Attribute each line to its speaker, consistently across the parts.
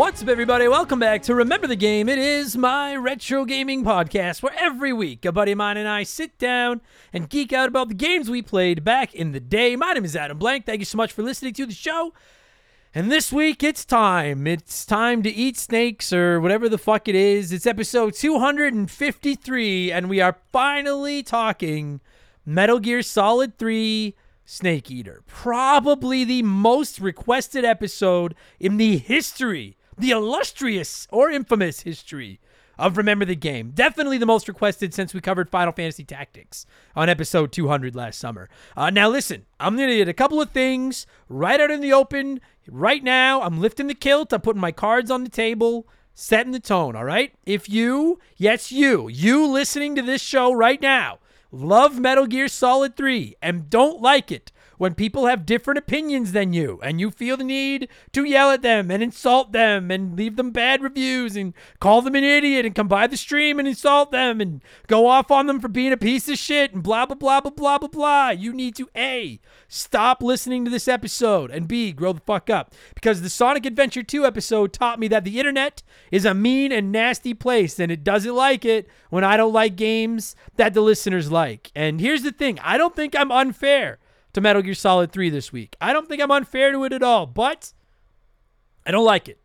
Speaker 1: What's up, everybody? Welcome back to Remember the Game. It is my retro gaming podcast where every week a buddy of mine and I sit down and geek out about the games we played back in the day. My name is Adam Blank. Thank you so much for listening to the show. And this week it's time. It's time to eat snakes or whatever the fuck it is. It's episode 253, and we are finally talking Metal Gear Solid 3 Snake Eater. Probably the most requested episode in the history the illustrious or infamous history of Remember the Game. Definitely the most requested since we covered Final Fantasy Tactics on episode 200 last summer. Uh, now, listen, I'm going to get a couple of things right out in the open. Right now, I'm lifting the kilt, I'm putting my cards on the table, setting the tone, all right? If you, yes, you, you listening to this show right now, love Metal Gear Solid 3 and don't like it, when people have different opinions than you and you feel the need to yell at them and insult them and leave them bad reviews and call them an idiot and come by the stream and insult them and go off on them for being a piece of shit and blah, blah, blah, blah, blah, blah, blah. You need to A, stop listening to this episode and B, grow the fuck up. Because the Sonic Adventure 2 episode taught me that the internet is a mean and nasty place and it doesn't like it when I don't like games that the listeners like. And here's the thing I don't think I'm unfair to Metal Gear Solid 3 this week. I don't think I'm unfair to it at all, but I don't like it.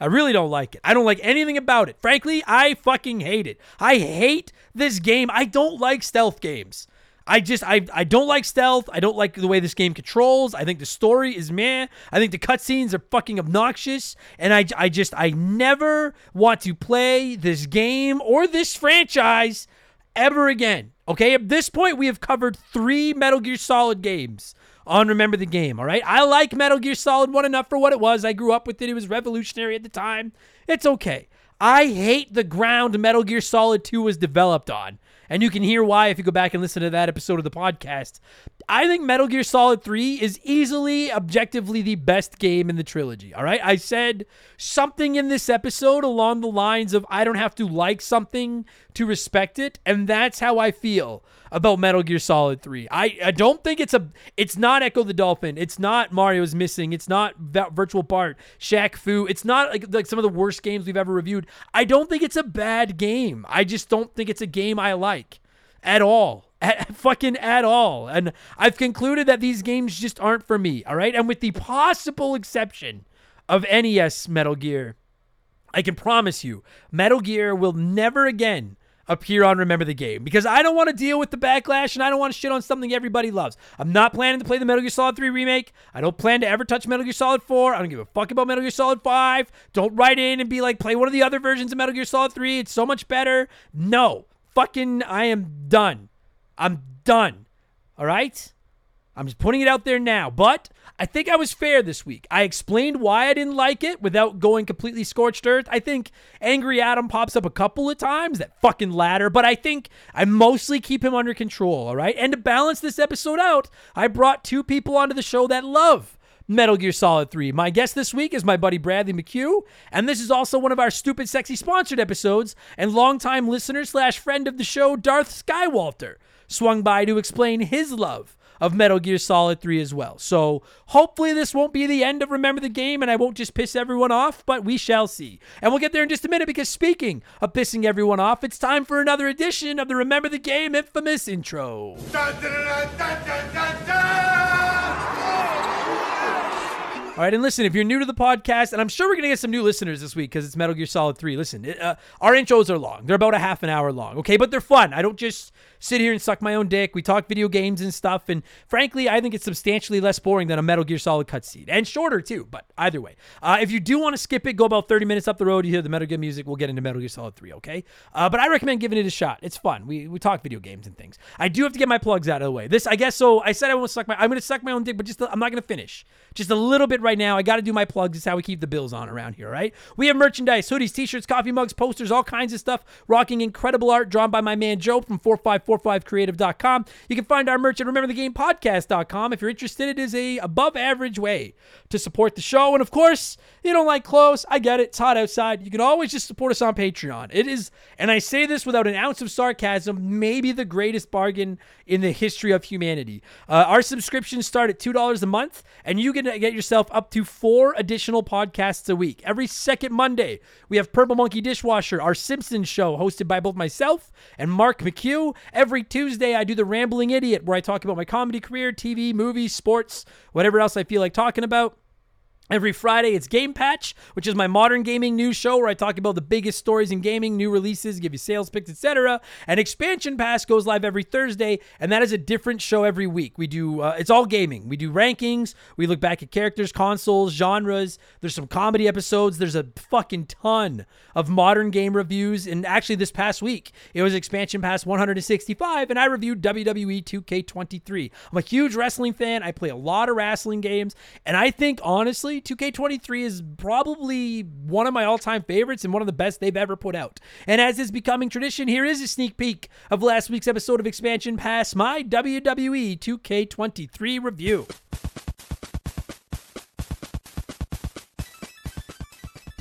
Speaker 1: I really don't like it. I don't like anything about it. Frankly, I fucking hate it. I hate this game. I don't like stealth games. I just I I don't like stealth. I don't like the way this game controls. I think the story is meh. I think the cutscenes are fucking obnoxious. And I I just I never want to play this game or this franchise ever again. Okay, at this point, we have covered three Metal Gear Solid games on Remember the Game. All right, I like Metal Gear Solid 1 enough for what it was. I grew up with it, it was revolutionary at the time. It's okay. I hate the ground Metal Gear Solid 2 was developed on. And you can hear why if you go back and listen to that episode of the podcast. I think Metal Gear Solid 3 is easily, objectively, the best game in the trilogy. All right. I said something in this episode along the lines of I don't have to like something to respect it. And that's how I feel about Metal Gear Solid 3. I, I don't think it's a it's not Ecco the Dolphin. It's not Mario's Missing. It's not Virtual Bart, Shaq Fu. It's not like, like some of the worst games we've ever reviewed. I don't think it's a bad game. I just don't think it's a game I like. at all. At, fucking at all. And I've concluded that these games just aren't for me, all right? And with the possible exception of NES Metal Gear, I can promise you, Metal Gear will never again appear on Remember the Game because I don't want to deal with the backlash and I don't want to shit on something everybody loves. I'm not planning to play the Metal Gear Solid 3 remake. I don't plan to ever touch Metal Gear Solid 4. I don't give a fuck about Metal Gear Solid 5. Don't write in and be like, play one of the other versions of Metal Gear Solid 3. It's so much better. No. Fucking, I am done. I'm done. All right? I'm just putting it out there now. But I think I was fair this week. I explained why I didn't like it without going completely scorched earth. I think Angry Adam pops up a couple of times, that fucking ladder, but I think I mostly keep him under control, all right? And to balance this episode out, I brought two people onto the show that love Metal Gear Solid 3. My guest this week is my buddy Bradley McCue, and this is also one of our Stupid Sexy sponsored episodes, and longtime listener slash friend of the show, Darth Skywalter, swung by to explain his love of Metal Gear Solid 3 as well. So hopefully this won't be the end of Remember the Game and I won't just piss everyone off, but we shall see. And we'll get there in just a minute because speaking of pissing everyone off, it's time for another edition of the Remember the Game infamous intro. All right, and listen, if you're new to the podcast, and I'm sure we're going to get some new listeners this week because it's Metal Gear Solid 3. Listen, uh, our intros are long. They're about a half an hour long, okay? But they're fun. I don't just sit here and suck my own dick. We talk video games and stuff. And frankly, I think it's substantially less boring than a Metal Gear Solid cutscene and shorter too. But either way, uh, if you do want to skip it, go about 30 minutes up the road. You hear the Metal Gear music. We'll get into Metal Gear Solid 3, okay? Uh, but I recommend giving it a shot. It's fun. We, we talk video games and things. I do have to get my plugs out of the way. This, I guess, so I said I won't suck my, I'm going to suck my own dick, but just, I'm not going to finish. Just a little bit right now. I got to do my plugs. It's how we keep the bills on around here, right? We have merchandise, hoodies, t-shirts, coffee mugs, posters, all kinds of stuff, rocking incredible art drawn by my man Joe from 4545creative.com. You can find our merch at rememberthegamepodcast.com. If you're interested, it is a above average way to support the show. And of course, you don't like clothes. I get it. It's hot outside. You can always just support us on Patreon. It is, and I say this without an ounce of sarcasm, maybe the greatest bargain in the history of humanity. Uh, our subscriptions start at $2 a month, and you can get yourself up to four additional podcasts a week. Every second Monday, we have Purple Monkey Dishwasher, our Simpsons show, hosted by both myself and Mark McHugh. Tuesday, I do The Rambling Idiot, where I talk about my comedy career, TV, movies, sports, whatever else I feel like talking about. Every Friday, it's Game Patch, which is my modern gaming news show where I talk about the biggest stories in gaming, new releases, give you sales picks, etc. And Expansion Pass goes live every Thursday, and that is a different show every week. We do uh, it's all gaming. We do rankings. We look back at characters, consoles, genres. There's some comedy episodes. There's a fucking ton of modern game reviews. And actually, this past week, it was Expansion Pass 165, and I reviewed WWE 2K23. I'm a huge wrestling fan. I play a lot of wrestling games, and I think honestly 2K23 is probably one of my all time favorites and one of the best they've ever put out. And as is becoming tradition, here is a sneak peek of last week's episode of Expansion Pass, my WWE 2K23 review.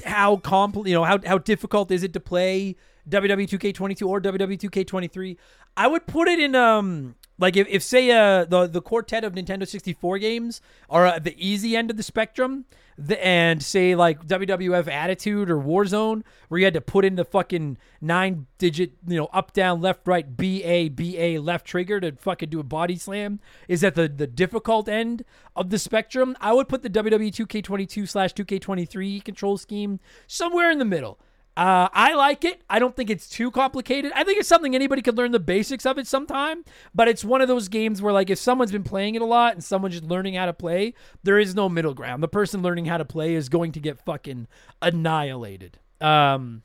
Speaker 1: How compl- you know how how difficult is it to play WWE 2K22 or WWE 2K23? I would put it in um like if, if say uh the the quartet of Nintendo 64 games are at the easy end of the spectrum, the, and say like WWF Attitude or Warzone, where you had to put in the fucking nine digit, you know, up down left right B A B A left trigger to fucking do a body slam, is at the the difficult end of the spectrum. I would put the WWE 2K22 slash 2K23 control scheme somewhere in the middle. Uh, I like it. I don't think it's too complicated. I think it's something anybody could learn the basics of it sometime. But it's one of those games where, like, if someone's been playing it a lot and someone's just learning how to play, there is no middle ground. The person learning how to play is going to get fucking annihilated. Um,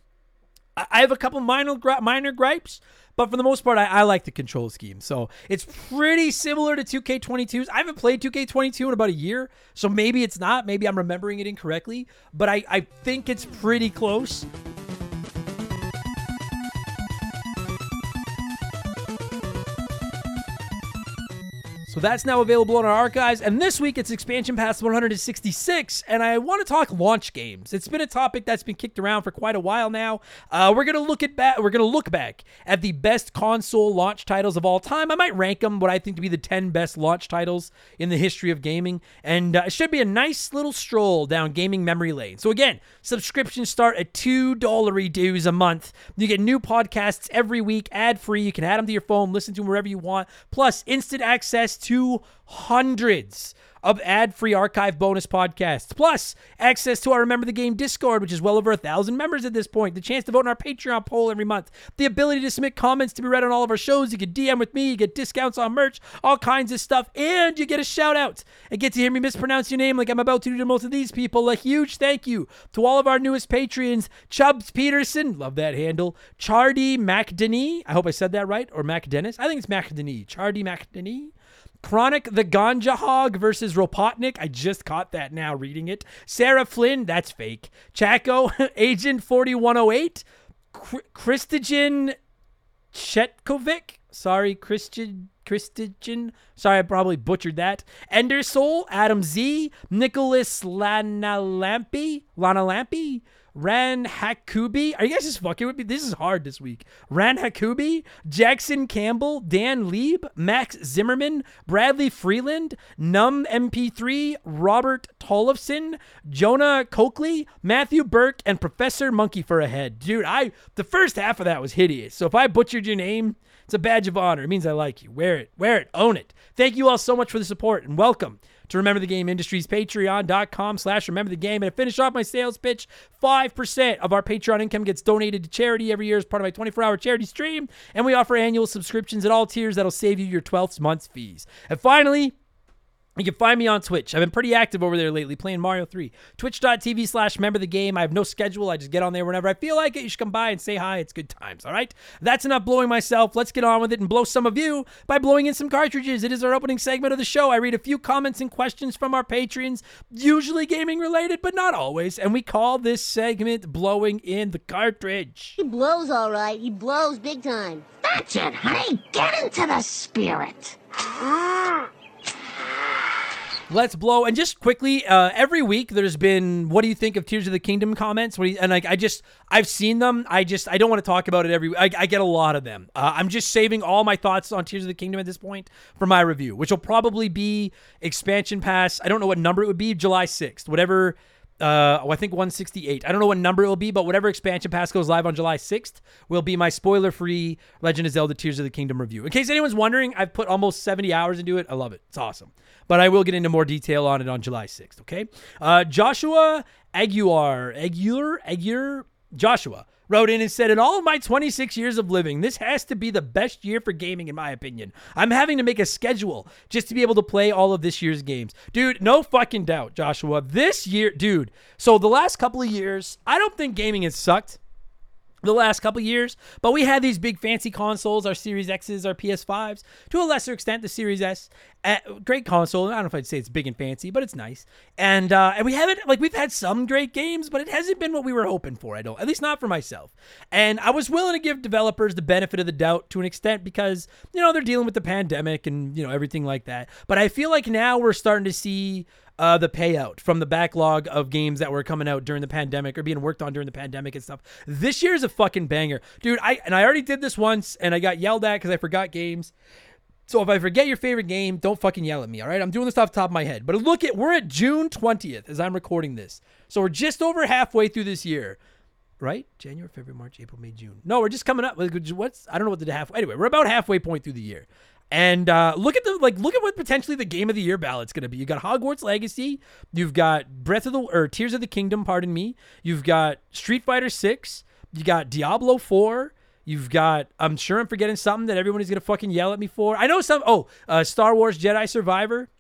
Speaker 1: I have a couple minor minor gripes, but for the most part, I, I, like the control scheme. So it's pretty similar to 2K22's. I haven't played 2K22 in about a year, so maybe it's not. Maybe I'm remembering it incorrectly, but I, I think it's pretty close. So that's now available on our archives. And this week it's expansion pass 166. And I want to talk launch games. It's been a topic that's been kicked around for quite a while now. Uh, we're gonna look at back. We're gonna look back at the best console launch titles of all time. I might rank them what I think to be the 10 best launch titles in the history of gaming. And uh, it should be a nice little stroll down gaming memory lane. So again, subscriptions start at two dollary dues a month. You get new podcasts every week, ad free. You can add them to your phone, listen to them wherever you want. Plus instant access to hundreds of ad-free archive bonus podcasts, plus access to our Remember the Game Discord, which is well over a thousand members at this point, the chance to vote in our Patreon poll every month, the ability to submit comments to be read on all of our shows. You can DM with me, you get discounts on merch, all kinds of stuff, and you get a shout out and get to hear me mispronounce your name like I'm about to do to most of these people. A huge thank you to all of our newest patrons, Chubbs Peterson, love that handle, Chardy MacDenny, I hope I said that right, or MacDennis. I think it's MacDenny, Chardy MacDenny. Chronic the Ganja Hog versus Ropotnik. I just caught that now reading it. Sarah Flynn, that's fake. Chaco, Agent 4108. Christian Chetkovic. Sorry, Christian. Christian. Sorry, I probably butchered that. Ender Soul, Adam Z, Nicholas Lanalampi, Lanalampi, Ran Hakubi. Are you guys just fucking with me? This is hard this week. Ran Hakubi, Jackson Campbell, Dan Lieb, Max Zimmerman, Bradley Freeland, Num MP3, Robert Tollefson, Jonah Coakley, Matthew Burke, and Professor Monkey for a Head. Dude, I the first half of that was hideous. So if I butchered your name, it's a badge of honor. It means I like you. Wear it. Wear it. Own it. Thank you all so much for the support and welcome to Remember the Game Industries, patreon.com slash remember the game. And to finish off my sales pitch, 5% of our Patreon income gets donated to charity every year as part of my 24 hour charity stream. And we offer annual subscriptions at all tiers that'll save you your 12th month's fees. And finally, you can find me on Twitch. I've been pretty active over there lately playing Mario 3. Twitch.tv slash remember the game. I have no schedule. I just get on there whenever I feel like it. You should come by and say hi. It's good times, all right? That's enough blowing myself. Let's get on with it and blow some of you by blowing in some cartridges. It is our opening segment of the show. I read a few comments and questions from our patrons, usually gaming related, but not always. And we call this segment Blowing in the Cartridge.
Speaker 2: He blows all right. He blows big time.
Speaker 3: That's it, honey. Get into the spirit. Ah.
Speaker 1: Let's blow. And just quickly, uh, every week there's been what do you think of Tears of the Kingdom comments? You, and like I just I've seen them. I just I don't want to talk about it every. I, I get a lot of them. Uh, I'm just saving all my thoughts on Tears of the Kingdom at this point for my review, which will probably be expansion pass. I don't know what number it would be. July 6th, whatever. Uh, oh, I think 168. I don't know what number it will be, but whatever expansion pass goes live on July 6th will be my spoiler-free Legend of Zelda: Tears of the Kingdom review. In case anyone's wondering, I've put almost 70 hours into it. I love it. It's awesome but I will get into more detail on it on July 6th, okay? Uh, Joshua Aguilar, Aguilar, Aguilar, Joshua wrote in and said, In all of my 26 years of living, this has to be the best year for gaming, in my opinion. I'm having to make a schedule just to be able to play all of this year's games. Dude, no fucking doubt, Joshua. This year, dude, so the last couple of years, I don't think gaming has sucked the last couple of years, but we had these big fancy consoles, our Series X's, our PS5s, to a lesser extent the Series S. Great console. I don't know if I'd say it's big and fancy, but it's nice. And uh, and we haven't like we've had some great games, but it hasn't been what we were hoping for. I don't, at least not for myself. And I was willing to give developers the benefit of the doubt to an extent because you know they're dealing with the pandemic and you know everything like that. But I feel like now we're starting to see uh, the payout from the backlog of games that were coming out during the pandemic or being worked on during the pandemic and stuff. This year is a fucking banger, dude. I and I already did this once and I got yelled at because I forgot games. So if I forget your favorite game, don't fucking yell at me, all right? I'm doing this off the top of my head. But look at we're at June 20th as I'm recording this. So we're just over halfway through this year. Right? January, February, March, April, May, June. No, we're just coming up. What's I don't know what the half. Anyway, we're about halfway point through the year. And uh, look at the like, look at what potentially the game of the year ballot's going to be. You got Hogwarts Legacy, you've got Breath of the or Tears of the Kingdom, pardon me. You've got Street Fighter Six, you got Diablo Four, You've got, I'm sure I'm forgetting something that everyone is going to fucking yell at me for. I know some, oh, uh, Star Wars Jedi Survivor.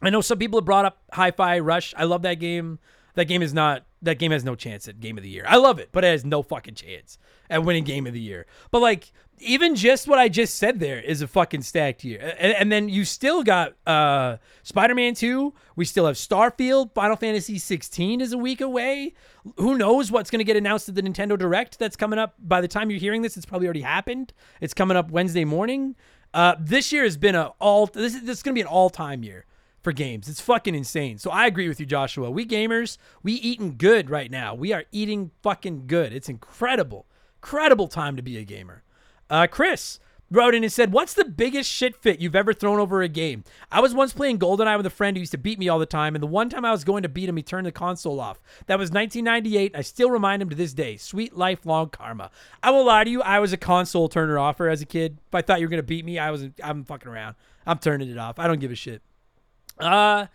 Speaker 1: I know some people have brought up Hi Fi Rush. I love that game. That game is not, that game has no chance at Game of the Year. I love it, but it has no fucking chance at winning Game of the Year. But like, even just what I just said there is a fucking stacked year. And, and then you still got uh, Spider Man 2. We still have Starfield. Final Fantasy 16 is a week away. Who knows what's going to get announced at the Nintendo Direct that's coming up? By the time you're hearing this, it's probably already happened. It's coming up Wednesday morning. Uh, this year has been a all. This is this is gonna be an all time year for games. It's fucking insane. So I agree with you, Joshua. We gamers, we eating good right now. We are eating fucking good. It's incredible, incredible time to be a gamer. Uh, Chris wrote in and said, "What's the biggest shit fit you've ever thrown over a game?" I was once playing GoldenEye with a friend who used to beat me all the time, and the one time I was going to beat him, he turned the console off. That was 1998. I still remind him to this day. Sweet lifelong karma. I will lie to you, I was a console turner offer as a kid. If I thought you were gonna beat me, I was. I'm fucking around. I'm turning it off. I don't give a shit. Uh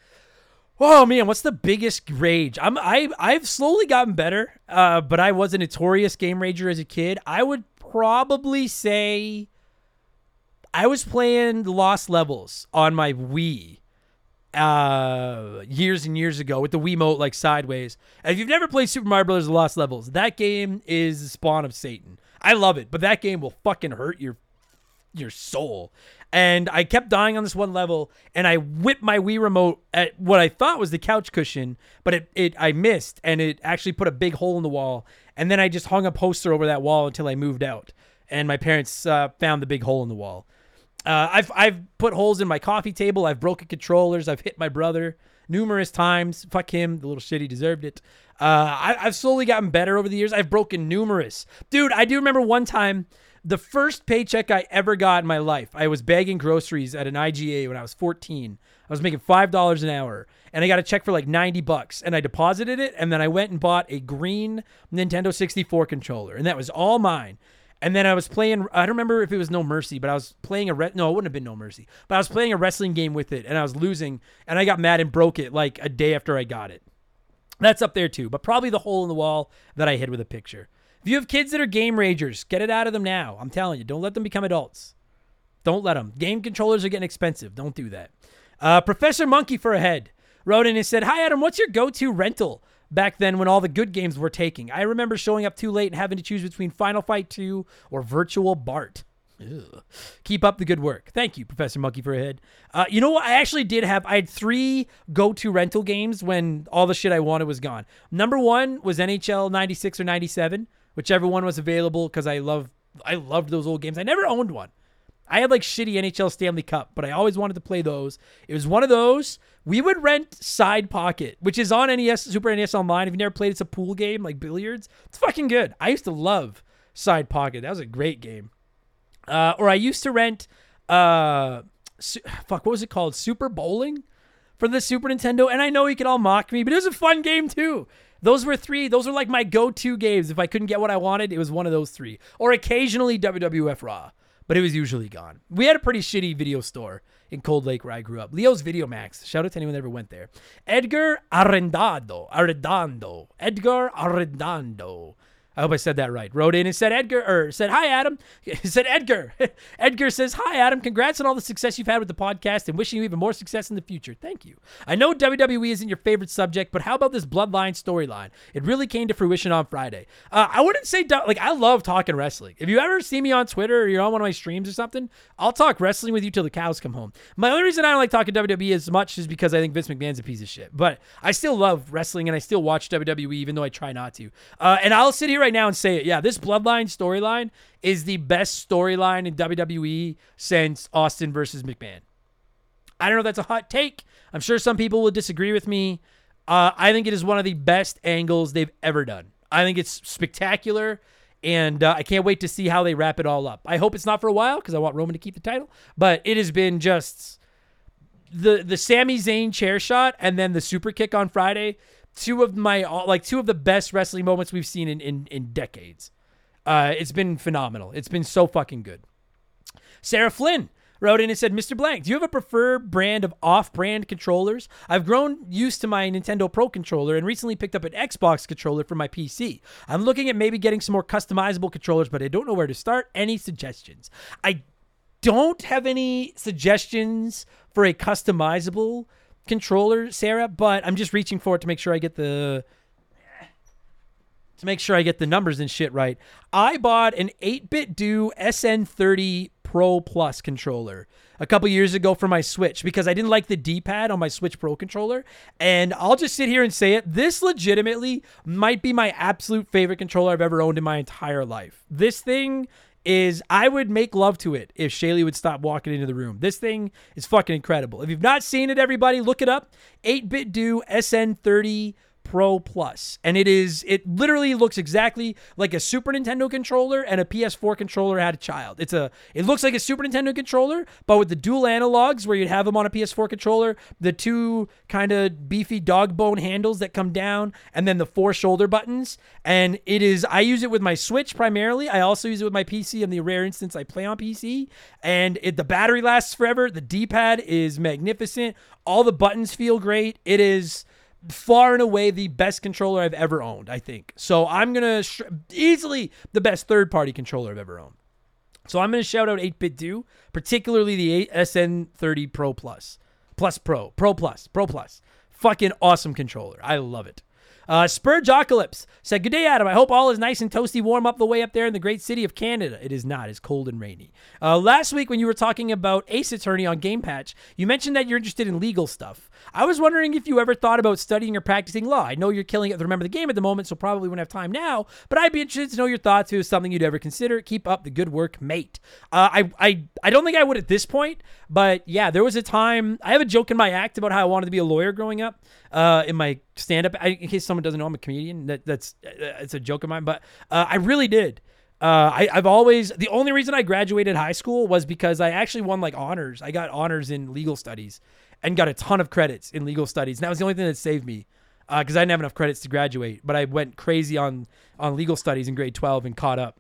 Speaker 1: Oh man, what's the biggest rage? I'm I I've slowly gotten better, uh, but I was a notorious game rager as a kid. I would probably say I was playing Lost Levels on my Wii uh years and years ago with the Wiimote like sideways. And if you've never played Super Mario Brothers: Lost Levels, that game is the spawn of Satan. I love it, but that game will fucking hurt your your soul. And I kept dying on this one level, and I whipped my Wii remote at what I thought was the couch cushion, but it, it I missed, and it actually put a big hole in the wall. And then I just hung a poster over that wall until I moved out, and my parents uh, found the big hole in the wall. Uh, I've I've put holes in my coffee table. I've broken controllers. I've hit my brother numerous times. Fuck him, the little shit. He deserved it. Uh, I, I've slowly gotten better over the years. I've broken numerous. Dude, I do remember one time the first paycheck I ever got in my life, I was bagging groceries at an IGA when I was 14. I was making $5 an hour and I got a check for like 90 bucks and I deposited it and then I went and bought a green Nintendo 64 controller and that was all mine. And then I was playing I don't remember if it was No Mercy, but I was playing a re- no, it wouldn't have been No Mercy. But I was playing a wrestling game with it and I was losing and I got mad and broke it like a day after I got it. That's up there too, but probably the hole in the wall that I hid with a picture. If you have kids that are game ragers, get it out of them now. I'm telling you, don't let them become adults. Don't let them. Game controllers are getting expensive. Don't do that. Uh, Professor Monkey for a head wrote in and said, Hi, Adam, what's your go to rental back then when all the good games were taking? I remember showing up too late and having to choose between Final Fight 2 or Virtual Bart. Ew. Keep up the good work. Thank you, Professor Monkey for a head. Uh, you know what? I actually did have. I had three go-to rental games when all the shit I wanted was gone. Number one was NHL '96 or '97 whichever one was available because I love I loved those old games. I never owned one. I had like shitty NHL Stanley Cup, but I always wanted to play those. It was one of those. We would rent Side Pocket, which is on NES, Super NES Online. If you never played, it's a pool game like billiards. It's fucking good. I used to love Side Pocket. That was a great game. Uh, or I used to rent, uh, su- fuck, what was it called? Super Bowling for the Super Nintendo. And I know you can all mock me, but it was a fun game too. Those were three. Those were like my go-to games. If I couldn't get what I wanted, it was one of those three. Or occasionally WWF Raw, but it was usually gone. We had a pretty shitty video store in Cold Lake where I grew up. Leo's Video Max. Shout out to anyone that ever went there. Edgar Arrendado. Arredondo. Edgar Arredondo. I hope I said that right. Wrote in and said Edgar or said hi Adam. Said Edgar. Edgar says hi Adam. Congrats on all the success you've had with the podcast and wishing you even more success in the future. Thank you. I know WWE isn't your favorite subject, but how about this Bloodline storyline? It really came to fruition on Friday. Uh, I wouldn't say like I love talking wrestling. If you ever see me on Twitter or you're on one of my streams or something, I'll talk wrestling with you till the cows come home. My only reason I don't like talking WWE as much is because I think Vince McMahon's a piece of shit. But I still love wrestling and I still watch WWE even though I try not to. Uh, and I'll sit here right now and say it. Yeah, this Bloodline storyline is the best storyline in WWE since Austin versus McMahon. I don't know if that's a hot take. I'm sure some people will disagree with me. Uh, I think it is one of the best angles they've ever done. I think it's spectacular, and uh, I can't wait to see how they wrap it all up. I hope it's not for a while because I want Roman to keep the title, but it has been just the the Sami Zayn chair shot and then the super kick on Friday two of my like two of the best wrestling moments we've seen in in, in decades. Uh, it's been phenomenal. It's been so fucking good. Sarah Flynn wrote in and said, Mr. Blank, do you have a preferred brand of off brand controllers? I've grown used to my Nintendo Pro controller and recently picked up an Xbox controller for my PC. I'm looking at maybe getting some more customizable controllers, but I don't know where to start. Any suggestions? I don't have any suggestions for a customizable controller, Sarah, but I'm just reaching for it to make sure I get the to make sure I get the numbers and shit right. I bought an 8BitDo SN30 Pro Plus controller a couple years ago for my Switch because I didn't like the D-pad on my Switch Pro controller. And I'll just sit here and say it. This legitimately might be my absolute favorite controller I've ever owned in my entire life. This thing is I would make love to it if Shaylee would stop walking into the room. This thing is fucking incredible. If you've not seen it, everybody, look it up. 8BitDo SN30 Pro And it is, it literally looks exactly like a Super Nintendo controller and a PS4 controller had a child. It's a, it looks like a Super Nintendo controller, but with the dual analogs where you'd have them on a PS4 controller, the two kind of beefy dog bone handles that come down, and then the four shoulder buttons. And it is, I use it with my Switch primarily. I also use it with my PC in the rare instance I play on PC. And it, the battery lasts forever. The D pad is magnificent. All the buttons feel great. It is, far and away the best controller I've ever owned, I think. So I'm going to sh- easily the best third party controller I've ever owned. So I'm going to shout out 8BitDo, particularly the SN30 Pro Plus, Plus Pro, Pro Plus, Pro Plus. Fucking awesome controller. I love it. Uh, Spurgeocalypse said, Good day, Adam. I hope all is nice and toasty warm up the way up there in the great city of Canada. It is not. It's cold and rainy. Uh, last week, when you were talking about Ace Attorney on Game Patch, you mentioned that you're interested in legal stuff. I was wondering if you ever thought about studying or practicing law. I know you're killing it to remember the game at the moment, so probably won't have time now, but I'd be interested to know your thoughts if it was something you'd ever consider. Keep up the good work, mate. Uh, I, I, I don't think I would at this point, but yeah, there was a time. I have a joke in my act about how I wanted to be a lawyer growing up uh, in my stand up. In case someone doesn't know, I'm a comedian. That, that's uh, it's a joke of mine, but uh, I really did. Uh, I, I've always the only reason I graduated high school was because I actually won like honors. I got honors in legal studies and got a ton of credits in legal studies. And that was the only thing that saved me because uh, I didn't have enough credits to graduate. But I went crazy on on legal studies in grade 12 and caught up.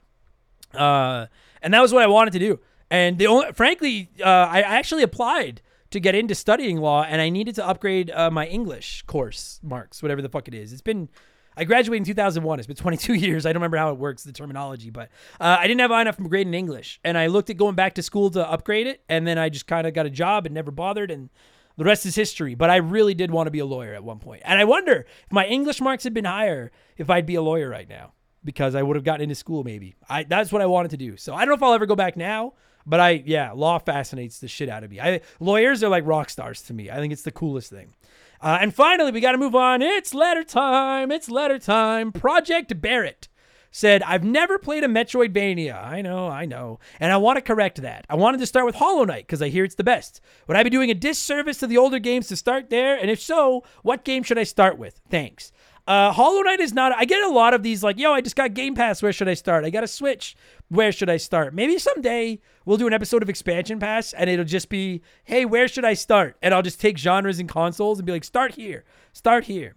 Speaker 1: Uh, and that was what I wanted to do. And the only, frankly, uh, I actually applied to get into studying law, and I needed to upgrade uh, my English course marks, whatever the fuck it is. It's been I graduated in 2001. It's been 22 years. I don't remember how it works, the terminology, but uh, I didn't have enough grade in English. And I looked at going back to school to upgrade it. And then I just kind of got a job and never bothered. And the rest is history. But I really did want to be a lawyer at one point. And I wonder if my English marks had been higher, if I'd be a lawyer right now because I would have gotten into school maybe. I That's what I wanted to do. So I don't know if I'll ever go back now. But I, yeah, law fascinates the shit out of me. I, lawyers are like rock stars to me. I think it's the coolest thing. Uh, and finally, we got to move on. It's letter time. It's letter time. Project Barrett said, I've never played a Metroidvania. I know, I know. And I want to correct that. I wanted to start with Hollow Knight because I hear it's the best. Would I be doing a disservice to the older games to start there? And if so, what game should I start with? Thanks. Uh, Hollow Knight is not. I get a lot of these like, yo, I just got Game Pass. Where should I start? I got a Switch. Where should I start? Maybe someday we'll do an episode of Expansion Pass, and it'll just be, hey, where should I start? And I'll just take genres and consoles and be like, start here, start here.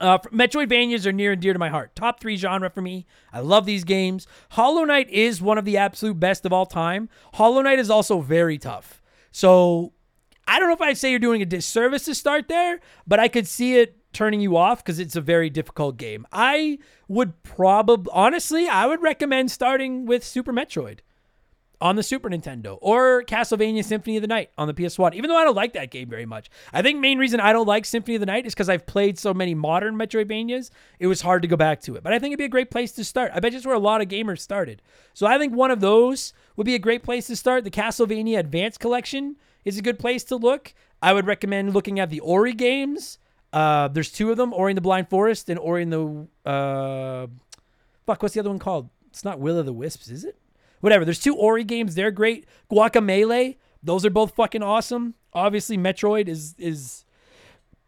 Speaker 1: Uh, Metroidvanias are near and dear to my heart. Top three genre for me. I love these games. Hollow Knight is one of the absolute best of all time. Hollow Knight is also very tough. So I don't know if I'd say you're doing a disservice to start there, but I could see it turning you off because it's a very difficult game. I would probably, honestly, I would recommend starting with Super Metroid on the Super Nintendo or Castlevania Symphony of the Night on the PS1, even though I don't like that game very much. I think main reason I don't like Symphony of the Night is because I've played so many modern Metroidvanias, it was hard to go back to it. But I think it'd be a great place to start. I bet it's where a lot of gamers started. So I think one of those would be a great place to start. The Castlevania Advance Collection is a good place to look. I would recommend looking at the Ori games. Uh, there's two of them: Ori and the Blind Forest and Ori and the uh, fuck. What's the other one called? It's not Will of the Wisps, is it? Whatever. There's two Ori games. They're great. Guacamelee. Those are both fucking awesome. Obviously, Metroid is is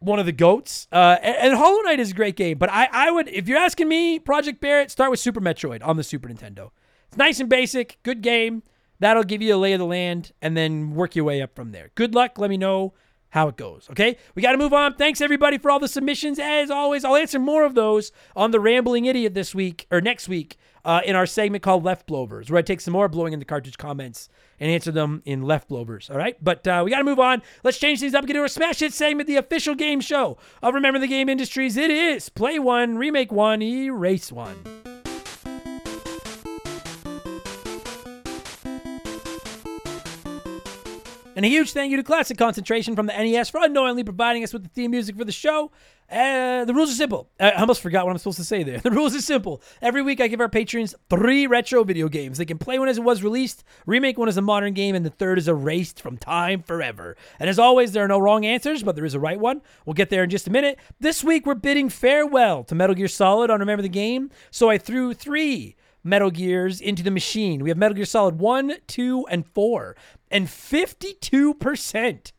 Speaker 1: one of the goats. Uh, and, and, Hollow Knight is a great game. But I, I would, if you're asking me, Project Barrett, start with Super Metroid on the Super Nintendo. It's nice and basic, good game. That'll give you a lay of the land, and then work your way up from there. Good luck. Let me know how it goes. Okay, we got to move on. Thanks everybody for all the submissions. As always, I'll answer more of those on the Rambling Idiot this week or next week uh, in our segment called Left Blowers, where I take some more blowing in the cartridge comments and answer them in Left Blowers. All right, but uh, we got to move on. Let's change things up. Get to our Smash Hit segment, the official game show of Remember the Game Industries. It is Play One, Remake One, Erase One. And a huge thank you to Classic Concentration from the NES for unknowingly providing us with the theme music for the show. Uh, the rules are simple. I almost forgot what I'm supposed to say there. The rules are simple. Every week I give our patrons three retro video games. They can play one as it was released, remake one as a modern game, and the third is erased from time forever. And as always, there are no wrong answers, but there is a right one. We'll get there in just a minute. This week we're bidding farewell to Metal Gear Solid on Remember the Game, so I threw three Metal Gears into the machine. We have Metal Gear Solid 1, 2, and 4. And 52%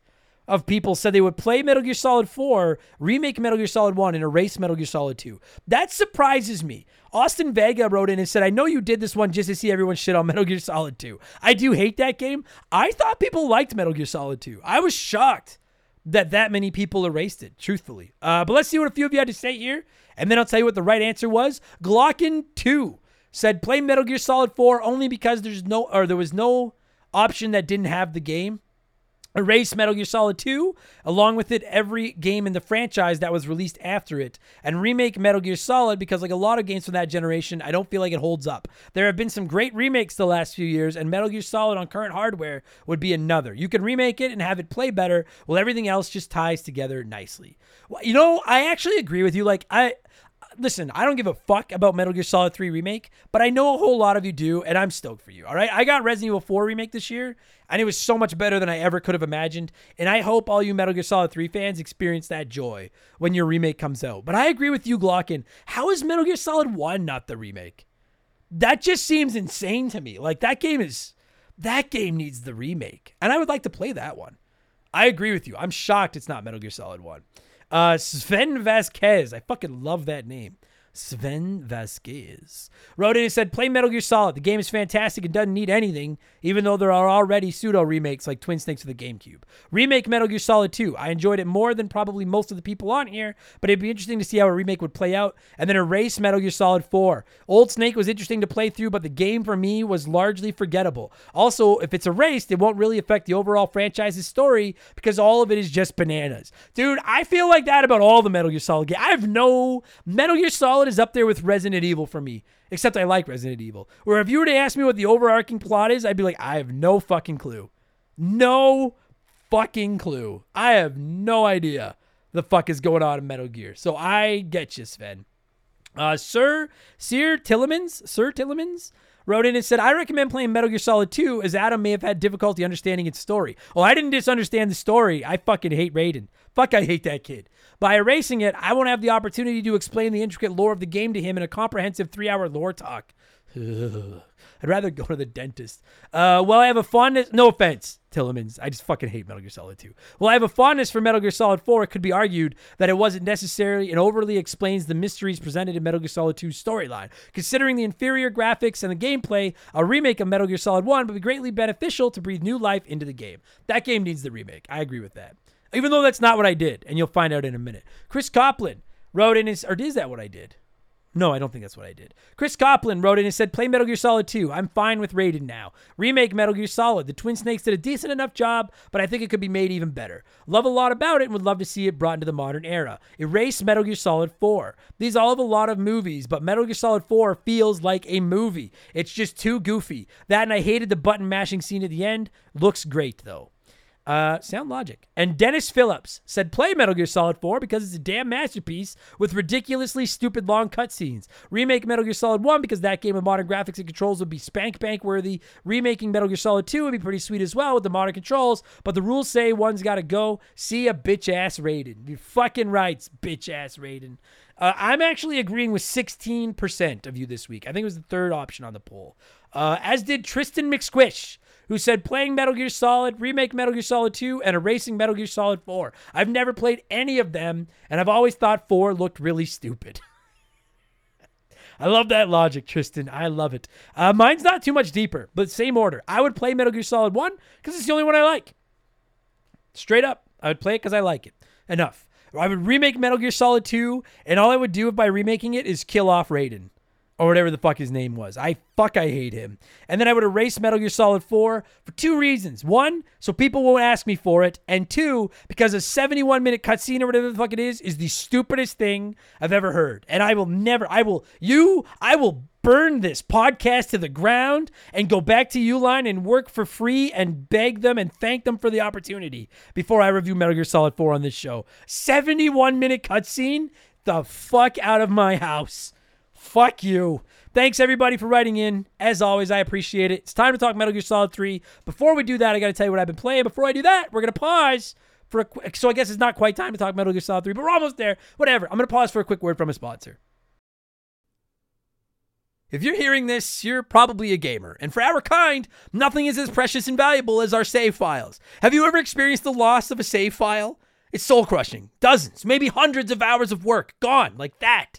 Speaker 1: of people said they would play Metal Gear Solid 4, remake Metal Gear Solid 1, and erase Metal Gear Solid 2. That surprises me. Austin Vega wrote in and said, I know you did this one just to see everyone shit on Metal Gear Solid 2. I do hate that game. I thought people liked Metal Gear Solid 2. I was shocked that that many people erased it, truthfully. Uh, but let's see what a few of you had to say here, and then I'll tell you what the right answer was. Glocken 2 said play Metal Gear Solid 4 only because there's no or there was no option that didn't have the game. Erase Metal Gear Solid 2, along with it every game in the franchise that was released after it, and remake Metal Gear Solid because, like a lot of games from that generation, I don't feel like it holds up. There have been some great remakes the last few years, and Metal Gear Solid on current hardware would be another. You can remake it and have it play better, while everything else just ties together nicely. Well, you know, I actually agree with you. Like, I listen, I don't give a fuck about Metal Gear Solid 3 remake, but I know a whole lot of you do, and I'm stoked for you. All right. I got Resident Evil 4 remake this year, and it was so much better than I ever could have imagined. And I hope all you Metal Gear Solid 3 fans experience that joy when your remake comes out. But I agree with you, Glocken. How is Metal Gear Solid 1 not the remake? That just seems insane to me. Like that game is that game needs the remake. And I would like to play that one. I agree with you. I'm shocked it's not Metal Gear Solid 1. Uh, Sven Vasquez. I fucking love that name. Sven Vasquez wrote in and said, Play Metal Gear Solid. The game is fantastic and doesn't need anything, even though there are already pseudo remakes like Twin Snakes for the GameCube. Remake Metal Gear Solid 2. I enjoyed it more than probably most of the people on here, but it'd be interesting to see how a remake would play out. And then erase Metal Gear Solid 4. Old Snake was interesting to play through, but the game for me was largely forgettable. Also, if it's erased, it won't really affect the overall franchise's story because all of it is just bananas. Dude, I feel like that about all the Metal Gear Solid games. I have no Metal Gear Solid is up there with Resident Evil for me, except I like Resident Evil. Where if you were to ask me what the overarching plot is, I'd be like, I have no fucking clue. No fucking clue. I have no idea the fuck is going on in Metal Gear. So I get you, Sven. Uh, Sir Sir Tillemans, Sir Tillemans wrote in and said, I recommend playing Metal Gear Solid 2 as Adam may have had difficulty understanding its story. Well, I didn't just understand the story. I fucking hate Raiden. Fuck, I hate that kid. By erasing it, I won't have the opportunity to explain the intricate lore of the game to him in a comprehensive three hour lore talk. I'd rather go to the dentist. Uh, well, I have a fondness. No offense, Tillemans. I just fucking hate Metal Gear Solid 2. Well, I have a fondness for Metal Gear Solid 4. It could be argued that it wasn't necessary and overly explains the mysteries presented in Metal Gear Solid 2's storyline. Considering the inferior graphics and the gameplay, a remake of Metal Gear Solid 1 would be greatly beneficial to breathe new life into the game. That game needs the remake. I agree with that. Even though that's not what I did, and you'll find out in a minute. Chris Copland wrote in his, or is that what I did? No, I don't think that's what I did. Chris Copland wrote in and said, Play Metal Gear Solid 2. I'm fine with Raiden now. Remake Metal Gear Solid. The Twin Snakes did a decent enough job, but I think it could be made even better. Love a lot about it and would love to see it brought into the modern era. Erase Metal Gear Solid 4. These all have a lot of movies, but Metal Gear Solid 4 feels like a movie. It's just too goofy. That and I hated the button mashing scene at the end. Looks great, though. Uh, sound logic. And Dennis Phillips said, play Metal Gear Solid 4 because it's a damn masterpiece with ridiculously stupid long cutscenes. Remake Metal Gear Solid 1 because that game with modern graphics and controls would be spank bank worthy. Remaking Metal Gear Solid 2 would be pretty sweet as well with the modern controls, but the rules say one's got to go. See a bitch ass Raiden. You fucking rights, bitch ass Raiden. Uh, I'm actually agreeing with 16% of you this week. I think it was the third option on the poll. Uh, as did Tristan McSquish who said playing Metal Gear Solid, remake Metal Gear Solid 2, and erasing Metal Gear Solid 4. I've never played any of them, and I've always thought 4 looked really stupid. I love that logic, Tristan. I love it. Uh, mine's not too much deeper, but same order. I would play Metal Gear Solid 1 because it's the only one I like. Straight up, I would play it because I like it. Enough. I would remake Metal Gear Solid 2, and all I would do by remaking it is kill off Raiden or whatever the fuck his name was. I fuck I hate him. And then I would erase Metal Gear Solid 4 for two reasons. One, so people won't ask me for it, and two, because a 71 minute cutscene or whatever the fuck it is is the stupidest thing I've ever heard. And I will never I will you I will burn this podcast to the ground and go back to Uline and work for free and beg them and thank them for the opportunity before I review Metal Gear Solid 4 on this show. 71 minute cutscene? The fuck out of my house. Fuck you. Thanks everybody for writing in. As always, I appreciate it. It's time to talk Metal Gear Solid 3. Before we do that, I got to tell you what I've been playing. Before I do that, we're going to pause for a quick. So I guess it's not quite time to talk Metal Gear Solid 3, but we're almost there. Whatever. I'm going to pause for a quick word from a sponsor. If you're hearing this, you're probably a gamer. And for our kind, nothing is as precious and valuable as our save files. Have you ever experienced the loss of a save file? It's soul crushing. Dozens, maybe hundreds of hours of work gone like that.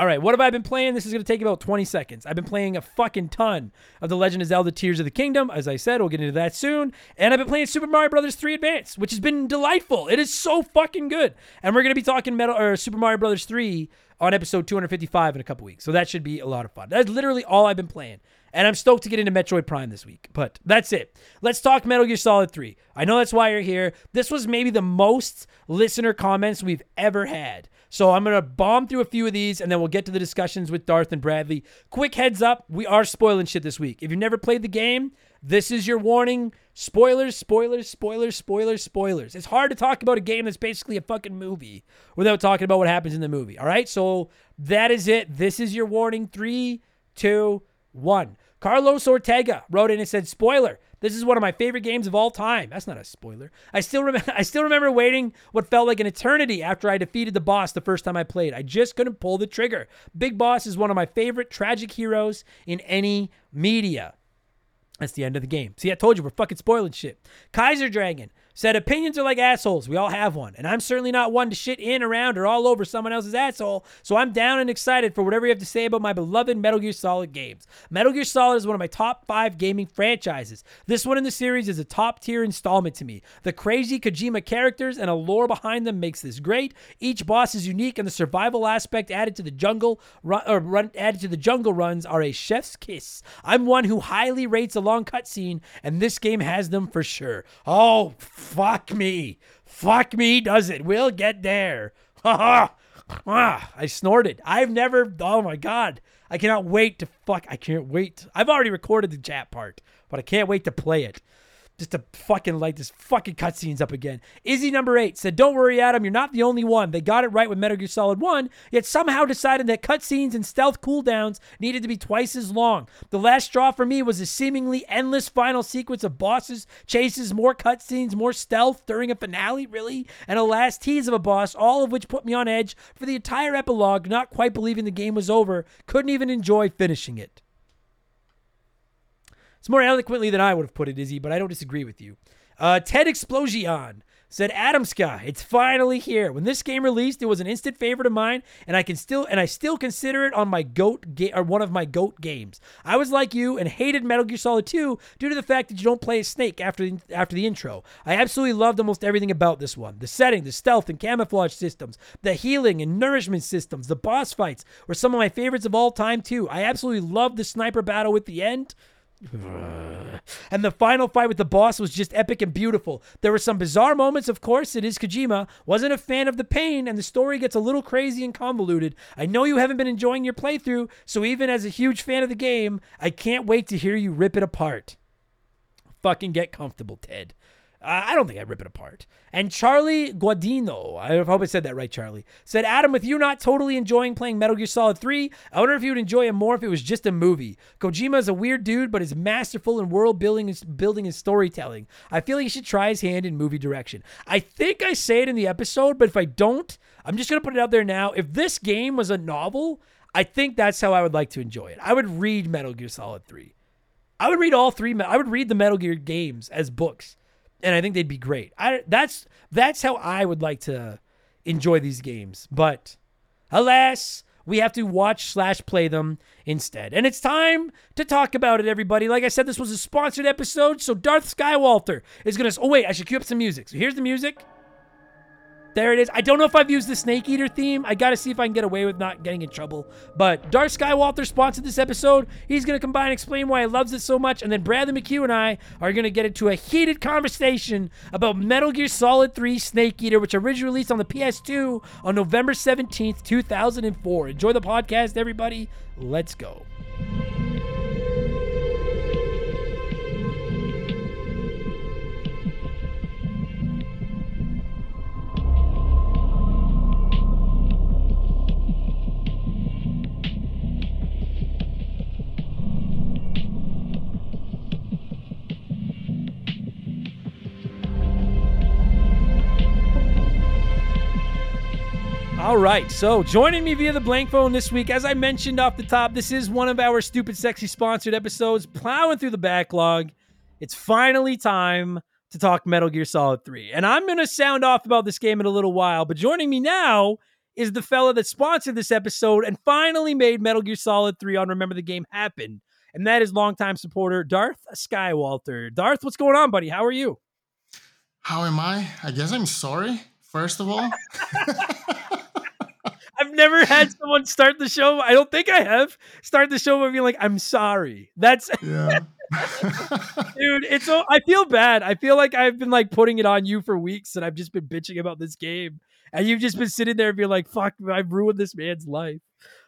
Speaker 1: All right, what have I been playing? This is going to take about 20 seconds. I've been playing a fucking ton of The Legend of Zelda Tears of the Kingdom. As I said, we'll get into that soon. And I've been playing Super Mario Brothers 3 Advance, which has been delightful. It is so fucking good. And we're going to be talking Metal or Super Mario Brothers 3 on episode 255 in a couple weeks. So that should be a lot of fun. That's literally all I've been playing. And I'm stoked to get into Metroid Prime this week. But that's it. Let's talk Metal Gear Solid 3. I know that's why you're here. This was maybe the most listener comments we've ever had. So I'm going to bomb through a few of these and then we'll get to the discussions with Darth and Bradley. Quick heads up, we are spoiling shit this week. If you've never played the game, this is your warning. Spoilers, spoilers, spoilers, spoilers, spoilers. It's hard to talk about a game that's basically a fucking movie without talking about what happens in the movie. All right? So that is it. This is your warning. Three, two, one. Carlos Ortega wrote in and said, Spoiler. This is one of my favorite games of all time. That's not a spoiler. I still remember I still remember waiting what felt like an eternity after I defeated the boss the first time I played. I just couldn't pull the trigger. Big Boss is one of my favorite tragic heroes in any media. That's the end of the game. See, I told you we're fucking spoiling shit. Kaiser Dragon said opinions are like assholes. We all have one. And I'm certainly not one to shit in, around, or all over someone else's asshole. So I'm down and excited for whatever you have to say about my beloved Metal Gear Solid games. Metal Gear Solid is one of my top five gaming franchises. This one in the series is a top tier installment to me. The crazy Kojima characters and a lore behind them makes this great. Each boss is unique, and the survival aspect added to the jungle run, or uh, run, added to the jungle runs are a chef's kiss. I'm one who highly rates a long cutscene, and this game has them for sure. Oh, Fuck me. Fuck me, does it? We'll get there. Ha ah, I snorted. I've never, oh my God. I cannot wait to fuck. I can't wait. I've already recorded the chat part, but I can't wait to play it just to fucking light this fucking cutscenes up again. Izzy number eight said, Don't worry, Adam, you're not the only one. They got it right with Metal Gear Solid 1, yet somehow decided that cutscenes and stealth cooldowns needed to be twice as long. The last straw for me was a seemingly endless final sequence of bosses, chases, more cutscenes, more stealth during a finale, really, and a last tease of a boss, all of which put me on edge for the entire epilogue, not quite believing the game was over, couldn't even enjoy finishing it. It's more eloquently than I would have put it, Izzy, but I don't disagree with you. Uh, Ted Explosion said Adamska, it's finally here. When this game released, it was an instant favorite of mine, and I can still and I still consider it on my goat ga- or one of my goat games. I was like you and hated Metal Gear Solid 2 due to the fact that you don't play a snake after the, after the intro. I absolutely loved almost everything about this one: the setting, the stealth and camouflage systems, the healing and nourishment systems, the boss fights were some of my favorites of all time too. I absolutely loved the sniper battle at the end. and the final fight with the boss was just epic and beautiful. There were some bizarre moments, of course, it is Kojima. Wasn't a fan of the pain, and the story gets a little crazy and convoluted. I know you haven't been enjoying your playthrough, so even as a huge fan of the game, I can't wait to hear you rip it apart. Fucking get comfortable, Ted. Uh, I don't think I'd rip it apart. And Charlie Guadino, I hope I said that right, Charlie, said, Adam, with you not totally enjoying playing Metal Gear Solid 3, I wonder if you would enjoy it more if it was just a movie. Kojima is a weird dude, but is masterful in world building building and storytelling. I feel like he should try his hand in movie direction. I think I say it in the episode, but if I don't, I'm just going to put it out there now. If this game was a novel, I think that's how I would like to enjoy it. I would read Metal Gear Solid 3. I would read all three. I would read the Metal Gear games as books and I think they'd be great. I that's that's how I would like to enjoy these games. But alas, we have to watch slash play them instead. And it's time to talk about it, everybody. Like I said, this was a sponsored episode, so Darth Skywalter is gonna. Oh wait, I should cue up some music. So here's the music. There it is. I don't know if I've used the Snake Eater theme. I got to see if I can get away with not getting in trouble. But Darth Skywalter sponsored this episode. He's going to come by and explain why he loves it so much. And then Bradley McCue and I are going to get into a heated conversation about Metal Gear Solid 3 Snake Eater, which originally released on the PS2 on November 17th, 2004. Enjoy the podcast, everybody. Let's go. All right, so joining me via the blank phone this week, as I mentioned off the top, this is one of our stupid sexy sponsored episodes, plowing through the backlog. It's finally time to talk Metal Gear Solid 3. And I'm going to sound off about this game in a little while, but joining me now is the fella that sponsored this episode and finally made Metal Gear Solid 3 on Remember the Game happen. And that is longtime supporter Darth Skywalter. Darth, what's going on, buddy? How are you?
Speaker 4: How am I? I guess I'm sorry, first of all.
Speaker 1: I've never had someone start the show. I don't think I have start the show by being like, "I'm sorry." That's yeah. dude. It's so I feel bad. I feel like I've been like putting it on you for weeks, and I've just been bitching about this game, and you've just been sitting there and being like, "Fuck, I've ruined this man's life."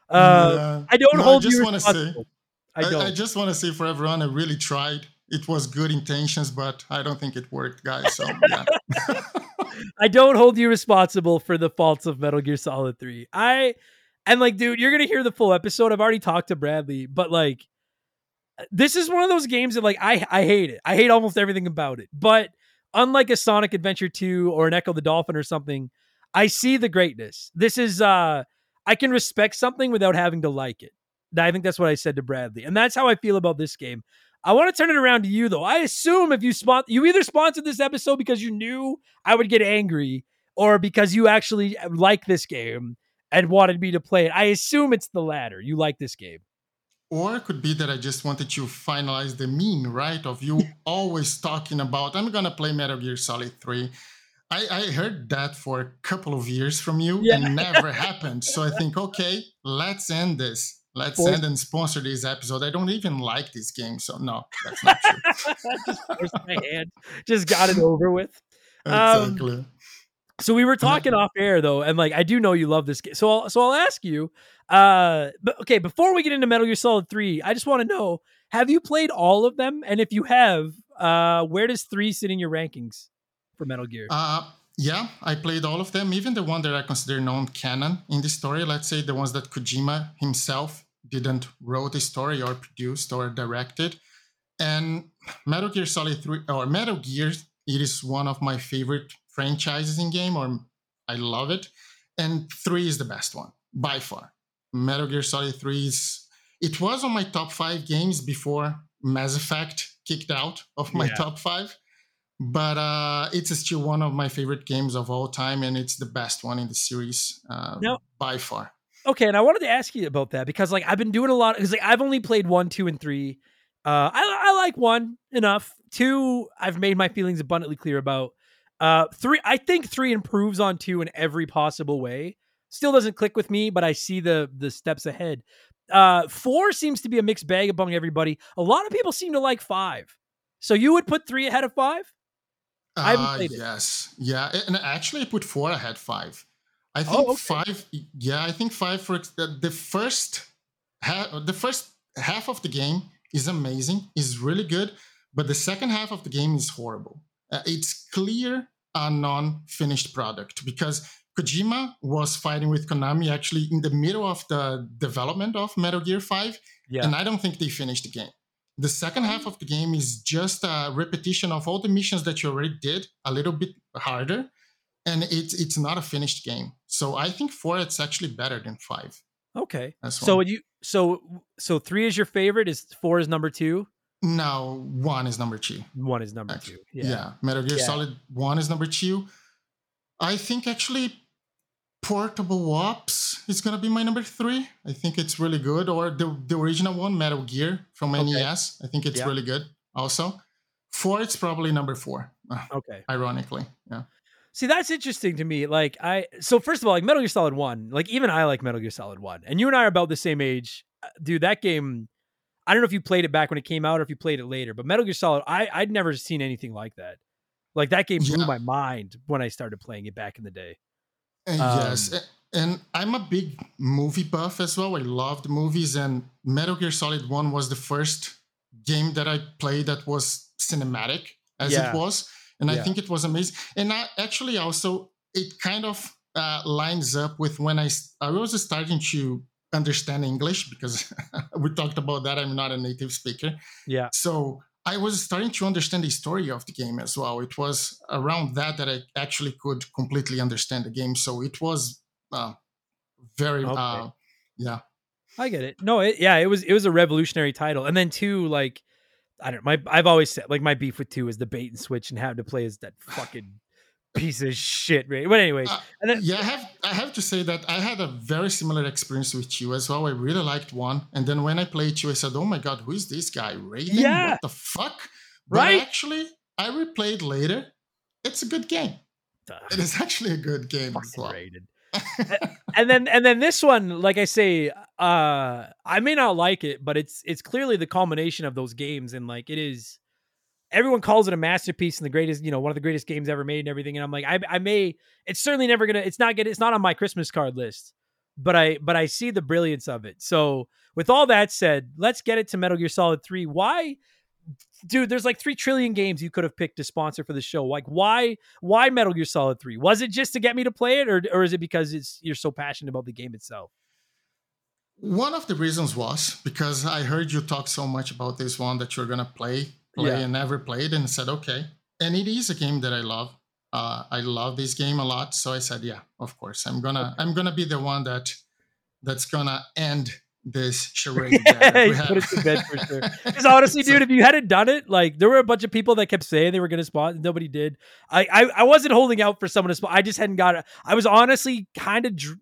Speaker 1: Uh, yeah. I don't no, hold I just you responsible. Say,
Speaker 4: I, don't. I, I just want to say for everyone, I really tried. It was good intentions, but I don't think it worked, guys. So yeah.
Speaker 1: I don't hold you responsible for the faults of Metal Gear Solid 3. I and like, dude, you're gonna hear the full episode. I've already talked to Bradley, but like this is one of those games that like I I hate it. I hate almost everything about it. But unlike a Sonic Adventure 2 or an Ecco the Dolphin or something, I see the greatness. This is uh I can respect something without having to like it. I think that's what I said to Bradley. And that's how I feel about this game. I want to turn it around to you though. I assume if you spot you either sponsored this episode because you knew I would get angry or because you actually uh, like this game and wanted me to play it. I assume it's the latter. You like this game.
Speaker 4: Or it could be that I just wanted to finalize the meme, right? Of you always talking about, I'm going to play Metal Gear Solid 3. I, I, heard that for a couple of years from you yeah. and never happened. So I think, okay, let's end this. Let's send and sponsor this episode. I don't even like this game, so no, that's not true.
Speaker 1: just my hand. Just got it over with. Exactly. Um, so we were talking off air though, and like I do know you love this game. So I'll, so I'll ask you. Uh, but okay, before we get into Metal Gear Solid Three, I just want to know: Have you played all of them? And if you have, uh, where does three sit in your rankings for Metal Gear?
Speaker 4: Uh, yeah, I played all of them, even the one that I consider non-canon in the story. Let's say the ones that Kojima himself didn't wrote the story or produced or directed. And Metal Gear Solid 3 or Metal Gear, it is one of my favorite franchises in game, or I love it. And 3 is the best one by far. Metal Gear Solid 3 is it was on my top five games before Mass Effect kicked out of my yeah. top five but uh, it's still one of my favorite games of all time, and it's the best one in the series uh, now, by far.
Speaker 1: Okay, and I wanted to ask you about that because like I've been doing a lot because like I've only played one, two, and three. Uh, I I like one enough. Two, I've made my feelings abundantly clear about. Uh, three, I think three improves on two in every possible way. Still doesn't click with me, but I see the the steps ahead. Uh, four seems to be a mixed bag among everybody. A lot of people seem to like five. So you would put three ahead of five? I haven't
Speaker 4: Uh,
Speaker 1: played it.
Speaker 4: yes, yeah, and actually, I put four ahead five. I think
Speaker 1: Oh, okay.
Speaker 4: five. Yeah, I think five for the, the first half. The first half of the game is amazing, is really good, but the second half of the game is horrible. Uh, it's clear a non-finished product because Kojima was fighting with Konami actually in the middle of the development of Metal Gear Five,
Speaker 1: Yeah.
Speaker 4: and I don't think they finished the game. The second half of the game is just a repetition of all the missions that you already did, a little bit harder, and it's it's not a finished game. So I think four it's actually better than five.
Speaker 1: Okay. So you so so three is your favorite, is four is number two,
Speaker 4: No, one is number two.
Speaker 1: one is number
Speaker 4: Actually,
Speaker 1: two.
Speaker 4: Yeah. Metal Gear
Speaker 1: Yeah.
Speaker 4: Solid one is number two. I think actually Portable Ops is gonna be my number three. I think it's really good. Or the the original one, Metal Gear from
Speaker 1: Okay.
Speaker 4: NES. I think it's
Speaker 1: Yeah.
Speaker 4: really good. Also, four it's probably number four.
Speaker 1: Okay.
Speaker 4: Ironically, yeah.
Speaker 1: See, that's interesting to me. Like I so first of all, like Metal Gear Solid 1, like even I like Metal Gear Solid 1. And you and I are about the same age. Uh, Dude, that game I don't know if you played it back when it came out or if you played it later, but Metal Gear Solid, I I'd never seen anything like that. Like that game blew
Speaker 4: Yeah.
Speaker 1: my mind when I started playing it back in the day.
Speaker 4: Uh, yes,
Speaker 1: Um,
Speaker 4: a- and I'm a big movie buff as well. I loved movies, and Metal Gear Solid One was the first game that I played that was cinematic as
Speaker 1: Yeah.
Speaker 4: it was, and I think it was amazing. And I actually also it kind of uh, lines up with when I I was starting to understand English because we talked about that. I'm not a native speaker,
Speaker 1: Yeah.
Speaker 4: so I was starting to understand the story of the game as well. It was around that that I actually could completely understand the game. So it was uh, very,
Speaker 1: Okay.
Speaker 4: uh, yeah.
Speaker 1: I get it. No, it, yeah, it was it was a revolutionary title. And then two, like I don't my I've always said like my beef with two is the bait and switch and having to play as that fucking piece of shit. Right? But anyways,
Speaker 4: Uh,
Speaker 1: and then
Speaker 4: yeah, I have I have to say that I had a very similar experience with you as well. I really liked one, and then when I played two, I said, "Oh my god, who is this guy? Raiden?
Speaker 1: Yeah.
Speaker 4: What the fuck?" But
Speaker 1: Right?
Speaker 4: actually, I replayed later. It's a good game. It is actually a good game as well.
Speaker 1: and then and then this one, like I say, uh I may not like it, but it's it's clearly the culmination of those games, and like it is. Everyone calls it a masterpiece and the greatest, you know, one of the greatest games ever made and everything. And I'm like, I, I may, it's certainly never gonna, it's not gonna, it's not on my Christmas card list, but I, but I see the brilliance of it. So with all that said, let's get it to Metal Gear Solid Three. Why, dude? There's like three trillion games you could have picked to sponsor for the show. Like, why, why Metal Gear Solid Three? Was it just to get me to play it, or, or is it because it's you're so passionate about the game itself?
Speaker 4: One of the reasons was because I heard you talk so much about this one that you're gonna play, play
Speaker 1: Yeah.
Speaker 4: and never played, and said okay. And it is a game that I love. Uh, I love this game a lot, so I said, yeah, of course, I'm gonna I'm gonna be the one that that's gonna end this charade. that we
Speaker 1: You put it to bed for sure. Because honestly, dude, if you hadn't done it, like there were a bunch of people that kept saying they were going to spot, and nobody did. I, I I wasn't holding out for someone to spot. I just hadn't got it. I was honestly kind of. Dr-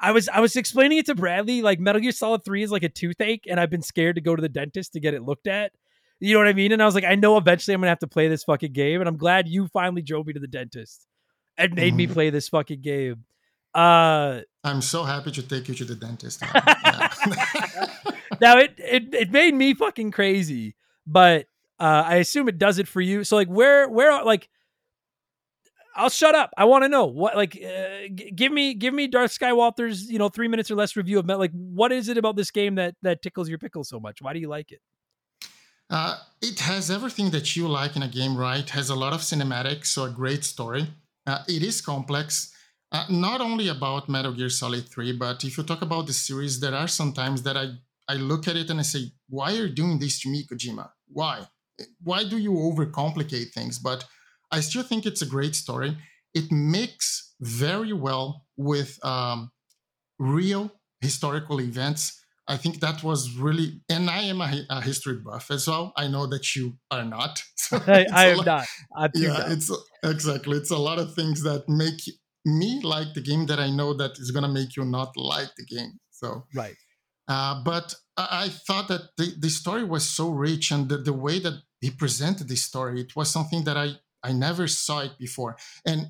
Speaker 1: I was I was explaining it to Bradley like Metal Gear Solid Three is like a toothache, and I've been scared to go to the dentist to get it looked at. You know what I mean? And I was like, I know eventually I'm gonna have to play this fucking game, and I'm glad you finally drove me to the dentist and made me
Speaker 4: Mhm.
Speaker 1: play this fucking game. Uh,
Speaker 4: I'm so happy to take you to the dentist.
Speaker 1: Now it, it it made me fucking crazy, but uh, I assume it does it for you. So like, where where like, I'll shut up. I want to know what like, uh, g- give me give me Darth Skywalter's you know three minutes or less review of Met. Like, what is it about this game that that tickles your pickle so much? Why do you like it?
Speaker 4: Uh, it has everything that you like in a game, right? Has a lot of cinematics, so a great story. Uh, it is complex, uh, not only about Metal Gear Solid 3, but if you talk about the series, there are some times that I, I look at it and I say, why are you doing this to me, Kojima? Why? Why do you overcomplicate things? But I still think it's a great story. It mixes very well with um, real historical events. I think that was really, and I am a, a history buff as well. I know that you are not. So
Speaker 1: I, am
Speaker 4: lot-
Speaker 1: not. I'm
Speaker 4: Yeah, it's exactly. It's a lot of things that make me like the game that I know that is gonna make you not like the game. So,
Speaker 1: right.
Speaker 4: uh, but I, I thought that the, the story was so rich and the, the way that he presented the story, it was something that I I never saw it before, and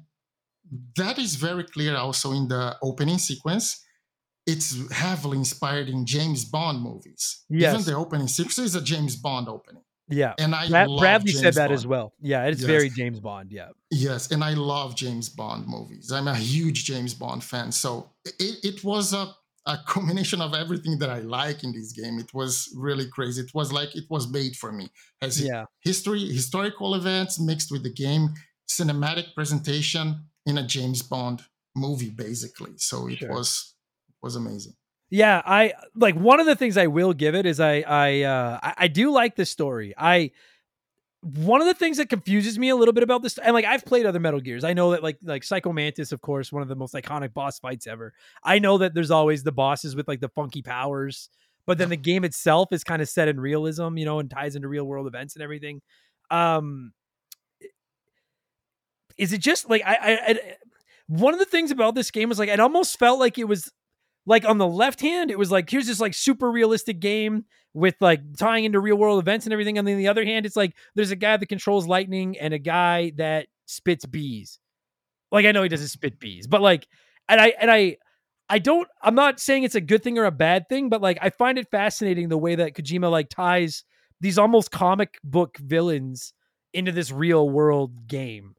Speaker 4: that is very clear also in the opening sequence. It's heavily inspired in James Bond movies.
Speaker 1: Yes.
Speaker 4: Even the opening sequence is a James Bond opening.
Speaker 1: Yeah.
Speaker 4: And I love
Speaker 1: Bradley said that
Speaker 4: Bond.
Speaker 1: as well. Yeah, it's
Speaker 4: Yes.
Speaker 1: very James Bond. Yeah.
Speaker 4: Yes, and I love James Bond movies. I'm a huge James Bond fan. So it, it was a, a combination of everything that I like in this game. It was really crazy. It was like it was made for me. As
Speaker 1: Yeah.
Speaker 4: history, historical events mixed with the game, cinematic presentation in a James Bond movie, basically. So it
Speaker 1: Sure.
Speaker 4: was was amazing.
Speaker 1: Yeah, I like one of the things I will give it is I I uh I, I do like the story. I one of the things that confuses me a little bit about this and like I've played other Metal Gears. I know that like like Psycho Mantis of course one of the most iconic boss fights ever. I know that there's always the bosses with like the funky powers, but then the game itself is kind of set in realism, you know, and ties into real world events and everything. Um is it just like I, I, I one of the things about this game was like it almost felt like it was like on the left hand, it was like here's this like super realistic game with like tying into real world events and everything. And then the other hand, it's like there's a guy that controls lightning and a guy that spits bees. Like I know he doesn't spit bees, but like, and I and I I don't I'm not saying it's a good thing or a bad thing, but like I find it fascinating the way that Kojima like ties these almost comic book villains into this real world game.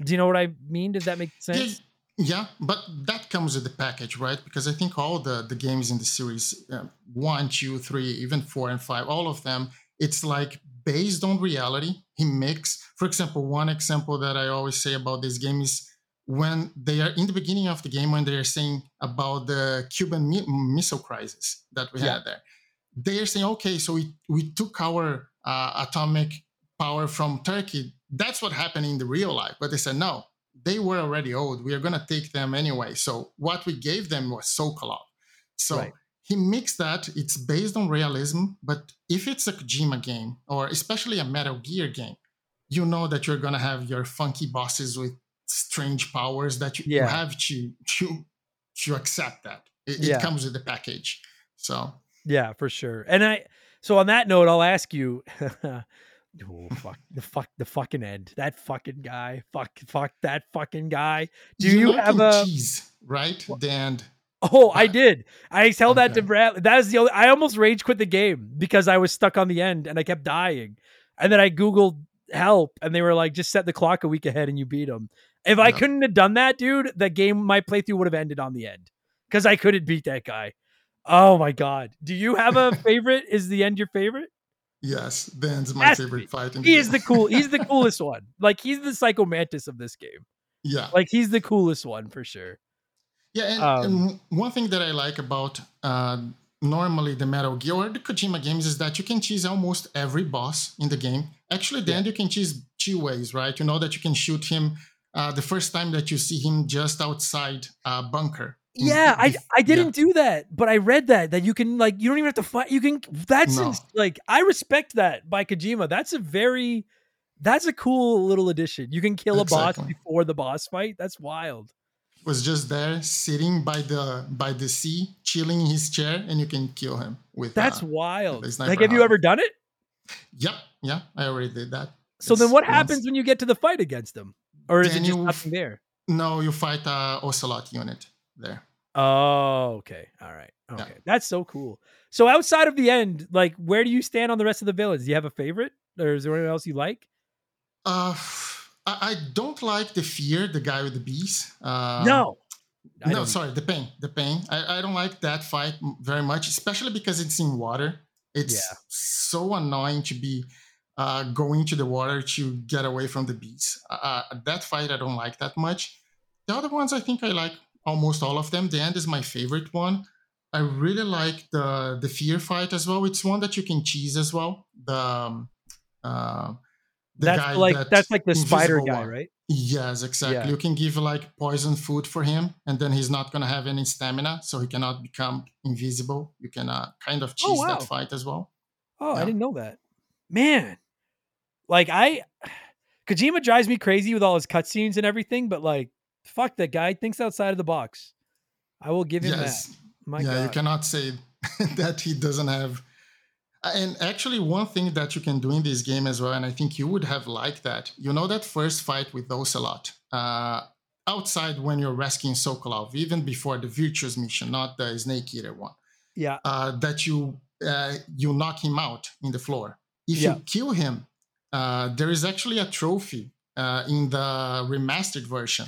Speaker 1: Do you know what I mean? Does that make sense?
Speaker 4: Yeah, but that comes with the package, right? Because I think all the the games in the series, uh, one, two, three, even four and five, all of them, it's like based on reality. He makes, for example, one example that I always say about this game is when they are in the beginning of the game when they are saying about the Cuban mi- Missile Crisis that we
Speaker 1: Yeah.
Speaker 4: had there. They are saying, okay, so we we took our uh, atomic power from Turkey. That's what happened in the real life. But they said, no, they were already old. We are going to take them anyway. So what we gave them was Sokolov. So
Speaker 1: Right.
Speaker 4: he mixed that. It's based on realism. But if it's a Kojima game, or especially a Metal Gear game, you know that you're going to have your funky bosses with strange powers that you,
Speaker 1: Yeah.
Speaker 4: have to, to, to accept that. It,
Speaker 1: Yeah.
Speaker 4: it comes with the package. So
Speaker 1: Yeah, for sure. And I so on that note, I'll ask you Oh fuck the fuck the fucking end. That fucking guy. Fuck fuck that fucking guy. Do you,
Speaker 4: like
Speaker 1: have a
Speaker 4: cheese, right? End.
Speaker 1: Oh, I did. I tell that to Brad. That is the only I almost rage quit the game because I was stuck on the end and I kept dying. And then I Googled help and they were like, just set the clock a week ahead and you beat him. If I couldn't have done that, dude, the game, my playthrough would have ended on the end because I couldn't beat that guy. Oh my God. Do you have a favorite? is the end your favorite?
Speaker 4: Yes, end's my
Speaker 1: be.
Speaker 4: favorite fight. In
Speaker 1: He is the cool. He's the coolest one. Like he's the Psycho Mantis of this game.
Speaker 4: yeah.
Speaker 1: Like he's the coolest one for sure.
Speaker 4: Yeah, and,
Speaker 1: Um,
Speaker 4: and one thing that I like about uh, normally the Metal Gear or the Kojima games is that you can choose almost every boss in the game. Actually, then you can choose two ways, right? You know that you can shoot him uh, the first time that you see him just outside a bunker.
Speaker 1: Yeah, I I didn't do that, but I read that that you can like you don't even have to fight. You can that's
Speaker 4: No.
Speaker 1: ins- like I respect that by Kojima. That's a very that's a cool little addition. You can kill a boss before the boss fight. That's wild.
Speaker 4: was just there sitting by the by the sea, chilling in his chair, and you can kill him with.
Speaker 1: That's
Speaker 4: uh,
Speaker 1: wild.
Speaker 4: sniper
Speaker 1: Like, have you ever done it?
Speaker 4: Yep, yeah, I already did that.
Speaker 1: So then,
Speaker 4: It's
Speaker 1: what
Speaker 4: once.
Speaker 1: happens when you get to the fight against them, or is
Speaker 4: Then
Speaker 1: it just
Speaker 4: you
Speaker 1: nothing there?
Speaker 4: No, you fight a Ocelot unit there.
Speaker 1: Oh, okay, all right,
Speaker 4: Yeah.
Speaker 1: okay, that's so cool. So outside of the end, like, where do you stand on the rest of the villains? Do you have a favorite, or is there anyone else you like?
Speaker 4: Uh, I, I don't like the fear, the guy with the bees. Uh,
Speaker 1: no, I
Speaker 4: no, sorry, the pain, the pain. I, I don't like that fight very much, especially because it's in water. It's
Speaker 1: Yeah.
Speaker 4: so annoying to be uh, going to the water to get away from the bees. Uh, uh, that fight, I don't like that much. The other ones, I think I like almost all of them. The end is my favorite one. I really like the the fear fight as well. It's one that you can cheese as well. The um, uh, the
Speaker 1: that's like
Speaker 4: that
Speaker 1: that's like the spider guy,
Speaker 4: one.
Speaker 1: right?
Speaker 4: Yes, exactly.
Speaker 1: Yeah.
Speaker 4: You can give like poison food for him, and then he's not gonna have any stamina, so he cannot become invisible. You can uh, kind of cheese
Speaker 1: Oh, wow.
Speaker 4: that fight as well.
Speaker 1: Oh, I didn't know that. Man, like I, Kojima drives me crazy with all his cutscenes and everything, but like, fuck that guy thinks outside of the box. I will give him
Speaker 4: yes,
Speaker 1: that. My
Speaker 4: yeah, you cannot say that he doesn't have. And actually, one thing that you can do in this game as well, and I think you would have liked that. You know that first fight with Ocelot, uh, outside when you're rescuing Sokolov, even before the Virtuous mission, not the Snake Eater one.
Speaker 1: yeah.
Speaker 4: uh, that you uh, you knock him out in the floor. If
Speaker 1: Yeah.
Speaker 4: you kill him, uh, there is actually a trophy uh, in the remastered version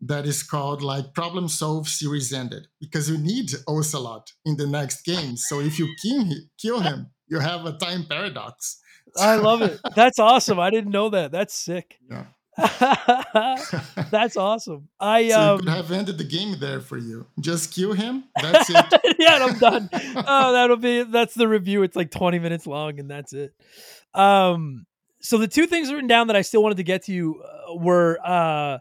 Speaker 4: that is called like problem solved series ended because you need Ocelot in the next game. So if you kill, him, you have a time paradox.
Speaker 1: I love it. That's awesome. I didn't know that. That's sick.
Speaker 4: Yeah.
Speaker 1: That's awesome. I
Speaker 4: So
Speaker 1: um
Speaker 4: could have ended the game there for you. Just kill him. That's it.
Speaker 1: yeah, and I'm done. Oh, that'll be that's the review. It's like 20 minutes long and that's it. Um so the two things written down that I still wanted to get to you uh, were uh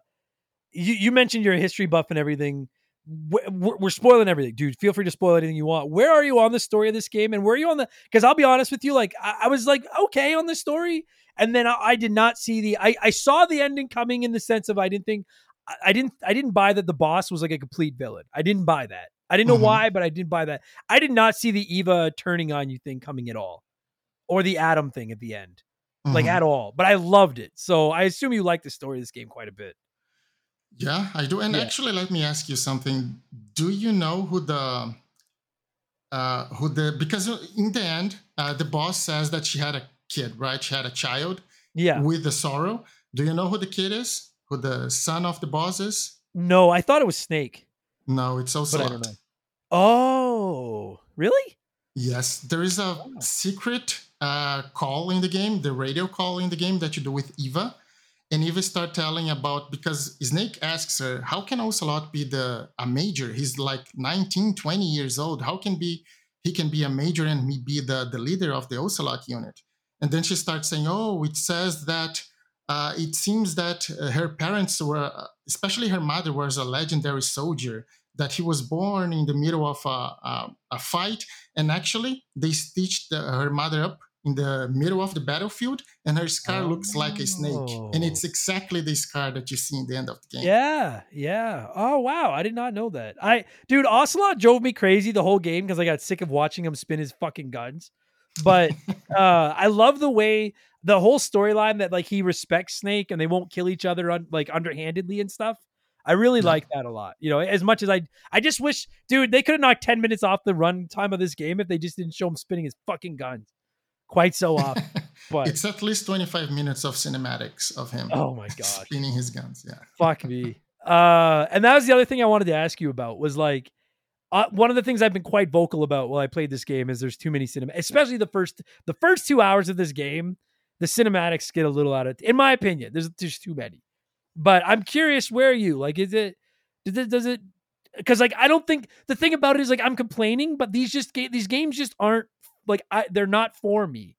Speaker 1: you, you mentioned you're a history buff and everything. We're, we're spoiling everything, dude. Feel free to spoil anything you want. Where are you on the story of this game, and where are you on the? Because I'll be honest with you, like I, I was like okay on the story, and then I, I did not see the. I, I saw the ending coming in the sense of I didn't think I, didn't I didn't buy that the boss was like a complete villain. I didn't buy that. I didn't know
Speaker 4: Mhm.
Speaker 1: why, but I didn't buy that. I did not see the Eva turning on you thing coming at all, or the Adam thing at the end, like
Speaker 4: Mhm.
Speaker 1: at all. But I loved it, so I assume you like the story of this game quite a bit.
Speaker 4: Yeah, I do. And
Speaker 1: Yeah.
Speaker 4: actually, let me ask you something. Do you know who the uh who the because in the end, uh, the boss says that she had a kid, right? She had a child
Speaker 1: Yeah.
Speaker 4: with the sorrow. Do you know who the kid is? Who the son of the boss is?
Speaker 1: No, I thought it was Snake,
Speaker 4: No, it's also
Speaker 1: but I. Oh, really?
Speaker 4: Yes, there is a secret uh, call in the game, the radio call in the game that you do with Eva. And Eva start telling about because Snake asks her, how can Ocelot be the a major? He's like 19, 20 years old. How can be he can be a major and me be the, the leader of the Ocelot unit? And then she starts saying, oh, it says that uh, it seems that uh, her parents were, uh, especially her mother, was a legendary soldier. That he was born in the middle of a, a, a fight, and actually they stitched the, her mother up in the middle of the battlefield, and her scar looks like a snake, and it's exactly the scar that you see in the end of the game.
Speaker 1: Yeah, yeah. Oh wow, I did not know that. I dude, Ocelot drove me crazy the whole game because I got sick of watching him spin his fucking guns. But uh I love the way the whole storyline that like he respects Snake and they won't kill each other on like underhandedly and stuff. I really
Speaker 4: Yeah.
Speaker 1: like that a lot. You know, as much as I I just wish, dude, they could have knocked 10 minutes off the run time of this game if they just didn't show him spinning his fucking guns quite so often. But
Speaker 4: it's at least 25 minutes of cinematics of him
Speaker 1: oh my god,
Speaker 4: spinning his guns. Yeah.
Speaker 1: fuck me uh and that was the other thing i wanted to ask you about was like uh, one of the things i've been quite vocal about while i played this game is there's too many cinema especially the first the first two hours of this game the cinematics get a little out of in my opinion there's there's too many but i'm curious where are you like is it does it does it because like i don't think the thing about it is like i'm complaining but these just these games just aren't like I, they're not for me.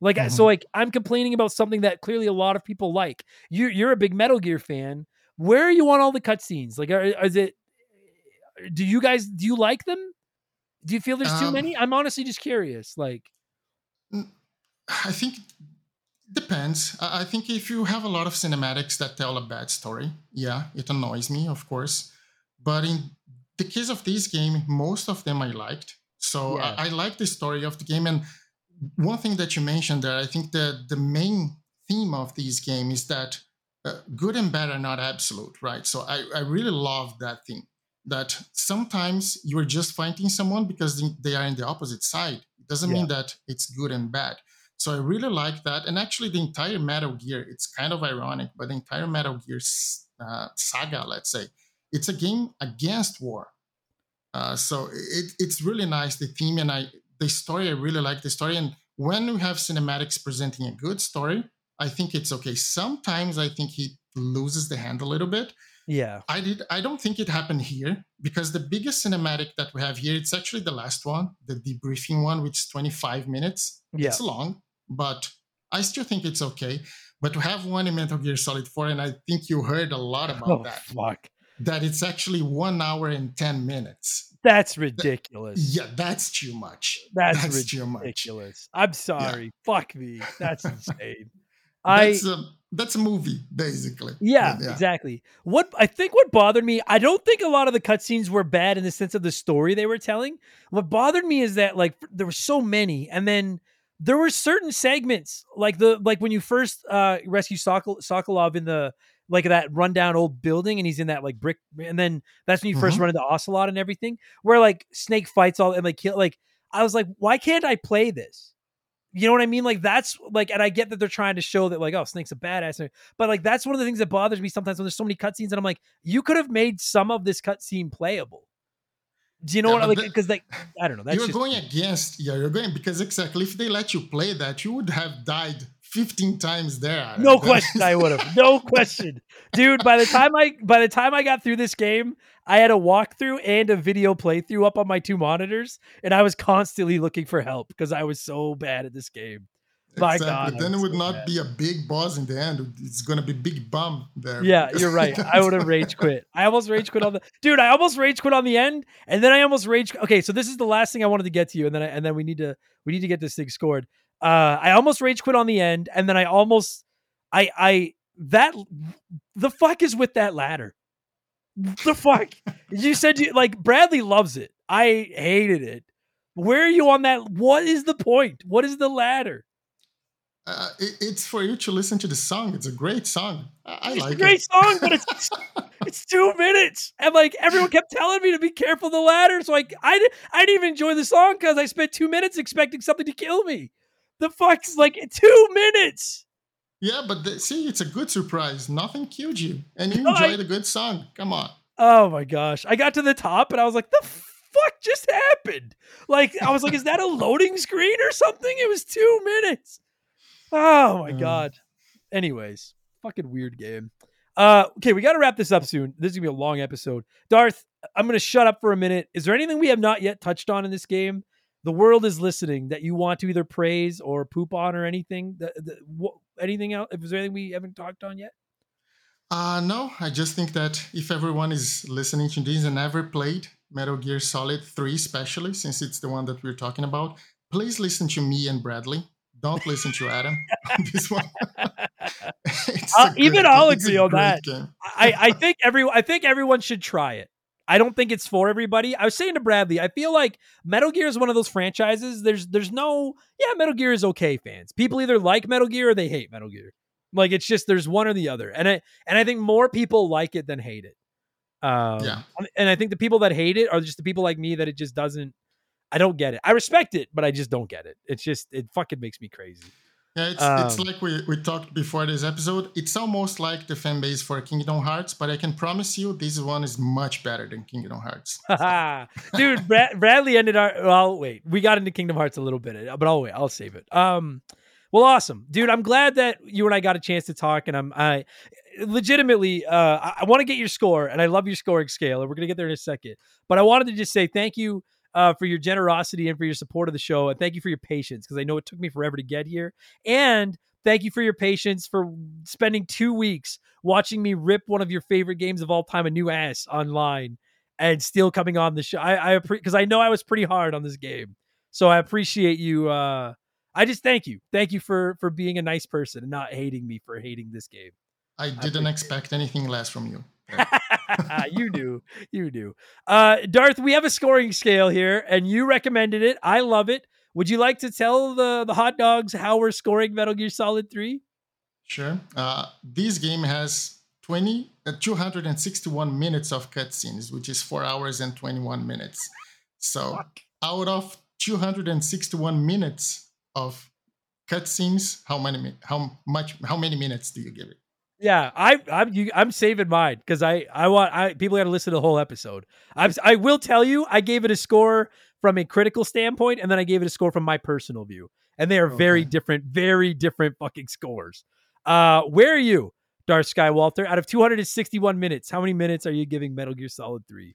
Speaker 1: Like I so like i'm complaining about something that clearly a lot of people like. You you're a big metal gear fan. Where are you on all the cutscenes? Like are, is it do you guys do you like them? Do you feel there's too
Speaker 4: Um,
Speaker 1: many? I'm honestly just curious like
Speaker 4: I think it depends. I think if you have a lot of cinematics that tell a bad story, yeah, it annoys me, of course. But in the case of this game, most of them I liked. So
Speaker 1: Yeah.
Speaker 4: I, I like the story of the game. And one thing that you mentioned there, I think that the main theme of this game is that uh, good and bad are not absolute, right? So I, I really love that thing. That sometimes you're just fighting someone because they- are in the opposite side. It doesn't mean that it's good and bad. So I really like that. And actually, the entire Metal Gear, it's kind of ironic, but the entire Metal Gear uh, saga, let's say, it's a game against war. Uh, so it, it's really nice, the theme and I, the story, I really like the story. And when we have cinematics presenting a good story, I think it's okay. Sometimes I think he loses the hand a little bit.
Speaker 1: yeah
Speaker 4: I did. I don't think it happened here because the biggest cinematic that we have here, it's actually the last one, the debriefing one, which is 25 minutes.
Speaker 1: Yeah.
Speaker 4: It's long, but I still think it's okay. But to have one in Metal Gear Solid 4, and I think you heard a lot about
Speaker 1: oh
Speaker 4: that,
Speaker 1: fuck
Speaker 4: that it's actually one hour and 10 minutes.
Speaker 1: That's ridiculous
Speaker 4: Yeah, that's too much.
Speaker 1: that's,
Speaker 4: too much.
Speaker 1: ridiculous i'm sorry fuck me that's insane i
Speaker 4: That's a, that's a movie, basically.
Speaker 1: Yeah,
Speaker 4: But
Speaker 1: exactly. What I think what bothered me, I don't think a lot of the cutscenes were bad in the sense of the story they were telling. What bothered me is that like there were so many, and then there were certain segments like the like when you first uh rescue Sokol- Sokolov in the like that rundown old building, and he's in that like brick, and then that's when you 1st
Speaker 4: Mhm.
Speaker 1: run into Ocelot and everything, where like Snake fights all and like kill like I was like, why can't I play this? You know what I mean? Like that's like, and I get that they're trying to show that like, oh, Snake's a badass, but like that's one of the things that bothers me sometimes when there's so many cutscenes, and I'm like, you could have made some of this cutscene playable. Do you know
Speaker 4: Yeah,
Speaker 1: what like? Because like, I don't know. That's
Speaker 4: you're
Speaker 1: just,
Speaker 4: going against, yeah, you're going because exactly if they let you play that, you would have died 15 times there.
Speaker 1: No question I would have. No question. Dude, by the time I by the time I got through this game, I had a walkthrough and a video playthrough up on my two monitors, and I was constantly looking for help because I was so bad at this game. My
Speaker 4: exactly.
Speaker 1: God,
Speaker 4: Then it would
Speaker 1: so
Speaker 4: not
Speaker 1: bad.
Speaker 4: be a big boss in the end. It's gonna be big bum there.
Speaker 1: Yeah, you're right. I would have rage quit. I almost rage quit on the dude. I almost rage quit on the end, and then I almost rage. Okay, so this is the last thing I wanted to get to you, and then I, and then we need to we need to get this thing scored. Uh, I almost rage quit on the end, and then I almost I I that the fuck is with that ladder. The fuck you said you like Bradley loves it. I hated it. Where are you on that? What is the point? What is the ladder?
Speaker 4: Uh, it- it's for you to listen to the song. It's a great song. I, I
Speaker 1: It's
Speaker 4: like
Speaker 1: a great song, but it's it's two minutes, and like everyone kept telling me to be careful of the ladder. So like I I didn't even enjoy the song because I spent two minutes expecting something to kill me. The fuck's like two minutes.
Speaker 4: Yeah, but the, see, it's a good surprise. Nothing killed you, and you enjoyed a good song. Come on.
Speaker 1: Oh my gosh! I got to the top and I was like, the fuck just happened? Like I was like, is that a loading screen or something? It was two minutes. Oh my god. Anyways, fucking weird game. Uh, okay, we got to wrap this up soon. This is gonna be a long episode. Darth, I'm gonna shut up for a minute. Is there anything we have not yet touched on in this game? The world is listening that you want to either praise or poop on or anything. That, that, what, anything else? Is there anything we haven't talked on yet?
Speaker 4: Uh, no, I just think that if everyone is listening to this and ever played Metal Gear Solid 3, especially since it's the one that we're talking about, please listen to me and Bradley. Don't listen to Adam on this one.
Speaker 1: Uh, even
Speaker 4: great-
Speaker 1: I'll agree on that.
Speaker 4: game.
Speaker 1: I, I think every I think everyone should try it. I don't think it's for everybody. I was saying to Bradley, I feel like Metal Gear is one of those franchises. There's there's no yeah, Metal Gear is okay fans. People either like Metal Gear or they hate Metal Gear. Like it's just there's one or the other. And I and I think more people like it than hate it. Um,
Speaker 4: Yeah.
Speaker 1: And I think the people that hate it are just the people like me that it just doesn't. I don't get it. I respect it, but I just don't get it. It's just it fucking makes me crazy.
Speaker 4: Yeah, it's, it's
Speaker 1: Um,
Speaker 4: like we, we talked before this episode. It's almost like the fan base for Kingdom Hearts, but I can promise you this one is much better than Kingdom Hearts.
Speaker 1: Dude, Brad, Bradley ended our. Well, wait, we got into Kingdom Hearts a little bit, but I'll wait. I'll save it. Um, well, awesome, dude. I'm glad that you and I got a chance to talk, and I'm I legitimately uh I, I want to get your score, and I love your scoring scale, and we're gonna get there in a second. But I wanted to just say thank you. Uh, for your generosity and for your support of the show, and thank you for your patience because I know it took me forever to get here. And thank you for your patience for spending two weeks watching me rip one of your favorite games of all time a new ass online and still coming on the show. I I because I know I was pretty hard on this game, so I appreciate you. Uh, I just thank you, thank you for for being a nice person and not hating me for hating this game.
Speaker 4: I didn't
Speaker 1: it.
Speaker 4: expect anything less from you.
Speaker 1: you do, you do. Uh, Darth, we have a scoring scale here, and you recommended it. I love it. Would you like to tell the the hot dogs how we're scoring Metal Gear Solid Three?
Speaker 4: Sure. Uh, this game has 20, uh, 261 minutes of cutscenes, which is 4 hours and 21 minutes. So out of 261 minutes of cutscenes, how many how much how many minutes do you give it?
Speaker 1: Yeah, I, I'm you, I'm saving mine because I I want I people got to listen to the whole episode. I'm I will tell you I gave it a score from a critical standpoint and then I gave it a score from my personal view, and they are very different, very different fucking scores. Uh, where are you, Darth Skywalter? Out of 261 minutes, how many minutes are you giving Metal Gear Solid Three?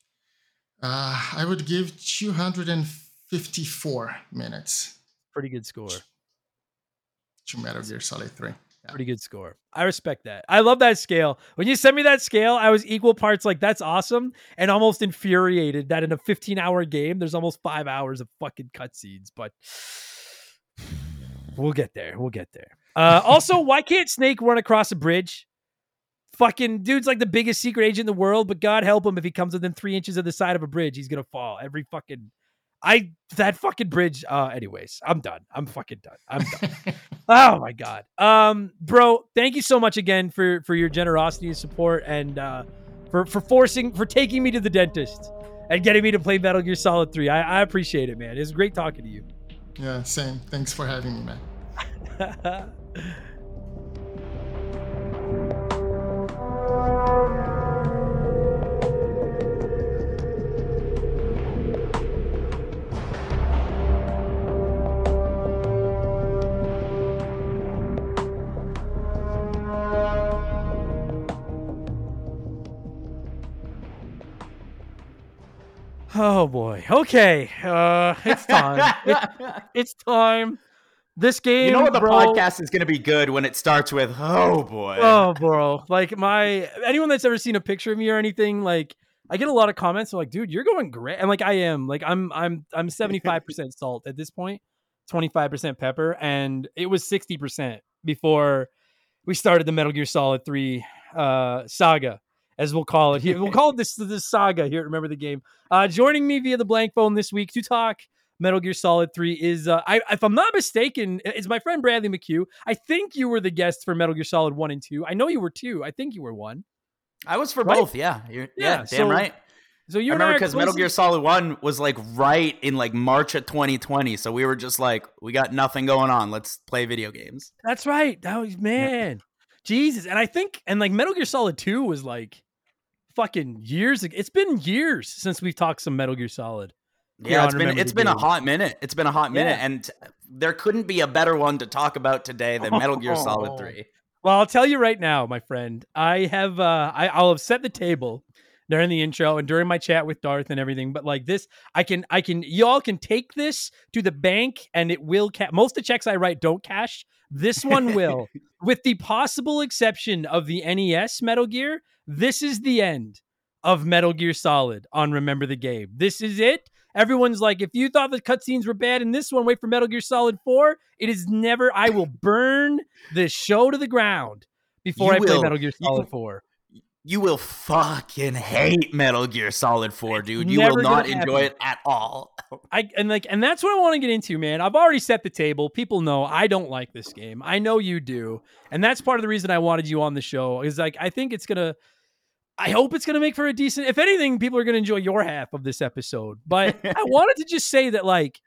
Speaker 4: Uh, I would give 254 minutes
Speaker 1: Pretty good score.
Speaker 4: to Metal Gear Solid 3. Yeah.
Speaker 1: Pretty good score. I respect that. I love that scale. When you sent me that scale, I was equal parts like that's awesome and almost infuriated that in a 15 hour game, there's almost five hours of fucking cutscenes. But we'll get there. We'll get there. Uh, also, why can't Snake run across a bridge? Fucking dude's like the biggest secret agent in the world, but God help him if he comes within three inches of the side of a bridge, he's gonna fall. Every fucking I that fucking bridge. Uh, anyways, I'm done. I'm fucking done. I'm done. Oh my god. Um, bro, thank you so much again for for your generosity and support and uh for for forcing for taking me to the dentist and getting me to play Metal Gear Solid 3. I, I appreciate it, man. It's great talking to you.
Speaker 4: yeah, same. Thanks for having me, man.
Speaker 1: Oh boy. Okay. Uh it's time. It- it's time. This game
Speaker 5: You know what the
Speaker 1: bro,
Speaker 5: podcast is going to be good when it starts with "Oh boy."
Speaker 1: Oh bro. Like my anyone that's ever seen a picture of me or anything, like I get a lot of comments So like, dude, you're going great. And like I am. Like I'm I'm I'm 75% salt at this point, 25% pepper, and it was 60% before we started the Metal Gear Solid 3 uh saga. As we'll call it here, we'll call it this this saga here. Remember the game. Uh, joining me via the blank phone this week to talk Metal Gear Solid 3 is, uh, I, if I'm not mistaken, it's my friend Bradley McCue. I think you were the guest for Metal Gear Solid 1 and 2. I know you were 2. I think you were 1.
Speaker 5: I was for
Speaker 1: Right?
Speaker 5: both. Yeah, You're,
Speaker 1: Yeah,
Speaker 5: yeah, damn
Speaker 1: so
Speaker 5: right.
Speaker 1: So you
Speaker 5: I remember because Metal Gear Solid One was like right in like March of 2020, so we were just like, we got nothing going on. Let's play video games.
Speaker 1: That's right. That was, man. Jesus. And I think, and like Metal Gear Solid 2 was like fucking years ago. It's been years since we've talked some Metal Gear Solid.
Speaker 5: Yeah, it's been it's been a hot minute. It's been a hot minute,
Speaker 1: Yeah.
Speaker 5: and there couldn't be a better one to talk about today than Metal Gear Solid Three.
Speaker 1: Well, I'll tell you right now, my friend. I have uh I, I'll have set the table during the intro and during my chat with Darth and everything. But like this, I can I can y'all can take this to the bank and it will ca- most of the checks I write don't cash. This one will. with the possible exception of the NES Metal Gear, this is the end of Metal Gear Solid on Remember the Game. This is it. Everyone's like, if you thought the cutscenes were bad in this one, wait for Metal Gear Solid 4. It is never, I will burn the show to the ground before
Speaker 5: You
Speaker 1: I play. Metal Gear
Speaker 5: You-
Speaker 1: Solid 4.
Speaker 5: You will fucking hate Metal Gear Solid Four, dude. You will not enjoy
Speaker 1: happen.
Speaker 5: it at all.
Speaker 1: I and like and that's what I want to get into, man. I've already set the table. People know I don't like this game. I know you do. And that's part of the reason I wanted you on the show. Is like I think it's gonna I hope it's gonna make for a decent if anything, people are gonna enjoy your half of this episode. But I wanted to just say that like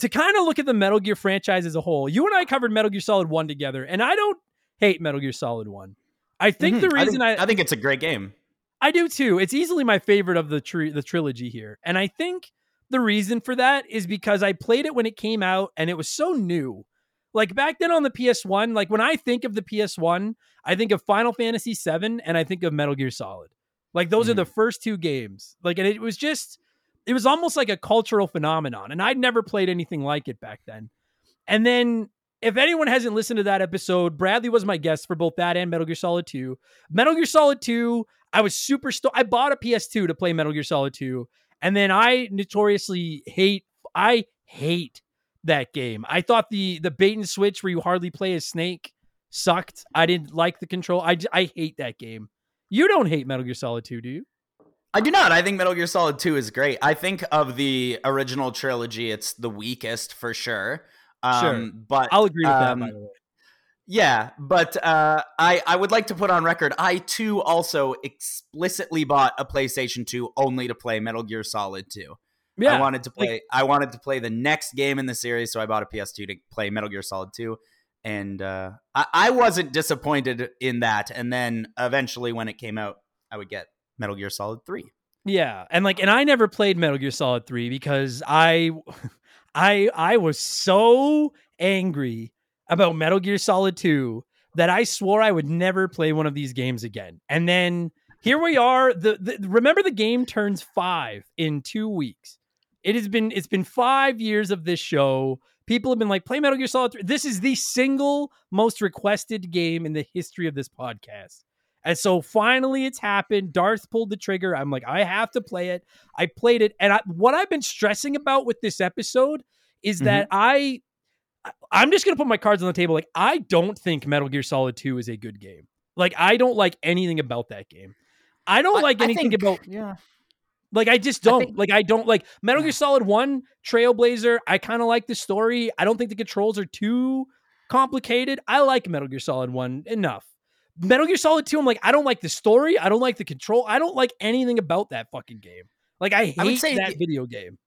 Speaker 1: to kind of look at the Metal Gear franchise as a whole. You and I covered Metal Gear Solid 1 together, and I don't hate Metal Gear Solid 1. I think
Speaker 5: Mhm.
Speaker 1: the reason
Speaker 5: I think, I think it's a great game.
Speaker 1: I do too. It's easily my favorite of the tri- the trilogy here. And I think the reason for that is because I played it when it came out and it was so new. Like back then on the PS1, like when I think of the PS1, I think of Final Fantasy 7 and I think of Metal Gear Solid. Like those are the mm. first two games. Like and it was just it was almost like a cultural phenomenon and I'd never played anything like it back then. And then if anyone hasn't listened to that episode, Bradley was my guest for both that and Metal Gear Solid 2. Metal Gear Solid 2 I was super sto- I bought a PS2 to play Metal Gear Solid 2, and then I notoriously hate I hate that game. I thought the the bait and switch where you hardly play as Snake sucked. I didn't like the control. I I hate that game. You don't hate Metal Gear Solid 2, do you?
Speaker 5: I do not. I think Metal Gear Solid 2 is great. I think of the original trilogy, it's the weakest for sure. Um,
Speaker 1: Sure.
Speaker 5: But
Speaker 1: I'll agree with
Speaker 5: um,
Speaker 1: that by the way.
Speaker 5: Yeah, but uh, I I would like to put on record. I too also explicitly bought a PlayStation 2 only to play Metal Gear Solid 2.
Speaker 1: Yeah.
Speaker 5: I wanted to
Speaker 1: like-
Speaker 5: play. I wanted to play the next game in the series, so I bought a PS2 to play Metal Gear Solid 2. And uh, I, I wasn't disappointed in that. And then eventually, when it came out, I would get Metal Gear Solid 3.
Speaker 1: Yeah, and like, and I never played Metal Gear Solid Three because I, I, I was so angry about Metal Gear Solid Two that I swore I would never play one of these games again. And then here we are. The, the remember the game turns five in two weeks. It has been it's been five years of this show. People have been like, play Metal Gear Solid 3. This is the single most requested game in the history of this podcast. And so finally it's happened. Darth pulled the trigger. I'm like, I have to play it. I played it. And I, what I've been stressing about with this episode is mm-hmm. that I I- I'm just gonna put my cards on the table. Like, I don't think Metal Gear Solid 2 is a good game. Like, I don't like anything about that game. I don't
Speaker 5: I-
Speaker 1: like anything
Speaker 5: think-
Speaker 1: about
Speaker 5: yeah.
Speaker 1: Like I just don't
Speaker 5: think-
Speaker 1: like I don't like Metal Gear Solid 1 Trailblazer. I kind of like the story. I don't think the controls are too complicated. I like Metal Gear Solid 1 enough. Metal Gear Solid 2 I'm like I don't like the story. I don't like the control. I don't like anything about that fucking game. Like I hate
Speaker 5: I would say
Speaker 1: that
Speaker 5: the-
Speaker 1: video game.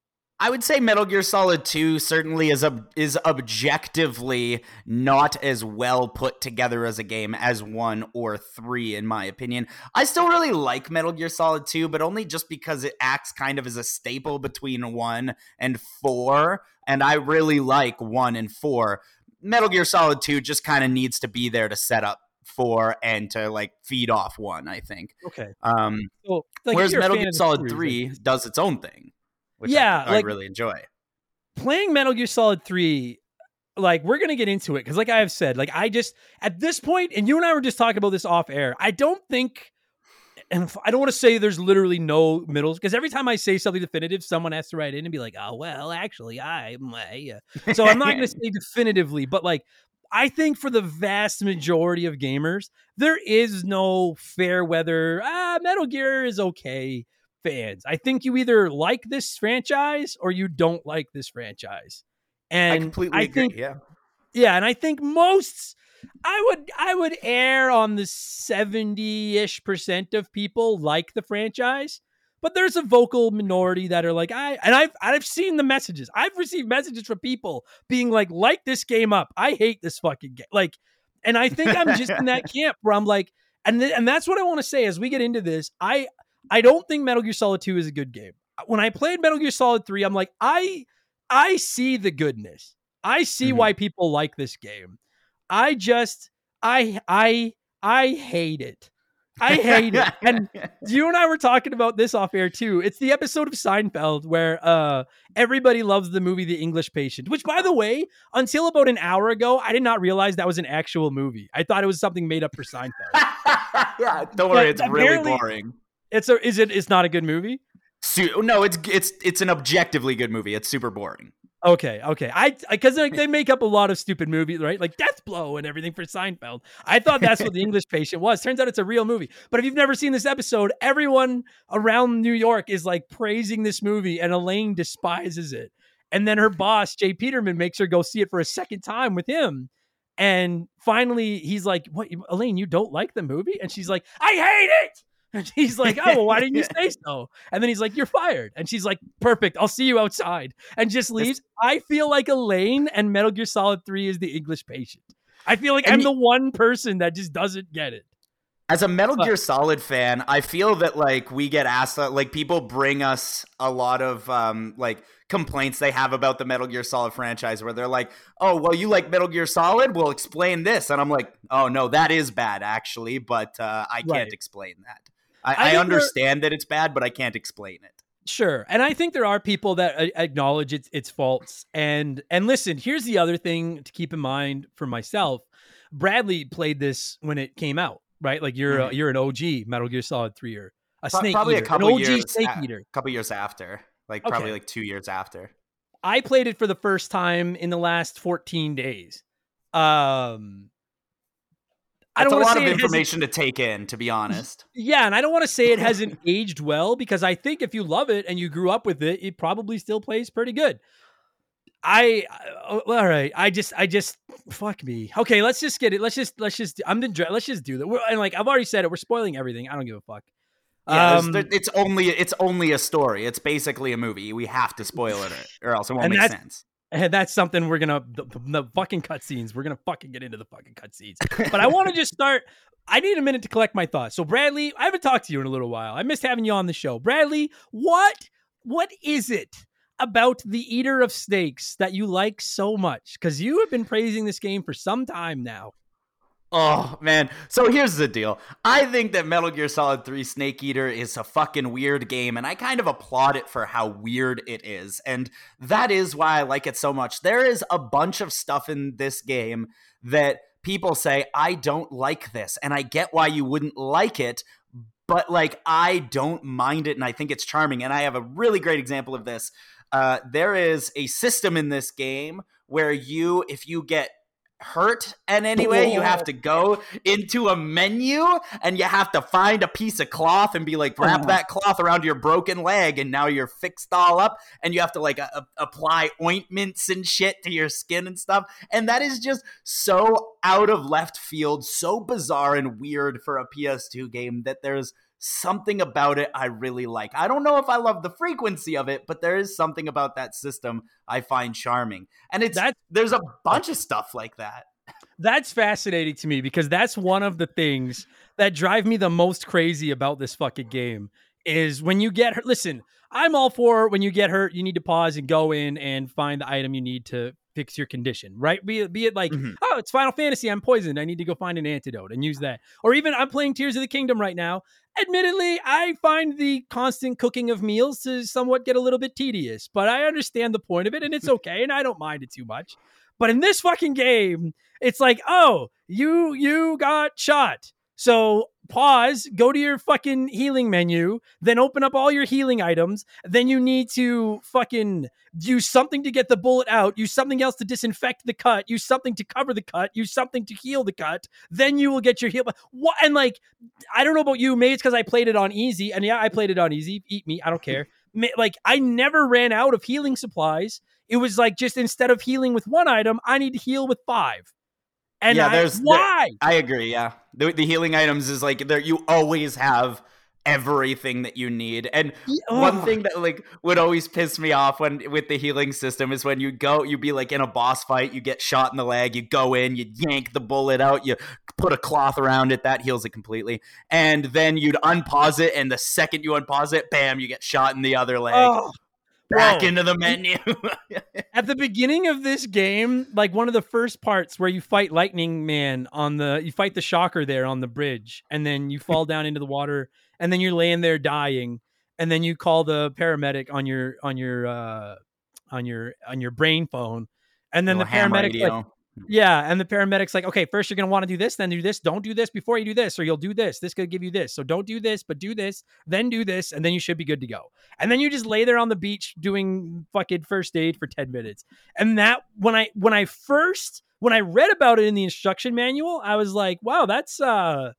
Speaker 5: I would say Metal Gear Solid 2 certainly is ob- is objectively not as well put together as a game as 1 or 3 in my opinion. I still really like Metal Gear Solid 2, but only just because it acts kind of as a staple between 1 and 4, and I really like 1 and 4. Metal Gear Solid 2 just kind of needs to be there to set up 4 and to like feed off 1, I think.
Speaker 1: Okay.
Speaker 5: Um
Speaker 1: So, like,
Speaker 5: whereas Metal Gear Solid
Speaker 1: series,
Speaker 5: 3 does its own thing. Which
Speaker 1: Yeah,
Speaker 5: I, I really enjoy.
Speaker 1: playing Metal Gear Solid 3, like we're gonna get into it because, like I have said, like I just at this point, and you and I were just talking about this off air. I don't think, and I don't want to say there's literally no middles because every time I say something definitive, someone has to write in and be like, "Oh well, actually, I." yeah." So I'm not gonna say definitively, but like. I think for the vast majority of gamers, there is no fair weather. Ah, Metal Gear is okay fans. I think you either like this franchise or you don't like this franchise. And
Speaker 5: I completely
Speaker 1: I
Speaker 5: agree.
Speaker 1: think
Speaker 5: yeah.
Speaker 1: yeah, and I think most I would I would err on the 70-ish percent of people like the franchise. But there's a vocal minority that are like, I and I've I've seen the messages. I've received messages from people being like, like this game up. I hate this fucking game. Like, and I think I'm just in that camp where I'm like, and th- and that's what I want to say as we get into this. I I don't think Metal Gear Solid 2 is a good game. When I played Metal Gear Solid 3, I'm like, I I see the goodness. I see
Speaker 5: Mhm.
Speaker 1: why people like this game. I just I I I hate it. I hate it. And you and I were talking about this off air too. It's the episode of Seinfeld where uh everybody loves the movie The English Patient, which by the way, until about an hour ago, I did not realize that was an actual movie. I thought it was something made up for Seinfeld.
Speaker 5: yeah, don't worry, it's really boring.
Speaker 1: It's a is it it's not a good movie?
Speaker 5: Su- no, it's it's it's an objectively good movie. It's super boring.
Speaker 1: Okay, okay. I because like they make up a lot of stupid movies, right? Like Death Blow and everything for Seinfeld. I thought that's what the English Patient was. Turns out it's a real movie. But if you've never seen this episode, everyone around New York is like praising this movie, and Elaine despises it. And then her boss, J. Peterman, makes her go see it for a second time with him. And finally, he's like, "What, Elaine? You don't like the movie?" And she's like, "I hate it." And she's like, "Oh, well, why didn't you say so?" And then he's like, "You're fired." And she's like, "Perfect. I'll see you outside." And just leaves. I feel like Elaine and Metal Gear Solid 3 is the English patient. I feel like
Speaker 5: And
Speaker 1: I'm
Speaker 5: y-
Speaker 1: the one person that just doesn't get it.
Speaker 5: As a Metal Gear Solid fan, I feel that like we get asked uh, like people bring us a lot of um like complaints they have about the Metal Gear Solid franchise where they're like, "Oh, well you like Metal Gear Solid? Well, explain this." And I'm like, "Oh, no, that is bad actually, but uh, I can't
Speaker 1: Right.
Speaker 5: explain that."
Speaker 1: I
Speaker 5: I, I, understand that it's bad, but I can't explain it.
Speaker 1: Sure. And I think there are people that uh, acknowledge its its faults. And and listen, here's the other thing to keep in mind for myself. Bradley played this when it came out, right? Like you're a, you're an OG Metal Gear Solid 3 or a
Speaker 5: Pro-
Speaker 1: snake
Speaker 5: probably
Speaker 1: eater,
Speaker 5: a couple
Speaker 1: an OG
Speaker 5: years
Speaker 1: snake
Speaker 5: a-
Speaker 1: eater.
Speaker 5: couple years after, like probably
Speaker 1: Okay.
Speaker 5: like two years after.
Speaker 1: I played it for the first time in the last 14 days. Um I don't
Speaker 5: a lot of
Speaker 1: say it hasn't
Speaker 5: information to take in, to be honest.
Speaker 1: Yeah, and I don't want to say it hasn't aged well because I think if you love it and you grew up with it, it probably still plays pretty good. I uh, all right. I just I just fuck me. Okay, let's just get it. Let's just let's just I'm the let's just do that. We're, and like I've already said it. We're spoiling everything. I don't give a fuck.
Speaker 5: Yeah,
Speaker 1: Um,
Speaker 5: it's only it's only a story. It's basically a movie. We have to spoil it, or else it won't make sense.
Speaker 1: And that's something we're gonna the, the fucking cutscenes. We're gonna fucking get into the fucking cutscenes. But I want to just start. I need a minute to collect my thoughts. So Bradley, I haven't talked to you in a little while. I missed having you on the show. Bradley, what what is it about the Eater of Snakes that you like so much? Because you have been praising this game for some time now.
Speaker 5: Oh man! So here's the deal. I think that Metal Gear Solid 3 Snake Eater is a fucking weird game, and I kind of applaud it for how weird it is, and that is why I like it so much. There is a bunch of stuff in this game that people say I don't like this, and I get why you wouldn't like it, but like I don't mind it, and I think it's charming. And I have a really great example of this. Uh, there is a system in this game where you, if you get hurt in any way, you have to go into a menu and you have to find a piece of cloth and be like, wrap
Speaker 1: Oh.
Speaker 5: that cloth around your broken leg, and now you're fixed all up. And you have to like a- a- apply ointments and shit to your skin and stuff. And that is just so out of left field, so bizarre and weird for a PS2 game that there's something about it I really like. I don't know if I love the frequency of it, but there is something about that system I find charming. And it's
Speaker 1: That's-
Speaker 5: there's a bunch of stuff like that.
Speaker 1: That's fascinating to me because that's one of the things that drive me the most crazy about this fucking game is when you get hurt. Listen, I'm all for when you get hurt, you need to pause and go in and find the item you need to fix your condition, right? Be it, be it like,
Speaker 5: Mhm.
Speaker 1: oh, it's Final Fantasy, I'm poisoned, I need to go find an antidote and use that. Or even I'm playing Tears of the Kingdom right now. Admittedly, I find the constant cooking of meals to somewhat get a little bit tedious, but I understand the point of it and it's okay and I don't mind it too much. But in this fucking game, it's like, oh, you you got shot. So pause, go to your fucking healing menu, then open up all your healing items. Then you need to fucking use something to get the bullet out, use something else to disinfect the cut, use something to cover the cut, use something to heal the cut. Then you will get your heal. What? And like, I don't know about you, maybe it's because I played it on easy, and yeah, I played it on easy. Eat me, I don't care. Like, I never ran out of healing supplies. It was like just instead of healing with one item, I need to heal with five. And
Speaker 5: Yeah,
Speaker 1: I,
Speaker 5: there's- there-
Speaker 1: why?
Speaker 5: I agree, yeah. The, the healing items is like there you always have everything that you need. And one
Speaker 1: oh.
Speaker 5: thing that like would always piss me off when with the healing system is when you go you'd be like in a boss fight, you get shot in the leg, you go in, you yank the bullet out, you put a cloth around it, that heals it completely. And then you'd unpause it, and the second you unpause it, bam, you get shot in the other leg.
Speaker 1: Oh,
Speaker 5: Back into the menu.
Speaker 1: At the beginning of this game, like one of the first parts where you fight Lightning Man on the, you fight the Shocker there on the bridge, and then you fall down into the water, and then you're laying there dying, and then you call the paramedic on your on your uh on your on your brain phone, and then the
Speaker 5: Little
Speaker 1: paramedic like. Yeah, and the paramedic's like, okay, first you're gonna want to do this, then do this. Don't do this before you do this, or you'll do this. This could give you this. So don't do this, but do this, then do this, and then you should be good to go. And then you just lay there on the beach doing fucking first aid for 10 minutes. And that when I when I first when I read about it in the instruction manual, I was like, wow, that's uh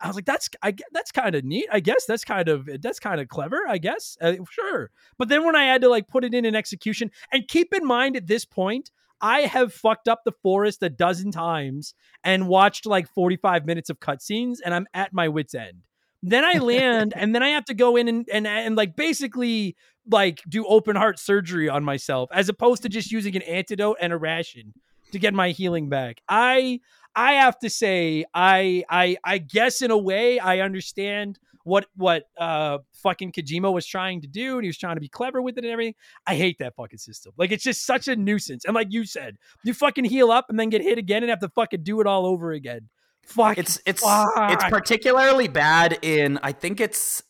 Speaker 1: I was like, that's I that's kind of neat. I guess that's kind of that's kind of clever. I guess uh, sure. But then when I had to like put it in an execution, and keep in mind at this point, I have fucked up the forest a dozen times and watched like 45 minutes of cutscenes, and I'm at my wits' end. Then I land, and then I have to go in and, and and like basically like do open heart surgery on myself, as opposed to just using an antidote and a ration to get my healing back. I I have to say, I I I guess in a way I understand what what uh fucking Kojima was trying to do, and he was trying to be clever with it and everything. I hate that fucking system. Like it's just such a nuisance. And like you said, you fucking heal up and then get hit again and have to fucking do it all over again. Fuck.
Speaker 5: It's it's it's particularly bad in I think it's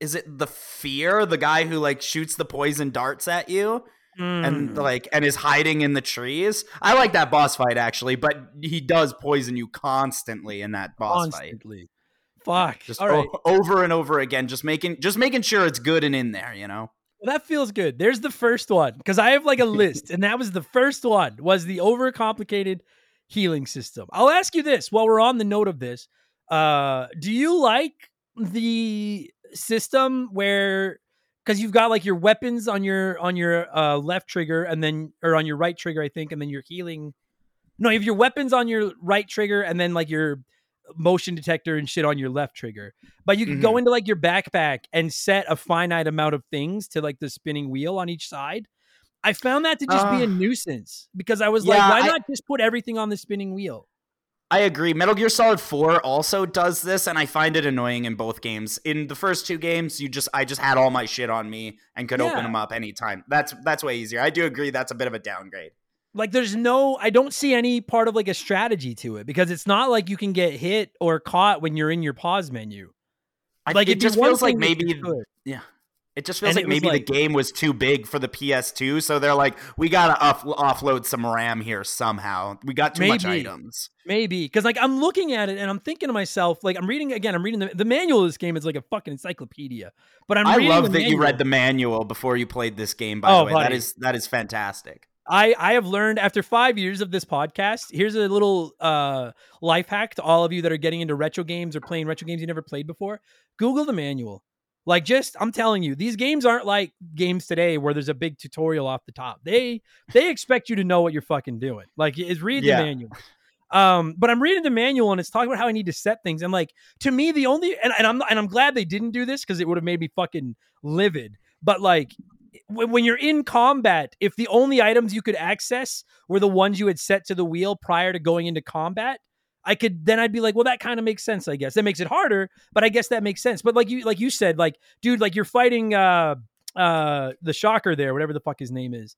Speaker 5: is it the fear the guy who like shoots the poison darts at you and
Speaker 1: Mm.
Speaker 5: like and is hiding in the trees. I like that boss fight actually, but he does poison you constantly in that boss fight.
Speaker 1: Fuck.
Speaker 5: Just
Speaker 1: all right.
Speaker 5: o- over and over again, just making just making sure it's good and in there, you know.
Speaker 1: Well, that feels good. There's the first one because I have like a list, and that was the first one was the overcomplicated healing system. I'll ask you this while we're on the note of this: uh, Do you like the system where because you've got like your weapons on your on your uh, left trigger and then or on your right trigger, I think, and then your healing. No, you have your weapons on your right trigger and then like your motion detector and shit on your left trigger. But you can go into like your backpack and set a finite amount of things to like the spinning wheel on each side. I found that to just be a
Speaker 5: Uh,
Speaker 1: nuisance because I was like, why
Speaker 5: I-
Speaker 1: not just put everything on the spinning wheel?
Speaker 5: I agree. Metal Gear Solid 4 also does this, and I find it annoying in both games. In the first two games, you just I just had all my shit on me and could open them up anytime. That's that's way easier. I do agree that's a bit of a downgrade.
Speaker 1: Like there's no I don't see any part of like a strategy to it because it's not like you can get hit or caught when you're in your pause menu.
Speaker 5: I,
Speaker 1: Like
Speaker 5: it just feels like
Speaker 1: thing if you
Speaker 5: maybe yeah. It just feels
Speaker 1: And
Speaker 5: like maybe
Speaker 1: like-
Speaker 5: the game was too big for the PS2, so they're like, we gotta off- offload some RAM here somehow. We got too much items.
Speaker 1: Maybe because like I'm looking at it and I'm thinking to myself, like I'm reading again. I'm reading the, the manual of this game is like a fucking encyclopedia. But I'm
Speaker 5: I love that you read the manual before you played this game. By
Speaker 1: Oh,
Speaker 5: the way, that
Speaker 1: buddy.
Speaker 5: is that is fantastic.
Speaker 1: I I have learned after five years of this podcast. Here's a little uh life hack to all of you that are getting into retro games or playing retro games you never played before. Google the manual. Like just I'm telling you, these games aren't like games today where there's a big tutorial off the top. They they expect you to know what you're fucking doing. Like is read
Speaker 5: Yeah.
Speaker 1: the manual. Um, but I'm reading the manual and it's talking about how I need to set things. And like to me, the only and, and I'm and I'm glad they didn't do this because it would have made me fucking livid. But like when, when you're in combat, if the only items you could access were the ones you had set to the wheel prior to going into combat, I could then I'd be like, well, that kind of makes sense, I guess. That makes it harder, but I guess that makes sense. But like you like you said, like, dude, like you're fighting uh uh the shocker there, whatever the fuck his name is.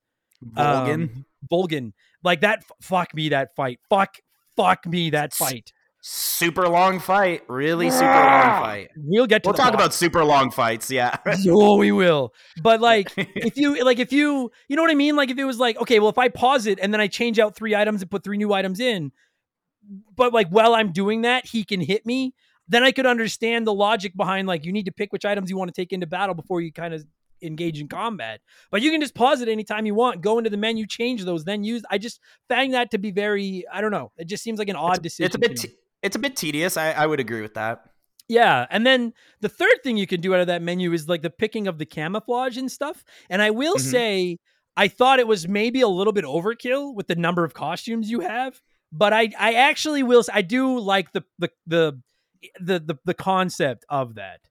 Speaker 5: Volgin.
Speaker 1: Um. Like that fuck me that fight. Fuck fuck me that fight.
Speaker 5: Super long fight. Really super long fight.
Speaker 1: We'll get to
Speaker 5: We'll talk
Speaker 1: boss.
Speaker 5: about super long fights. Yeah.
Speaker 1: oh, we will. But like, if you like, if you, you know what I mean? Like, if it was like, okay, well, if I pause it and then I change out three items and put three new items in, but like while I'm doing that, he can hit me. Then I could understand the logic behind like you need to pick which items you want to take into battle before you kind of engage in combat. But you can just pause it anytime you want, go into the menu, change those, then use. I just found that to be very, I don't know. It just seems like an odd decision.
Speaker 5: it's a bit.
Speaker 1: me.
Speaker 5: It's a bit tedious. I, I would agree with that.
Speaker 1: Yeah, and then the third thing you can do out of that menu is like the picking of the camouflage and stuff. And I will
Speaker 5: Mhm.
Speaker 1: say, I thought it was maybe a little bit overkill with the number of costumes you have, but I I actually will. I do like the the the the the, the concept of that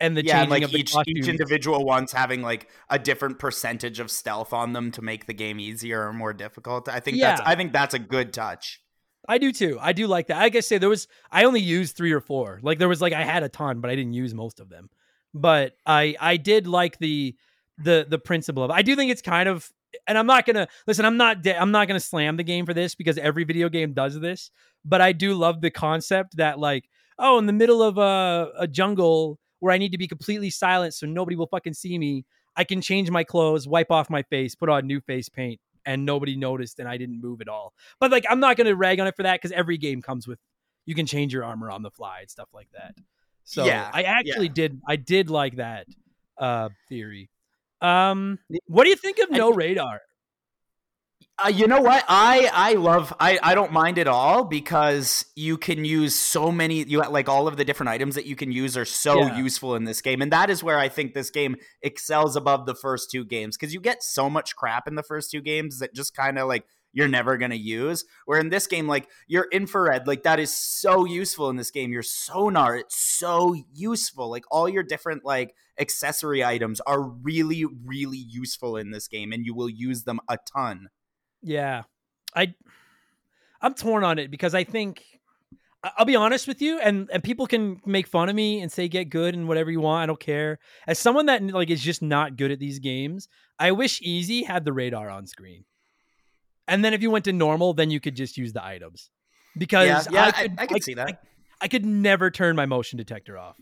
Speaker 1: and the
Speaker 5: yeah,
Speaker 1: changing
Speaker 5: and like each each individual ones having like a different percentage of stealth on them to make the game easier or more difficult. I think that's I think that's a good touch.
Speaker 1: I do too. I do like that. I guess say there was I only used three or four. Like there was like I had a ton, but I didn't use most of them. But I I did like the the the principle of. I do think it's kind of and I'm not gonna listen. I'm not de- I'm not gonna slam the game for this because every video game does this. But I do love the concept that like oh in the middle of a a jungle where I need to be completely silent so nobody will fucking see me. I can change my clothes, wipe off my face, put on new face paint, and nobody noticed, and I didn't move at all. But like, I'm not going to rag on it for that because every game comes with you can change your armor on the fly and stuff like that. So
Speaker 5: Yeah,
Speaker 1: I actually did. I did like that uh theory. Um, what do you think of no radar?
Speaker 5: Uh, you know what? I I love I I don't mind at all because you can use so many you like all of the different items that you can use are so
Speaker 1: Yeah.
Speaker 5: useful in this game and that is where I think this game excels above the first two games cuz you get so much crap in the first two games that just kind of like you're never going to use where in this game like your infrared like that is so useful in this game your sonar it's so useful like all your different like accessory items are really really useful in this game and you will use them a ton
Speaker 1: Yeah, I I'm torn on it because I think I- I'll be honest with you, and and people can make fun of me and say get good and whatever you want. I don't care. As someone that like is just not good at these games, I wish Easy had the radar on screen. And then if you went to normal, then you could just use the items. Because
Speaker 5: yeah, yeah, I,
Speaker 1: could,
Speaker 5: I, can see that.
Speaker 1: I, I could never turn my motion detector off.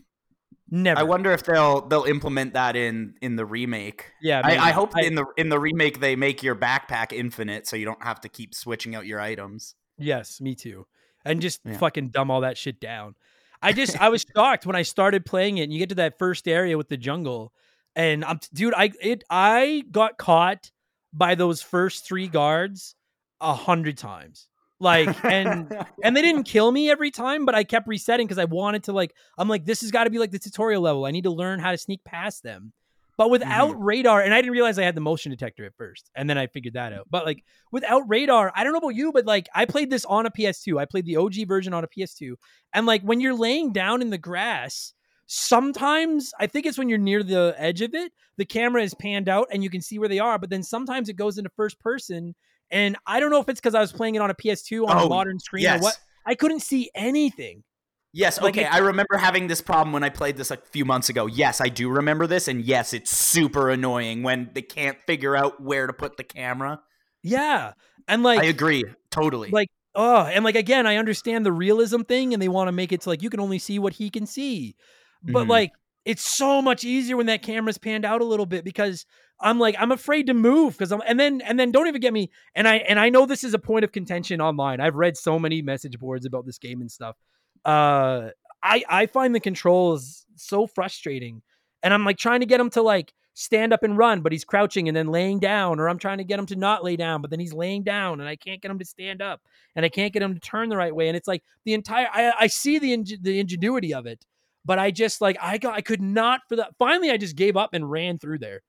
Speaker 1: Never.
Speaker 5: I wonder if they'll they'll implement that in in the remake.
Speaker 1: Yeah,
Speaker 5: I. I hope
Speaker 1: I-
Speaker 5: in the in the remake they make your backpack infinite, so you don't have to keep switching out your items.
Speaker 1: Yes, me too. And just
Speaker 5: Yeah.
Speaker 1: fucking dumb all that shit down. I just I was shocked when I started playing it and you get to that first area with the jungle and I'm dude I it I got caught by those first 3 guards a hundred times. Like and and they didn't kill me every time, but I kept resetting because I wanted to like I'm like this has got to be like the tutorial level. I need to learn how to sneak past them. But without mm-hmm. radar, and I didn't realize I had the motion detector at first, and then I figured that out. But like without radar, I don't know about you, but like I played this on a PS2. I played the OG version on a PS2, and like when you're laying down in the grass, sometimes I think it's when you're near the edge of it, the camera is panned out and you can see where they are. But then sometimes it goes into first person, and I don't know if it's because I was playing it on a PS2 on a
Speaker 5: Oh,
Speaker 1: modern screen
Speaker 5: yes.
Speaker 1: or what. I couldn't see anything.
Speaker 5: Yes, okay. I remember having this problem when I played this a few months ago. Yes, I do remember this, and yes, it's super annoying when they can't figure out where to put the camera.
Speaker 1: Yeah, and like
Speaker 5: I agree, totally.
Speaker 1: like oh and like again i understand the realism thing and they want to make it so like you can only see what he can see but
Speaker 5: Mhm.
Speaker 1: like it's so much easier when that camera's panned out a little bit because i'm like i'm afraid to move because i'm and then and then don't even get me and i and i know this is a point of contention online. I've read so many message boards about this game and stuff. Uh i i find the controls so frustrating and i'm like trying to get him to like stand up and run but he's crouching and then laying down or i'm trying to get him to not lay down but then he's laying down and i can't get him to stand up and i can't get him to turn the right way and it's like the entire i, I see the ing- the ingenuity of it but i just like i got i could not for that finally i just gave up and ran through there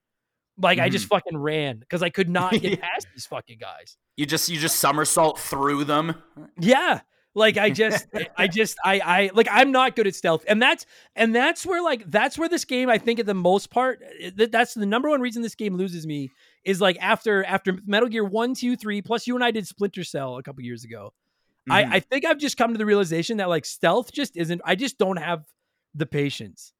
Speaker 1: Like I just fucking ran because I could not get past these fucking guys.
Speaker 5: You just you just somersault through them.
Speaker 1: Yeah. Like I just I just I I like I'm not good at stealth. And that's and that's where like that's where this game I think at the most part th- that's the number one reason this game loses me is like after after Metal Gear 1 2 3 plus you and I did Splinter Cell a couple years ago.
Speaker 5: Mhm.
Speaker 1: I I think I've just come to the realization that like stealth just isn't I just don't have the patience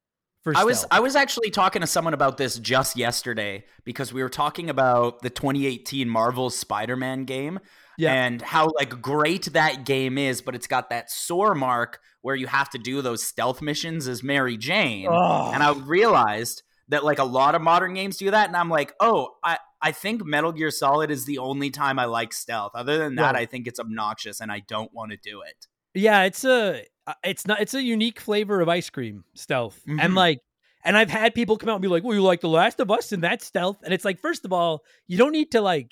Speaker 1: for
Speaker 5: I was. I was actually talking to someone about this just yesterday because we were talking about the 2018 Marvel Spider-Man game
Speaker 1: Yeah.
Speaker 5: and how like great that game is, but it's got that sore mark where you have to do those stealth missions as Mary Jane. And I realized that like a lot of modern games do that, and I'm like, oh, I I think Metal Gear Solid is the only time I like stealth. Other than that,
Speaker 1: Right.
Speaker 5: I think it's obnoxious and I don't want to do it.
Speaker 1: Yeah, it's a uh, it's not it's a unique flavor of ice cream stealth. And
Speaker 5: Mhm.
Speaker 1: like and I've had people come out and be like, "Well, you like The Last of Us and that's stealth." And it's like, first of all, you don't need to like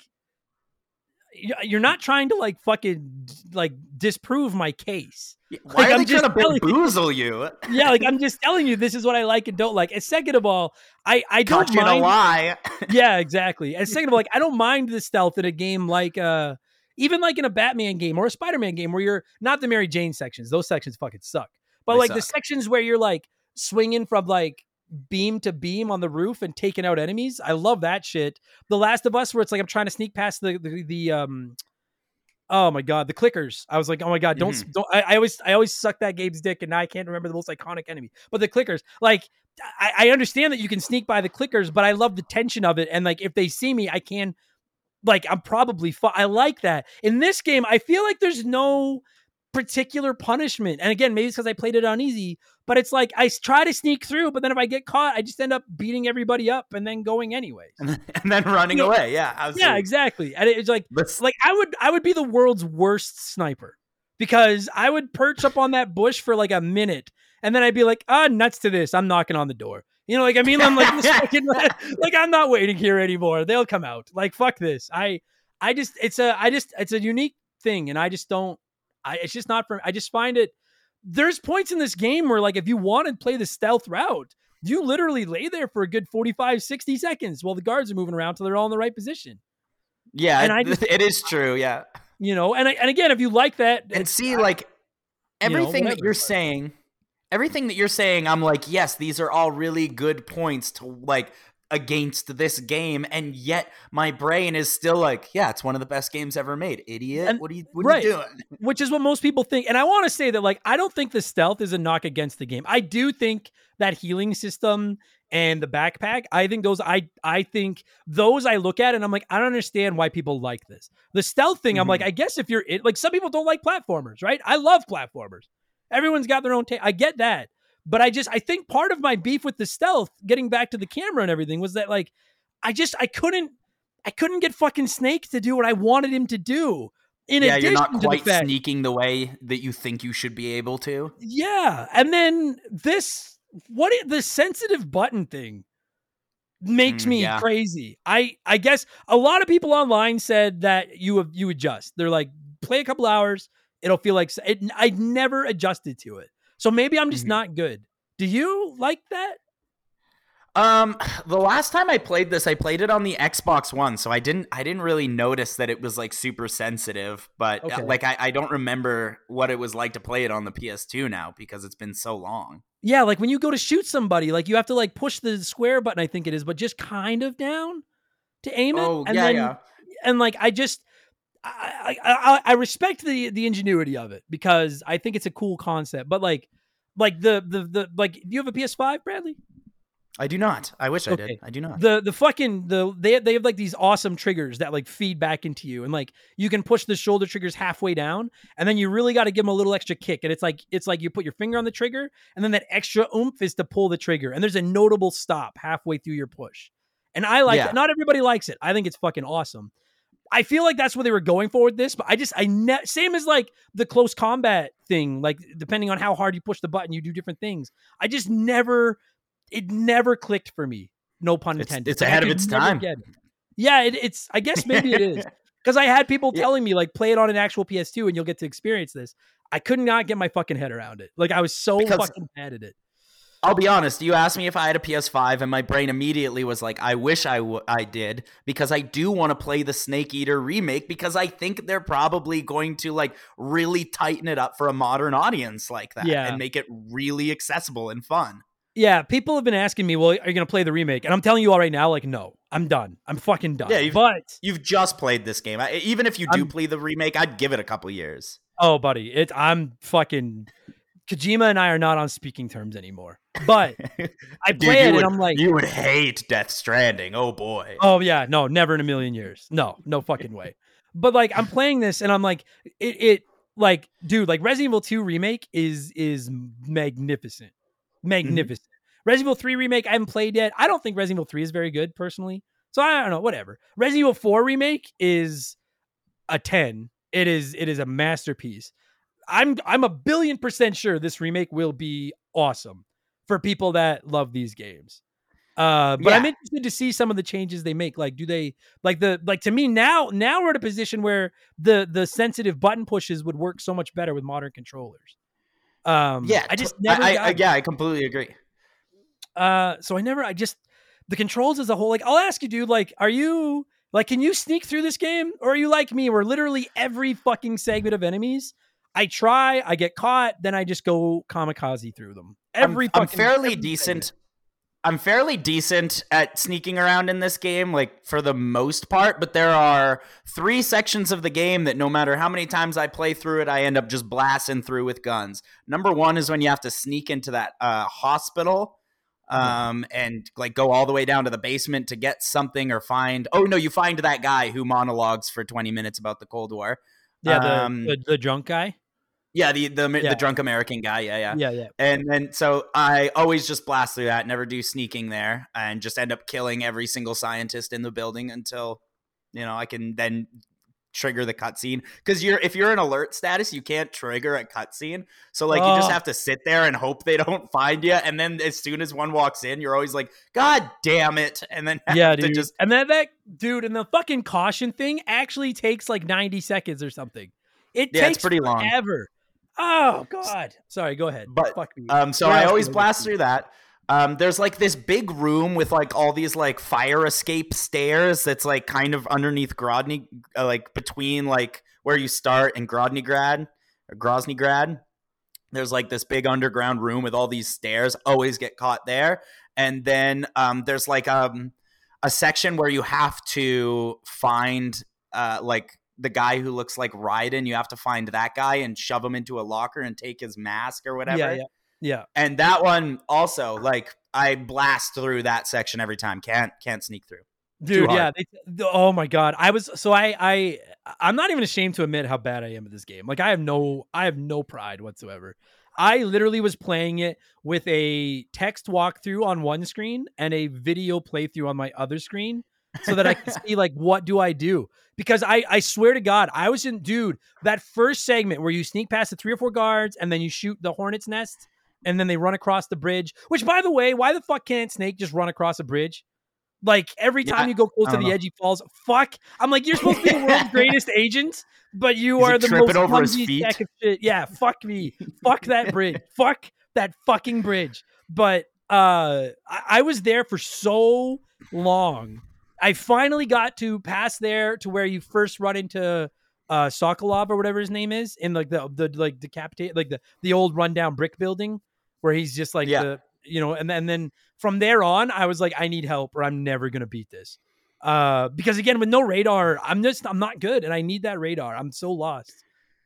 Speaker 1: you're not trying to like fucking like disprove my case.
Speaker 5: Why
Speaker 1: Like,
Speaker 5: are
Speaker 1: I'm just
Speaker 5: trying to bamboozle you?
Speaker 1: Yeah, like I'm just telling you this is what I like and don't like. And second of all, I I don't
Speaker 5: Caught you in a
Speaker 1: mind
Speaker 5: lie.
Speaker 1: yeah, exactly. And second of all, like I don't mind the stealth in a game like uh even like in a Batman game or a Spider-Man game where you're not the Mary Jane sections. Those sections fucking suck. But
Speaker 5: They
Speaker 1: like the sections where you're like swinging from like beam to beam on the roof and taking out enemies, I love that shit. The Last of Us where it's like I'm trying to sneak past the the, the um Oh my god, the clickers! I was like, "Oh my god, don't
Speaker 5: Mm-hmm.
Speaker 1: don't!" I, I always I always suck that game's dick, and now I can't remember the most iconic enemy. But the clickers, like, I, I understand that you can sneak by the clickers, but I love the tension of it. And like, if they see me, I can, like, I'm probably. Fu- I like that. In this game, I feel like there's no particular punishment. And again, maybe it's because I played it on easy, but it's like I try to sneak through, but then if I get caught, I just end up beating everybody up and then going anyways.
Speaker 5: and then running
Speaker 1: You know-
Speaker 5: away. Yeah, absolutely.
Speaker 1: Yeah, exactly. And it's like
Speaker 5: Let's-
Speaker 1: like I would I would be the world's worst sniper because I would perch up on that bush for like a minute and then I'd be like, ah, nuts to this. I'm knocking on the door. You know, like I mean, I'm like, this fucking, like I'm not waiting here anymore. They'll come out. Like fuck this. I I just it's a I just it's a unique thing, and I just don't. I it's just not for. I just find it. There's points in this game where like if you want to play the stealth route, you literally lay there for a good 45, 60 seconds while the guards are moving around till they're all in the right position.
Speaker 5: yeah,
Speaker 1: and I just-
Speaker 5: it is true. Yeah,
Speaker 1: You know, and I- and again, if you like that,
Speaker 5: and see, like
Speaker 1: you know,
Speaker 5: everything that you're saying, everything that you're saying, I'm like, yes, these are all really good points to like against this game, and yet my brain is still like, yeah, it's one of the best games ever made. Idiot,
Speaker 1: And-
Speaker 5: what are you, what
Speaker 1: right.
Speaker 5: are you doing?
Speaker 1: which is what most people think. And I want to say that, like, I don't think the stealth is a knock against the game. I do think that healing system and the backpack, I think those, I, I think those I look at and I'm like, I don't understand why people like this. The stealth thing, I'm like, mm-hmm. I guess if you're it, like, some people don't like platformers, right? I love platformers. Everyone's got their own take. I get that. But I just, I think part of my beef with the stealth, getting back to the camera and everything, was that, like, I just, I couldn't, I couldn't get fucking Snake to do what I wanted him to do. In
Speaker 5: yeah, you're not
Speaker 1: the
Speaker 5: quite
Speaker 1: fact,
Speaker 5: sneaking the way that you think you should be able to.
Speaker 1: Yeah, and then this what i- the sensitive button thing makes
Speaker 5: Mm,
Speaker 1: me
Speaker 5: yeah.
Speaker 1: crazy. I I guess a lot of people online said that you you adjust. They're like play a couple hours, it'll feel like it, I never adjusted to it. So maybe I'm just
Speaker 5: Mhm.
Speaker 1: not good. Do you like that?
Speaker 5: Um, the last time I played this, I played it on the Xbox One, so I didn't I didn't really notice that it was like super sensitive. But uh,
Speaker 1: Okay.
Speaker 5: like I, I don't remember what it was like to play it on the PS2 now because it's been so long.
Speaker 1: Yeah, like when you go to shoot somebody, like you have to like push the square button, I think it is, but just kind of down to aim it.
Speaker 5: Oh
Speaker 1: and
Speaker 5: yeah,
Speaker 1: then
Speaker 5: yeah.
Speaker 1: and like I just I, I I respect the the ingenuity of it because I think it's a cool concept. But like like the the the like do you have a PS5, Bradley?
Speaker 5: I do not. I wish I did. I do not.
Speaker 1: The the fucking the they they have like these awesome triggers that like feed back into you and like you can push the shoulder triggers halfway down and then you really got to give them a little extra kick and it's like it's like you put your finger on the trigger and then that extra oomph is to pull the trigger and there's a notable stop halfway through your push. And I like
Speaker 5: Yeah.
Speaker 1: it. Not everybody likes it. I think it's fucking awesome. I feel like that's what they were going for with this, but I just I ne- same as like the close combat thing. Like depending on how hard you push the button, you do different things. I just never, it never clicked for me. No pun intended.
Speaker 5: it's
Speaker 1: Like, I
Speaker 5: ahead of its time.
Speaker 1: it. Yeah, it, it's. I guess maybe it is because I had people
Speaker 5: Yeah.
Speaker 1: telling me like play it on an actual PS2 and you'll get to experience this. I could not get my fucking head around it. Like I was so
Speaker 5: Because-
Speaker 1: fucking bad at it.
Speaker 5: I'll be honest. You asked me if I had a PS5, and my brain immediately was like, "I wish I, w- I did," because I do want to play the Snake Eater remake because I think they're probably going to like really tighten it up for a modern audience like that,
Speaker 1: Yeah.
Speaker 5: and make it really accessible and fun.
Speaker 1: Yeah, people have been asking me, "Well, are you going to play the remake?" And I'm telling you all right now, like, no, I'm done. I'm fucking done.
Speaker 5: Yeah, you've-
Speaker 1: but
Speaker 5: You've just played this game. I, even if you do
Speaker 1: I'm-
Speaker 5: play the remake, I'd give it a couple years.
Speaker 1: oh, buddy, it. I'm fucking. Kojima and I are not on speaking terms anymore. But I play
Speaker 5: you
Speaker 1: it
Speaker 5: would,
Speaker 1: and I'm like,
Speaker 5: you would hate Death Stranding. Oh boy.
Speaker 1: oh yeah, no, never in a million years. No, no fucking way. But like, I'm playing this and I'm like, it, it, like, dude, like Resident Evil 2 remake is is magnificent, mm-hmm. magnificent. Resident Evil 3 remake I haven't played yet. I don't think Resident Evil 3 is very good personally. So I don't know, whatever. Resident Evil 4 remake is a 10. It is it is a masterpiece. I'm I'm a billion percent sure this remake will be awesome for people that love these games. Uh, but I'm interested to see some of the changes they make. Like, do they like the like to me now? Now we're at a position where the the sensitive button pushes would work so much better with modern controllers. Um,
Speaker 5: yeah,
Speaker 1: I just never.
Speaker 5: I, I, yeah, I completely agree.
Speaker 1: Uh, so I never. I just the controls as a whole. Like, I'll ask you, dude. Like, are you like, can you sneak through this game, or are you like me, where literally every fucking segment of enemies, I try, I get caught, then I just go kamikaze through them. Every
Speaker 5: I'm, I'm fairly decent.
Speaker 1: segment.
Speaker 5: I'm fairly decent at sneaking around in this game, like for the most part. But there are three sections of the game that no matter how many times I play through it, I end up just blasting through with guns. Number one is when you have to sneak into that uh, hospital. Um and like go all the way down to the basement to get something or find oh no you find that guy who monologues for 20 minutes about the Cold War
Speaker 1: Yeah, the,
Speaker 5: Um,
Speaker 1: the the drunk guy.
Speaker 5: Yeah the the,
Speaker 1: Yeah.
Speaker 5: the drunk American guy yeah yeah
Speaker 1: Yeah, yeah.
Speaker 5: and then so I always just blast through that, never do sneaking there, and just end up killing every single scientist in the building until you know I can then trigger the cutscene. Because you're if you're in alert status, you can't trigger a cutscene. So like you just
Speaker 1: Oh.
Speaker 5: have to sit there and hope they don't find you. And then as soon as one walks in, you're always like, God damn it! And then
Speaker 1: Yeah, dude.
Speaker 5: just
Speaker 1: and then that dude and the fucking caution thing actually takes like 90 seconds or something. It
Speaker 5: Yeah, it's
Speaker 1: takes
Speaker 5: pretty long.
Speaker 1: Forever. Oh god. Sorry, go ahead.
Speaker 5: But,
Speaker 1: Fuck me.
Speaker 5: Um, so I always blast through that. Um, there's like this big room with like all these like fire escape stairs that's like kind of underneath Grodny, uh, like between like where you start and Grodnygrad or Groznygrad. There's like this big underground room with all these stairs. Always get caught there. And then um, there's like um, a section where you have to find uh, like the guy who looks like Raiden. You have to find that guy and shove him into a locker and take his mask or whatever.
Speaker 1: Yeah, yeah. Yeah.
Speaker 5: And that one also, like, I blast through that section every time. Can't can't sneak through.
Speaker 1: Dude, yeah. They, oh my god. I was so I I I'm not even ashamed to admit how bad I am at this game. Like I have no I have no pride whatsoever. I literally was playing it with a text walkthrough on one screen and a video playthrough on my other screen so that I can see like what do I do? Because I I swear to God, I was in dude, that first segment where you sneak past the three or four guards and then you shoot the hornet's nest and then they run across the bridge. Which by the way, why the fuck can't Snake just run across a bridge? Like every
Speaker 5: Yeah,
Speaker 1: time you go close to the
Speaker 5: know.
Speaker 1: edge, he falls. Fuck! I'm like, you're supposed to be the world's greatest agent, but you
Speaker 5: Is
Speaker 1: are the most
Speaker 5: over his
Speaker 1: clumsy
Speaker 5: feet?
Speaker 1: sack of shit. Yeah, fuck me. fuck that bridge. Fuck that fucking bridge. But uh, I-, I was there for so long. I finally got to pass there to where you first run into uh Sokolov or whatever his name is in like the the like decapitate like the the old rundown brick building where he's just like
Speaker 5: Yeah.
Speaker 1: the you know and then and then from there on I was like I need help or I'm never gonna beat this. Uh because again with no radar I'm just I'm not good and I need that radar. I'm so lost.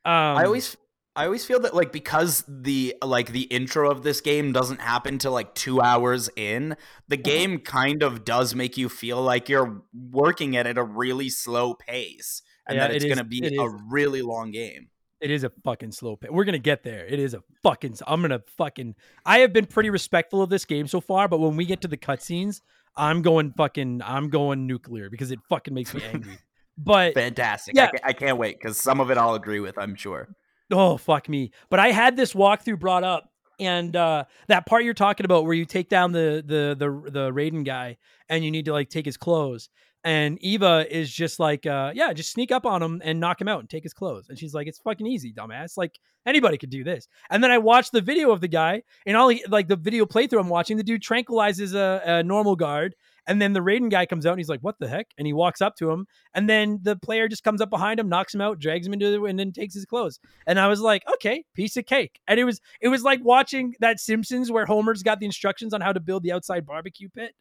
Speaker 1: Um
Speaker 5: I always I always feel that like because the like the intro of this game doesn't happen till like two hours in, the
Speaker 1: Uh-huh.
Speaker 5: game kind of does make you feel like you're working it at a really slow pace, and
Speaker 1: Yeah,
Speaker 5: that it's
Speaker 1: it is-
Speaker 5: gonna be a
Speaker 1: is.
Speaker 5: really long game.
Speaker 1: it is a fucking slow pace. We're gonna get there. It is a fucking. I'm gonna fucking. I have been pretty respectful of this game so far, but when we get to the cutscenes, I'm going fucking. I'm going nuclear because it fucking makes me angry. But
Speaker 5: Fantastic!
Speaker 1: Yeah.
Speaker 5: I, I can't wait because some of it I'll agree with. I'm sure.
Speaker 1: Oh fuck me. But I had this walkthrough brought up, and uh that part you're talking about where you take down the the the the Raiden guy and you need to like take his clothes. And Eva is just like, uh, yeah, just sneak up on him and knock him out and take his clothes. And she's like, it's fucking easy, dumbass. Like anybody could do this. And then I watched the video of the guy, and all he, like the video playthrough I'm watching, the dude tranquilizes a, a normal guard. And then the Raiden guy comes out and he's like, what the heck? And he walks up to him. And then the player just comes up behind him, knocks him out, drags him into the and then takes his clothes. And I was like, okay, piece of cake. And it was it was like watching that Simpsons where Homer's got the instructions on how to build the outside barbecue pit.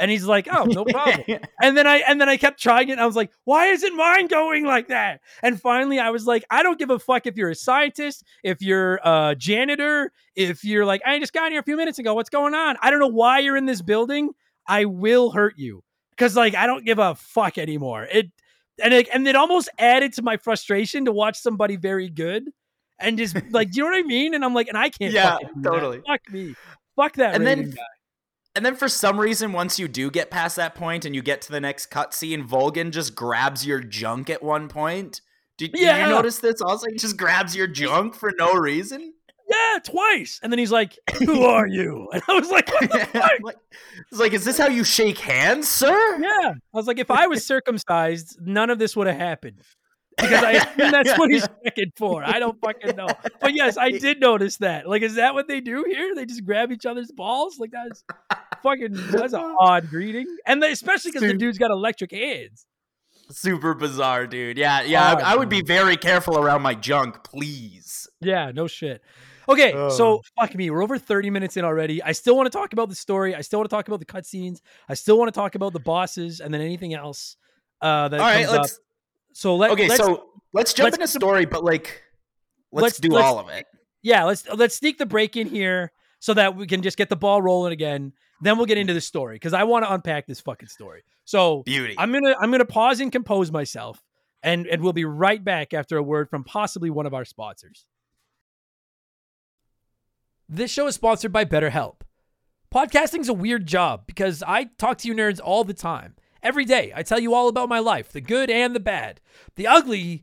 Speaker 1: And he's like, "Oh, no problem." and then I and then I kept trying it. And I was like, "Why isn't mine going like that?" And finally, I was like, "I don't give a fuck if you're a scientist, if you're a janitor, if you're like, I just got here a few minutes ago. What's going on? I don't know why you're in this building. I will hurt you because like I don't give a fuck anymore." It and it, and it almost added to my frustration to watch somebody very good and just like, do you know what I mean? And I'm like, and I can't.
Speaker 5: Yeah,
Speaker 1: do that.
Speaker 5: totally.
Speaker 1: Fuck me. Fuck that.
Speaker 5: And then-
Speaker 1: guy.
Speaker 5: And then for some reason, once you do get past that point and you get to the next cutscene, Volgin just grabs your junk at one point. Did, did you notice this? Also, he just grabs your junk for no reason.
Speaker 1: Yeah, twice. And then he's like, "Who are you?" And I was like, what the fuck?
Speaker 5: I'm like, it's like, is this how you shake hands, sir?
Speaker 1: "Yeah." I was like, if I was circumcised, none of this would have happened. Because I assume that's what he's checking for. I don't fucking know. But yes, I did notice that. Like, is that what they do here? They just grab each other's balls? Like that's fucking that's an odd greeting. And they, especially because the
Speaker 5: Dude.
Speaker 1: dude's got electric hands.
Speaker 5: Super bizarre, dude. Yeah, yeah.
Speaker 1: Oh,
Speaker 5: I, I would be very careful around my junk, please.
Speaker 1: Yeah, no shit. Okay, so
Speaker 5: Oh.
Speaker 1: fuck me. We're over 30 minutes in already. I still want to talk about the story. I still want to talk about the cutscenes. I still want to talk about the bosses and then anything else uh, that
Speaker 5: All right,
Speaker 1: comes
Speaker 5: let's.
Speaker 1: up. So let,
Speaker 5: Okay,
Speaker 1: let's,
Speaker 5: so let's jump
Speaker 1: let's-
Speaker 5: into story, but like, let's,
Speaker 1: let's-
Speaker 5: do
Speaker 1: let's-
Speaker 5: all of it.
Speaker 1: yeah, let's let's sneak the break in here so that we can just get the ball rolling again. Then we'll get into the story because I want to unpack this fucking story. So
Speaker 5: Beauty.
Speaker 1: I'm gonna I'm gonna pause and compose myself, and and we'll be right back after a word from possibly one of our sponsors. This show is sponsored by BetterHelp. Podcasting's a weird job because I talk to you nerds all the time. Every day, I tell you all about my life, the good and the bad. The ugly,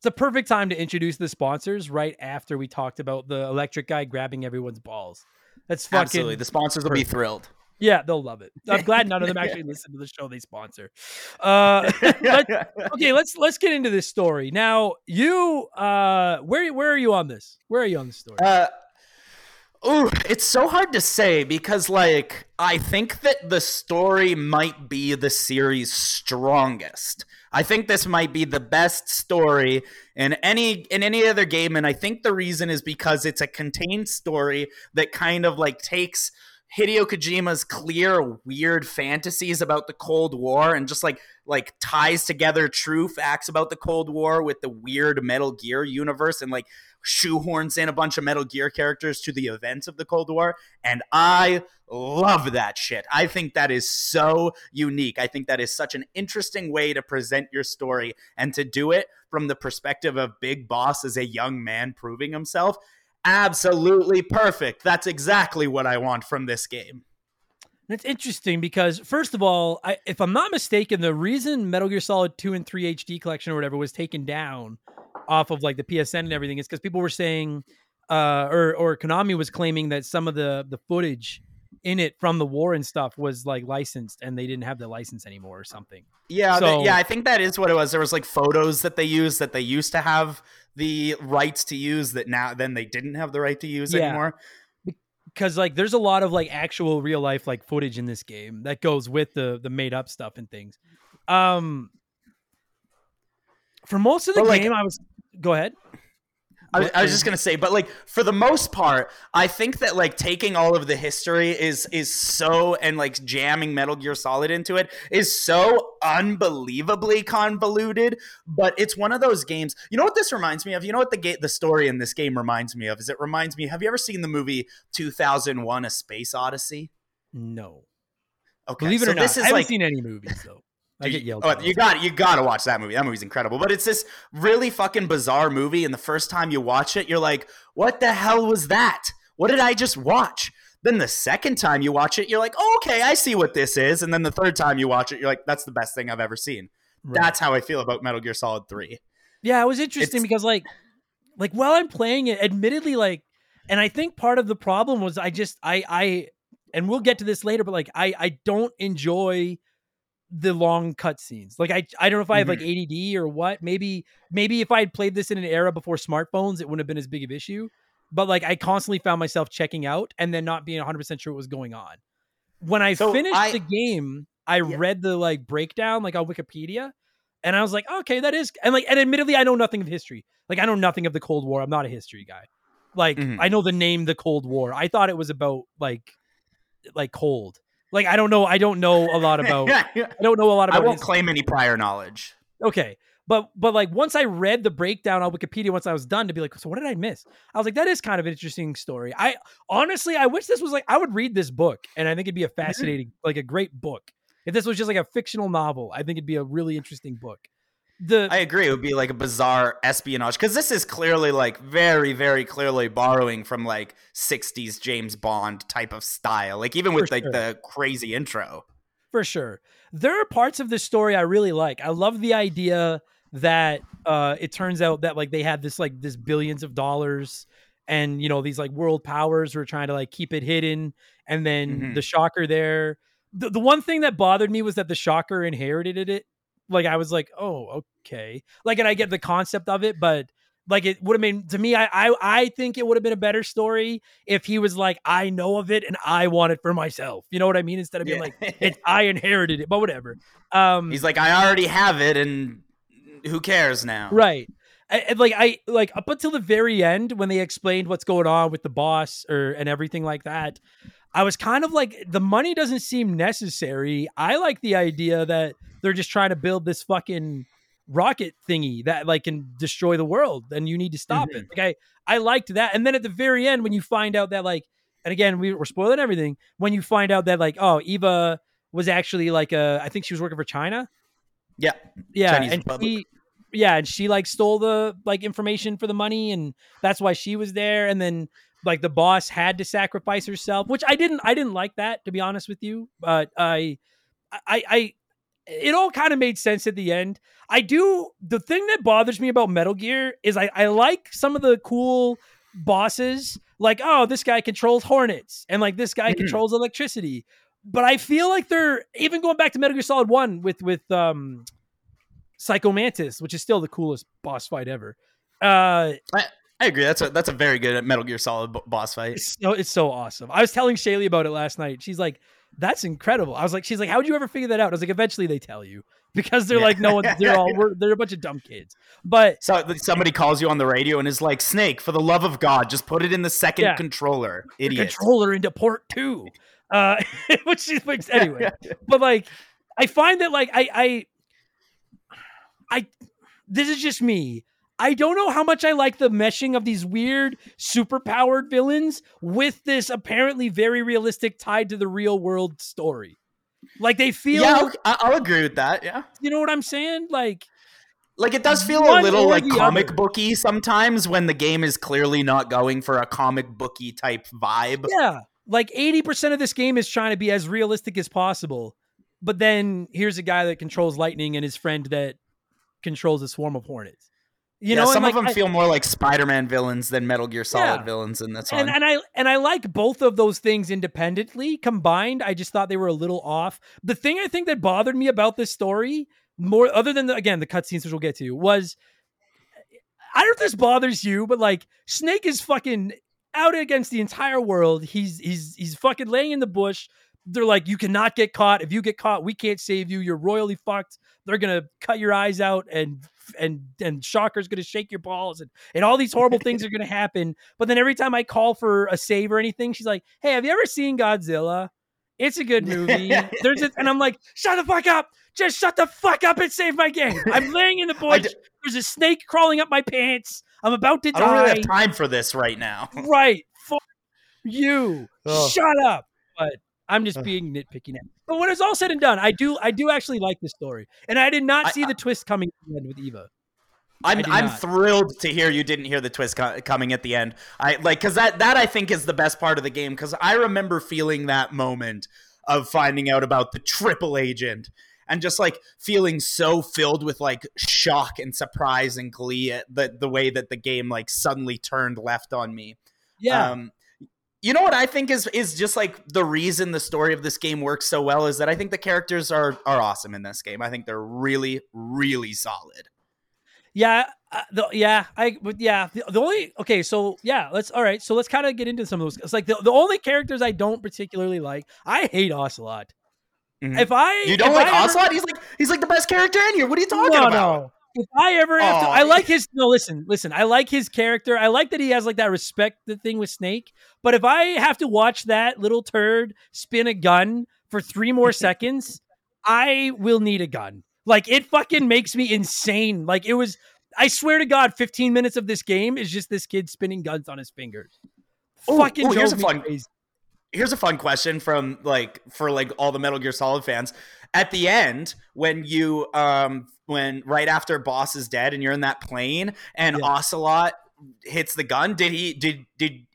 Speaker 1: It's a perfect time to introduce the sponsors right after we talked about the electric guy grabbing everyone's balls. That's fucking
Speaker 5: Absolutely. The sponsors will be thrilled.
Speaker 1: yeah, they'll love it. I'm glad none of them actually listen to the show they sponsor. Uh, let- okay, let's let's get into this story now. You, uh, where where are you on this? Where are you on the story?
Speaker 5: Uh, ooh, it's so hard to say because, like, I think that the story might be the series' strongest. I think this might be the best story in any in any other game, and I think the reason is because it's a contained story that kind of like takes Hideo Kojima's clear, weird fantasies about the Cold War and just like like ties together true facts about the Cold War with the weird Metal Gear universe and like shoehorns in a bunch of Metal Gear characters to the events of the Cold War. And I love that shit. I think that is so unique. I think that is such an interesting way to present your story and to do it from the perspective of Big Boss as a young man proving himself. Absolutely perfect. That's exactly what I want from this game.
Speaker 1: That's interesting because first of all, I, if I'm not mistaken, the reason Metal Gear Solid 2 and 3 HD collection or whatever was taken down off of like the PSN and everything is because people were saying uh or or Konami was claiming that some of the the footage in it from the war and stuff was like licensed and they didn't have the license anymore or something.
Speaker 5: Yeah,
Speaker 1: So-
Speaker 5: th- yeah, I think that is what it was. There was like photos that they used that they used to have the rights to use that now then they didn't have the right to use
Speaker 1: Yeah.
Speaker 5: anymore.
Speaker 1: Cause like there's a lot of like actual real life like footage in this game that goes with the the made up stuff and things. Um for most of the
Speaker 5: But, like-
Speaker 1: game I was go ahead.
Speaker 5: I, was- I was just gonna say, but like for the most part, I think that like taking all of the history is is so and like jamming Metal Gear Solid into it is so unbelievably convoluted. But it's one of those games. You know what this reminds me of? You know what the ga- the story in this game reminds me of? Is it reminds me? Have you ever seen the movie 2001: A Space Odyssey?
Speaker 1: No.
Speaker 5: Okay,
Speaker 1: Believe it
Speaker 5: so
Speaker 1: or not,
Speaker 5: this
Speaker 1: I haven't
Speaker 5: like
Speaker 1: seen any movies though. I get yelled
Speaker 5: oh, you got you got to watch that movie. That movie's incredible. But it's this really fucking bizarre movie, and the first time you watch it, you're like, "What the hell was that? What did I just watch?" Then the second time you watch it, you're like, oh, "Okay, I see what this is." And then the third time you watch it, you're like, "That's the best thing I've ever seen."
Speaker 1: Right.
Speaker 5: That's how I feel about Metal Gear Solid Three.
Speaker 1: Yeah, it was interesting
Speaker 5: It's-
Speaker 1: because like like while I'm playing it, admittedly like and I think part of the problem was I just I I and we'll get to this later, but like I I don't enjoy the long cutscenes. Like I I don't know if I have like ADD or what. Maybe maybe if I had played this in an era before smartphones, it wouldn't have been as big of issue. But like I constantly found myself checking out and then not being 100% sure what was going on. When I
Speaker 5: So
Speaker 1: finished
Speaker 5: I-
Speaker 1: the game, I
Speaker 5: Yeah.
Speaker 1: read the like breakdown like on Wikipedia and I was like, okay, that is and like and admittedly I know nothing of history. Like I know nothing of the Cold War. I'm not a history guy. Like
Speaker 5: Mhm.
Speaker 1: I know the name the Cold War. I thought it was about like like cold. Like I don't know I don't know a lot about I don't know a lot about.
Speaker 5: I won't
Speaker 1: his-
Speaker 5: claim any prior knowledge.
Speaker 1: okay but but like once i read the breakdown on wikipedia once i was done to be like so what did i miss? I was like that is kind of an interesting story. I honestly i wish this was like i would read this book and i think it'd be a mm-hmm. fascinating like a great book. If this was just like a fictional novel i think it'd be a really interesting book the
Speaker 5: I agree. It would be like a bizarre espionage because this is clearly like very, very clearly borrowing from like '60s James Bond type of style. Like even with like
Speaker 1: sure.
Speaker 5: the crazy intro.
Speaker 1: for sure. There are parts of this story I really like. I love the idea that uh it turns out that like they had this like this billions of dollars and you know these like world powers were trying to like keep it hidden and then
Speaker 5: Mhm.
Speaker 1: the shocker there the, the one thing that bothered me was that the shocker inherited it like i was like oh okay like and i get the concept of it but like it would have been to me I, I i think it would have been a better story if he was like i know of it and i want it for myself you know what i mean instead of being like it's I inherited it, but whatever. Um,
Speaker 5: He's like, I already have it, and who cares now?
Speaker 1: right. I, like I like up until the very end when they explained what's going on with the boss or and everything like that, I was kind of like the money doesn't seem necessary. I like the idea that they're just trying to build this fucking rocket thingy that like can destroy the world and you need to stop it. Mm-hmm. Like I I liked that. And then at the very end when you find out that like and again we, we're spoiling everything when you find out that like oh Eva was actually like a I think she was working for China.
Speaker 5: Yeah.
Speaker 1: Yeah,
Speaker 5: Chinese
Speaker 1: and
Speaker 5: Republic.
Speaker 1: she, yeah, and she like stole the like information for the money, and that's why she was there. And then like the boss had to sacrifice herself, which I didn't. I didn't like that to be honest with you. But I, I, I, it all kind of made sense at the end. I do. The thing that bothers me about Metal Gear is I, I like some of the cool bosses. Like, oh, this guy controls hornets, and like this guy
Speaker 5: Mhm.
Speaker 1: controls electricity. But I feel like they're even going back to Metal Gear Solid One with with um Psycho Mantis, which is still the coolest boss fight ever. Uh,
Speaker 5: I agree. That's a that's a very good Metal Gear Solid bo- boss fight.
Speaker 1: it's so it's so awesome. I was telling Shaylee about it last night. She's like, "That's incredible." I was like, "She's like, how'd you ever figure that out?" I was like, "Eventually they tell you because they're
Speaker 5: Yeah.
Speaker 1: like, no one, they're all we're, they're a bunch of dumb kids." But
Speaker 5: So somebody calls you on the radio and is like, "Snake, for the love of God, just put it in the second
Speaker 1: Yeah.
Speaker 5: controller,
Speaker 1: the
Speaker 5: idiot."
Speaker 1: controller into port two, uh, which is which, anyway. but like, I find that like I I I this is just me. I don't know how much I like the meshing of these weird superpowered villains with this apparently very realistic tied to the real world story. Like they feel,
Speaker 5: yeah, I'll, I- I'll agree with that. Yeah.
Speaker 1: you know what I'm saying? Like
Speaker 5: Like it does feel a little like comic
Speaker 1: other.
Speaker 5: booky sometimes when the game is clearly not going for a comic booky type vibe.
Speaker 1: Yeah. Like 80% of this game is trying to be as realistic as possible. But then here's a guy that controls lightning and his friend that controls a swarm of hornets. You
Speaker 5: yeah,
Speaker 1: know,
Speaker 5: some of them
Speaker 1: like, I-
Speaker 5: feel more like Spider-Man villains than Metal Gear Solid
Speaker 1: Yeah.
Speaker 5: villains in this one.
Speaker 1: and and I and I like both of those things independently. Combined, I just thought they were a little off. The thing I think that bothered me about this story more, other than the, again the cutscenes, which we'll get to, was I don't know if this bothers you, but like Snake is fucking out against the entire world. He's he's he's fucking laying in the bush. They're like, you cannot get caught. If you get caught, we can't save you. You're royally fucked. They're gonna cut your eyes out, and and and Shocker's gonna shake your balls, and and all these horrible things are gonna happen. But then every time I call for a save or anything, she's like, "Hey, have you ever seen Godzilla? It's a good movie." There's a, and I'm like, "Shut the fuck up! Just shut the fuck up and save my game." I'm laying in the bush. There's a snake crawling up my pants. I'm about to
Speaker 5: I don't really
Speaker 1: die.
Speaker 5: have time for this right now.
Speaker 1: right. Fuck you.
Speaker 5: Ugh.
Speaker 1: Shut up. But I'm just being nitpicky now. But when it's all said and done, I do I do actually like this story. And I did not
Speaker 5: I-
Speaker 1: see the twist coming at the end with Eva.
Speaker 5: I'm
Speaker 1: I do
Speaker 5: I'm
Speaker 1: not.
Speaker 5: thrilled to hear you didn't hear the twist co- coming at the end. I like because that that I think is the best part of the game because I remember feeling that moment of finding out about the triple agent and just like feeling so filled with like shock and surprise and glee at the the way that the game like suddenly turned left on me.
Speaker 1: Yeah.
Speaker 5: Um, you know what I think is is just like the reason the story of this game works so well is that I think the characters are are awesome in this game. I think they're really really solid.
Speaker 1: Yeah, uh, the, yeah, I, yeah, the, the only okay, so yeah, let's all right, so let's kind of get into some of those. It's like the, the only characters I don't particularly like. I hate Ocelot.
Speaker 5: Mhm.
Speaker 1: If I
Speaker 5: You don't like
Speaker 1: I ever-
Speaker 5: Ocelot? He's like he's like the best character in here. What are you talking
Speaker 1: no,
Speaker 5: about?
Speaker 1: no. If I ever have to, I like his. No, listen, listen. I like his character. I like that he has like that respect the thing with Snake. But if I have to watch that little turd spin a gun for three more seconds, I will need a gun. Like it fucking makes me insane. Like it was. I swear to God, 15 minutes of this game is just this kid spinning guns on his fingers.
Speaker 5: Ooh,
Speaker 1: fucking
Speaker 5: ooh, here's a fun-
Speaker 1: crazy.
Speaker 5: Here's a fun question from like for like all the Metal Gear Solid fans. At the end, when you um when right after boss is dead and you're in that plane and
Speaker 1: Yeah.
Speaker 5: Ocelot hits the gun, did he did did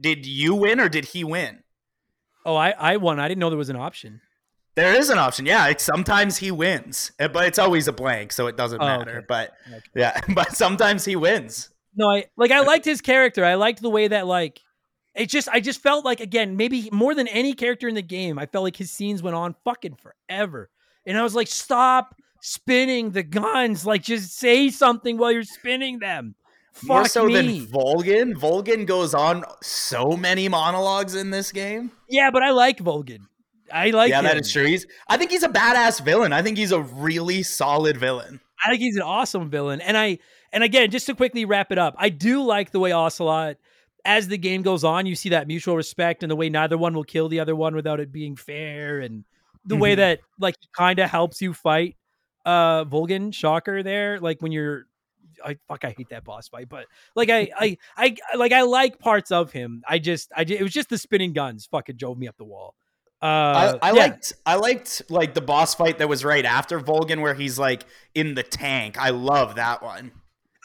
Speaker 5: did you win or did he win?
Speaker 1: Oh, I I won. I didn't know there was an option.
Speaker 5: There is an option. Yeah, sometimes he wins, uh, but it's always a blank, so it doesn't
Speaker 1: Oh,
Speaker 5: matter.
Speaker 1: okay.
Speaker 5: But
Speaker 1: Okay.
Speaker 5: yeah, but sometimes he wins.
Speaker 1: No, I like I liked his character. I liked the way that like it just I just felt like again, maybe more than any character in the game, I felt like his scenes went on fucking forever. And I was like, stop spinning the guns. Like just say something while you're spinning them.
Speaker 5: More so
Speaker 1: me.
Speaker 5: than Volgin. Volgin goes on so many monologues in this game.
Speaker 1: yeah, but I like Volgin. I like
Speaker 5: yeah,
Speaker 1: him.
Speaker 5: that is true. He's, I think he's a badass villain. I think he's a really solid villain.
Speaker 1: I think he's an awesome villain. And I and again, just to quickly wrap it up, I do like the way Ocelot, as the game goes on, you see that mutual respect and the way neither one will kill the other one without it being fair, and the way
Speaker 5: Mhm.
Speaker 1: that like kind of helps you fight uh Volgin Shocker there, like when you're. I fuck. I hate that boss fight, but like I, I, I, like I like parts of him. I just, I, ju- it was just the spinning guns. Fucking drove me up the wall. Uh,
Speaker 5: I, I
Speaker 1: yeah.
Speaker 5: liked I liked like the boss fight that was right after Volgin where he's like in the tank. I love that one.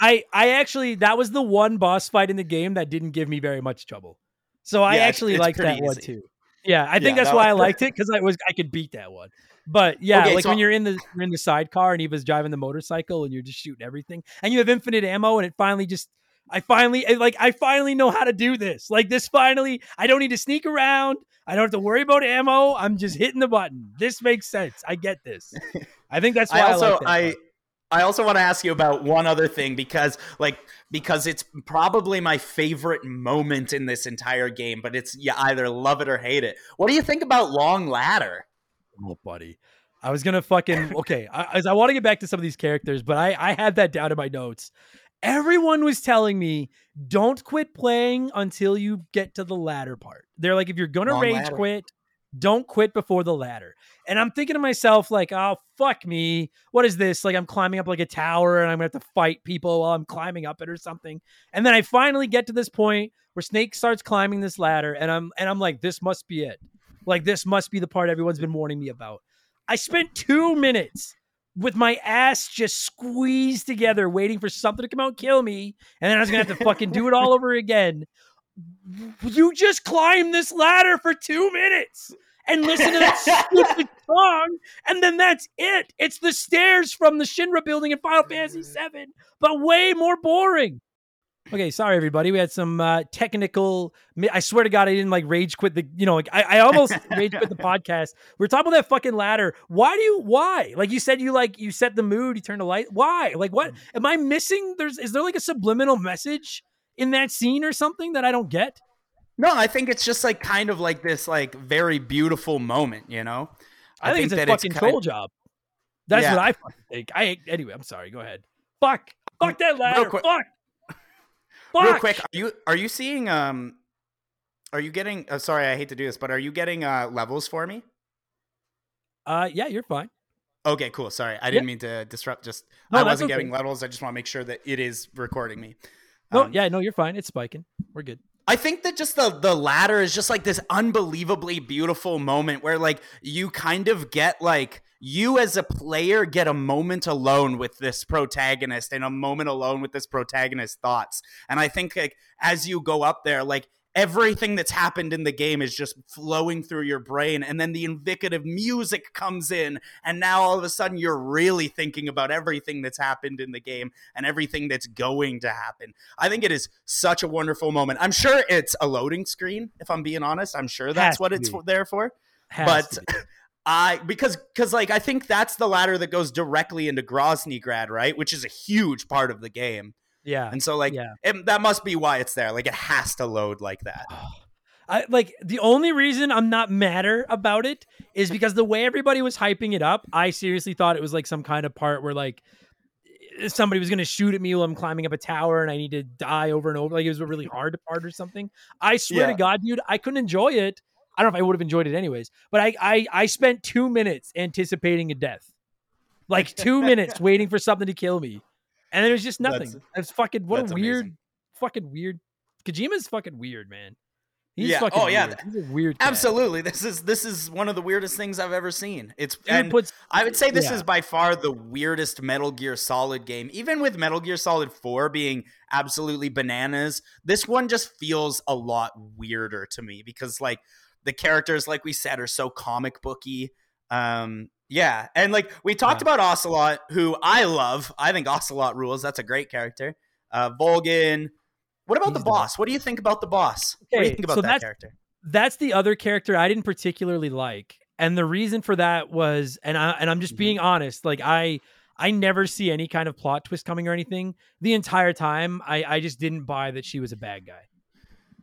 Speaker 1: I I actually that was the one boss fight in the game that didn't give me very much trouble. So I
Speaker 5: Yeah,
Speaker 1: actually liked that one too. Yeah, I think
Speaker 5: Yeah,
Speaker 1: that's
Speaker 5: that
Speaker 1: why I liked it because I was I could beat that one. But yeah,
Speaker 5: Okay,
Speaker 1: like
Speaker 5: so-
Speaker 1: when you're in the you're in the sidecar and Eva's driving the motorcycle and you're just shooting everything and you have infinite ammo and it finally just I finally like I finally know how to do this. Like this finally I don't need to sneak around. I don't have to worry about ammo. I'm just hitting the button. This makes sense. I get this. I think that's why
Speaker 5: I
Speaker 1: I,
Speaker 5: also
Speaker 1: like that
Speaker 5: I. I also want to ask you about one other thing because like because it's probably my favorite moment in this entire game, but it's you either love it or hate it. What do you think about Long Ladder?
Speaker 1: Oh, buddy. I was gonna fucking okay. I, I want to get back to some of these characters, but I I had that down in my notes. Everyone was telling me don't quit playing until you get to the ladder part. They're like, if you're gonna
Speaker 5: Long
Speaker 1: rage
Speaker 5: ladder.
Speaker 1: quit, don't quit before the ladder. And I'm thinking to myself, like, oh fuck me, what is this? Like I'm climbing up like a tower and I'm gonna have to fight people while I'm climbing up it or something. And then I finally get to this point where Snake starts climbing this ladder, and I'm and I'm like, this must be it. Like this must be the part everyone's been warning me about. I spent two minutes with my ass just squeezed together, waiting for something to come out and kill me, and then I was gonna have to fucking do it all over again. You just climb this ladder for two minutes, and listen to that stupid song, and then that's it. It's the stairs from the Shinra building in Final Fantasy VII, but way more boring. Okay, sorry everybody. We had some uh, technical. I swear to God, I didn't like rage quit the. You know, like I, I almost rage quit the podcast. We are talking about that fucking ladder. Why do you? Why? Like you said, you like you set the mood. You turn the light. Why? Like what? Am I missing? There's is there like a subliminal message in that scene or something that I don't get?
Speaker 5: No, I think it's just like kind of like this like very beautiful moment. You know,
Speaker 1: I, I think, think, it's a fucking troll kind... job. That's yeah. what I fucking think. I anyway. I'm sorry. Go ahead. Fuck. Fuck that ladder. Fuck.
Speaker 5: Fuck. Real quick, are you are you seeing um are you getting uh, sorry, I hate to do this, but are you getting uh levels for me?
Speaker 1: Uh yeah, you're fine.
Speaker 5: Okay, cool. Sorry. I didn't mean to disrupt just no, I wasn't okay. getting levels. I just want to make sure that it is recording me.
Speaker 1: No, um, yeah, no, you're fine. It's spiking. We're good.
Speaker 5: I think that just the the ladder is just like this unbelievably beautiful moment where like you kind of get like you as a player get a moment alone with this protagonist and a moment alone with this protagonist's thoughts. And I think like as you go up there, like everything that's happened in the game is just flowing through your brain and then the indicative music comes in and now all of a sudden you're really thinking about everything that's happened in the game and everything that's going to happen. I think it is such a wonderful moment. I'm sure it's a loading screen if i'm being honest. I'm sure that's what it's there for. Has but I because because like I think that's the ladder that goes directly into Groznygrad, right? Which is a huge part of the game.
Speaker 1: Yeah,
Speaker 5: and so like yeah. It, that must be why it's there. Like it has to load like that.
Speaker 1: I like the only reason I'm not madder about it is because the way everybody was hyping it up, I seriously thought it was like some kind of part where like eh, somebody was going to shoot at me while I'm climbing up a tower and I need to die over and over. Like it was a really hard part or something. I swear yeah. to God, dude, I couldn't enjoy it I don't know if I would have enjoyed it anyways, but I, I, I spent two minutes anticipating a death, like two minutes waiting for something to kill me, and there was just nothing. That's fucking what a weird, amazing. fucking weird. Kojima's fucking weird, man. He's yeah. oh weird. yeah. He's a weird.
Speaker 5: Cat. Absolutely. This is this is one of the weirdest things I've ever seen. It's and puts, I would say this yeah. is by far the weirdest Metal Gear Solid game. Even with Metal Gear Solid 4 being absolutely bananas, this one just feels a lot weirder to me because like the characters, like we said, are so comic booky. Um, yeah, and like we talked about Ocelot, who I love. I think Ocelot rules. That's a great character. Uh, Volgin. What about He's the boss? The what do you think about the boss? Okay, what do you think about so that character?
Speaker 1: That's the other character I didn't particularly like, and the reason for that was, and I and I'm just mm-hmm. being honest. Like I, I never see any kind of plot twist coming or anything. The entire time, I I just didn't buy that she was a bad guy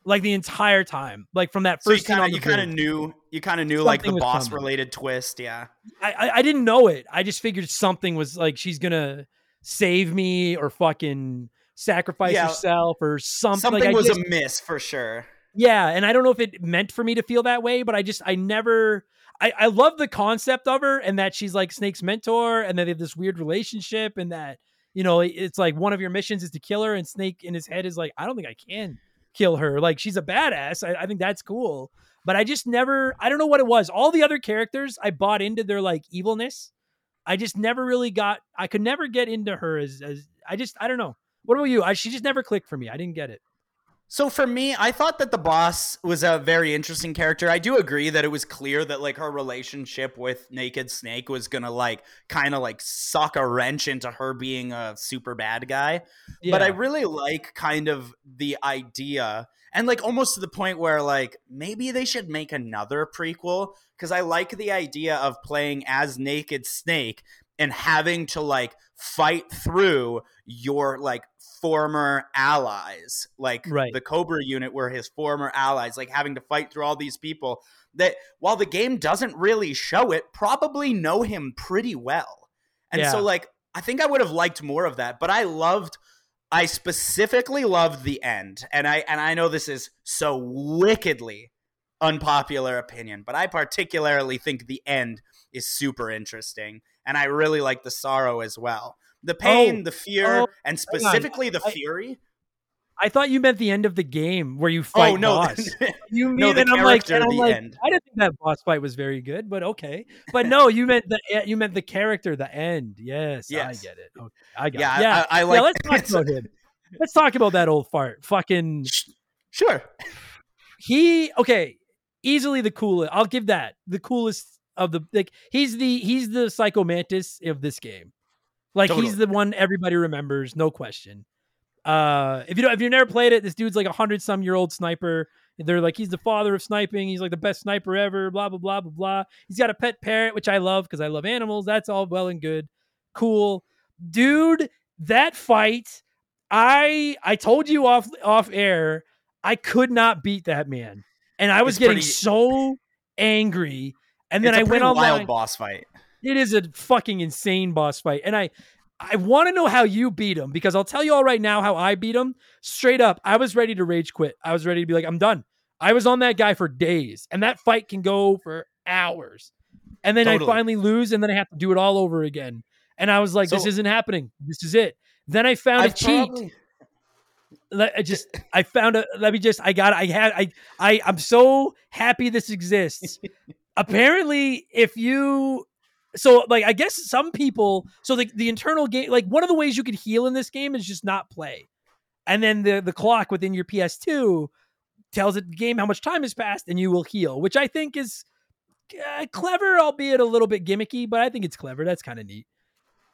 Speaker 1: like the entire time, like from that first.
Speaker 5: So you kind of you kind of knew you kind of knew something like the boss coming. related twist, yeah.
Speaker 1: I, I, I didn't know it. I just figured something was like she's gonna save me or fucking sacrifice yeah. herself or something.
Speaker 5: Something
Speaker 1: like,
Speaker 5: was just, a miss for sure.
Speaker 1: Yeah, and I don't know if it meant for me to feel that way, but I just I never. I, I love the concept of her and that she's like Snake's mentor and that they have this weird relationship and that you know it's like one of your missions is to kill her and Snake in his head is like I don't think I can kill her. Like she's a badass. I, I think that's cool. But I just never, I don't know what it was. All the other characters, I bought into their like evilness. I just never really got, I could never get into her as, as I just, I don't know. What about you? I, she just never clicked for me. I didn't get it.
Speaker 5: So for me, I thought that the boss was a very interesting character. I do agree that it was clear that like her relationship with Naked Snake was gonna like kind of like suck a wrench into her being a super bad guy. Yeah. But I really like kind of the idea and like almost to the point where like maybe they should make another prequel because I like the idea of playing as Naked Snake and having to like fight through your like former allies like right. the cobra unit were his former allies like having to fight through all these people that while the game doesn't really show it probably know him pretty well and yeah. so like i think i would have liked more of that but i loved i specifically loved the end and i and i know this is so wickedly unpopular opinion but i particularly think the end is super interesting and I really like the sorrow as well. The oh, pain, oh, the fear, oh, and specifically the I, fury.
Speaker 1: I thought you meant the end of the game where you oh, fight
Speaker 5: oh, no,
Speaker 1: boss. you mean no, and I'm like, and I'm like end. I didn't think that boss fight was very good, but okay. But no, you meant the eh, you meant the character, the end. Yes, yes. I get it. Okay, I got
Speaker 5: yeah,
Speaker 1: it.
Speaker 5: Yeah, I, I like. Yeah,
Speaker 1: let's talk about him. Let's talk about that old fart. Fucking
Speaker 5: sure.
Speaker 1: He okay. easily the coolest. I'll give that the coolest of the like. He's the he's the psycho mantis of this game. Like
Speaker 5: Totally.
Speaker 1: he's the one everybody remembers, no question. Uh, if you don't, if you've never played it, this dude's like a hundred some year old sniper. They're like he's the father of sniping. He's like the best sniper ever. Blah blah blah blah blah. He's got a pet parrot, which I love because I love animals. That's all well and good, cool, dude. That fight, I I told you off off air, I could not beat that man, and I was
Speaker 5: It's
Speaker 1: getting
Speaker 5: pretty-
Speaker 1: so angry. And then I went on
Speaker 5: wild boss fight.
Speaker 1: It is a fucking insane boss fight. And I I want to know how you beat him because I'll tell you all right now how I beat him. Straight up, I was ready to rage quit. I was ready to be like, I'm done. I was on that guy for days, and that fight can go for hours. And then
Speaker 5: Totally.
Speaker 1: I finally lose, and then I have to do it all over again. And I was like, this isn't happening. This is it. Then I found a cheat.
Speaker 5: probably-
Speaker 1: Let- I just I found a let me just I got I had I I I'm so happy this exists. Apparently, if you so like I guess some people so the the internal game like one of the ways you could heal in this game is just not play. And then the the clock within your PS2 tells it the game how much time has passed and you will heal, which I think is uh, clever albeit a little bit gimmicky, but I think it's clever. That's kind of neat.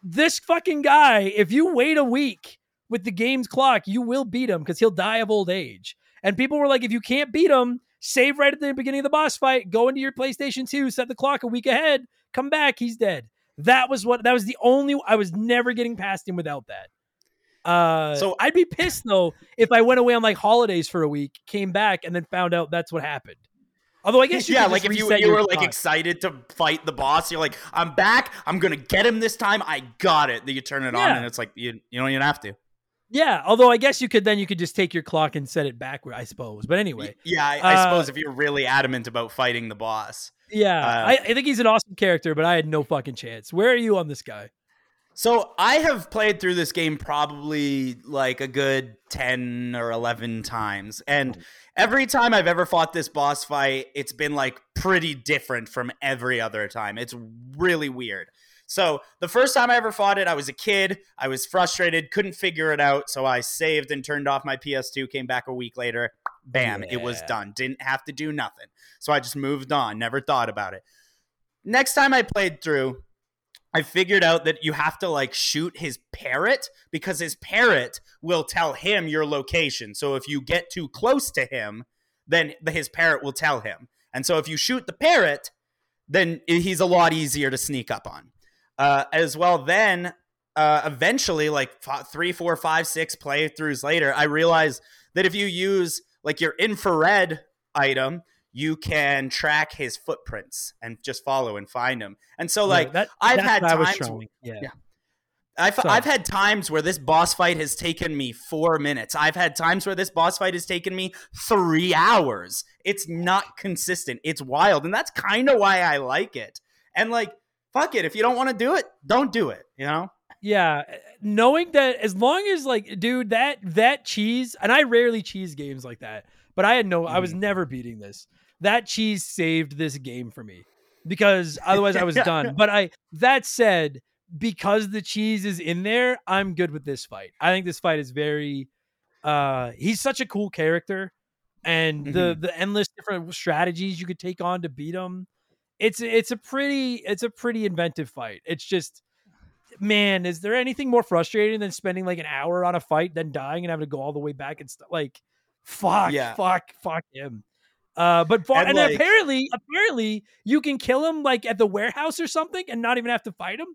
Speaker 1: This fucking guy, if you wait a week with the game's clock, you will beat him because he'll die of old age. And people were like, if you can't beat him, save right at the beginning of the boss fight, go into your PlayStation 2, set the clock a week ahead, come back, he's dead. That was what that was the only I was never getting past him without that. Uh so I'd be pissed though if I went away on like holidays for a week, came back, and then found out that's what happened. Although I guess you
Speaker 5: yeah, like if you you were like excited to fight the boss, you're like, I'm back. I'm gonna get him this time. I got it. Then you turn it on, and it's like you you don't even have to.
Speaker 1: Yeah. Although I guess you could then you could just take your clock and set it backward, I suppose. But anyway,
Speaker 5: Yeah, I, I
Speaker 1: Uh,
Speaker 5: suppose if you're really adamant about fighting the boss.
Speaker 1: yeah,
Speaker 5: Uh,
Speaker 1: I, I think he's an awesome character, but I had no fucking chance. Where are you on this guy?
Speaker 5: So I have played through this game probably like a good 10 or 11 times. And every time I've ever fought this boss fight, it's been like pretty different from every other time. It's really weird. So the first time I ever fought it, I was a kid. I was frustrated, couldn't figure it out. So I saved and turned off my PS2, came back a week later. Bam, it was done. Didn't have to do nothing. So I just moved on, never thought about it. Next time I played through, I figured out that you have to like shoot his parrot because his parrot will tell him your location. So if you get too close to him, then his parrot will tell him. And so if you shoot the parrot, then he's a lot easier to sneak up on. Uh, as well, then uh, eventually, like f- three, four, five, six playthroughs later, I realized that if you use like your infrared item, you can track his footprints and just follow and find him. And so, like,
Speaker 1: Yeah, that,
Speaker 5: I've had
Speaker 1: what I was
Speaker 5: times
Speaker 1: trying. Yeah.
Speaker 5: Yeah. I've,
Speaker 1: Sorry.
Speaker 5: I've had times where this boss fight has taken me four minutes. I've had times where this boss fight has taken me three hours. It's not consistent. It's wild. And that's kind of why I like it. And like, fuck it. If you don't want to do it, don't do it. You know?
Speaker 1: Yeah, knowing that as long as like, dude, that that cheese, and I rarely cheese games like that, but I had no, I was
Speaker 5: Mm-hmm.
Speaker 1: never beating this. That cheese saved this game for me because otherwise I was done. But I, that said, because the cheese is in there, I'm good with this fight. I think this fight is very, uh, he's such a cool character, and the
Speaker 5: Mm-hmm.
Speaker 1: the endless different strategies you could take on to beat him. It's it's a pretty it's a pretty inventive fight. It's just man, is there anything more frustrating than spending like an hour on a fight, then dying and having to go all the way back and stuff? Like, fuck,
Speaker 5: Yeah.
Speaker 1: fuck, fuck him. Uh, but
Speaker 5: And,
Speaker 1: and,
Speaker 5: like-
Speaker 1: apparently, apparently, you can kill him like at the warehouse or something, and not even have to fight him.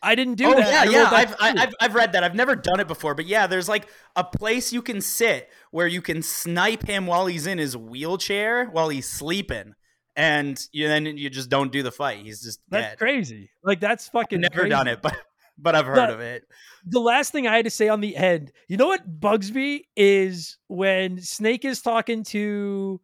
Speaker 1: I didn't do
Speaker 5: oh
Speaker 1: that.
Speaker 5: yeah, yeah. I've, I. I've I've read that. I've never done it before, but yeah, there's like a place you can sit where you can snipe him while he's in his wheelchair while he's sleeping, and you then you just don't do the fight. He's just
Speaker 1: That's
Speaker 5: dead.
Speaker 1: crazy. Like that's fucking.
Speaker 5: Never
Speaker 1: crazy.
Speaker 5: done it, but but I've heard
Speaker 1: But-
Speaker 5: of it.
Speaker 1: the last thing I had to say on the end, you know what bugs me is when Snake is talking to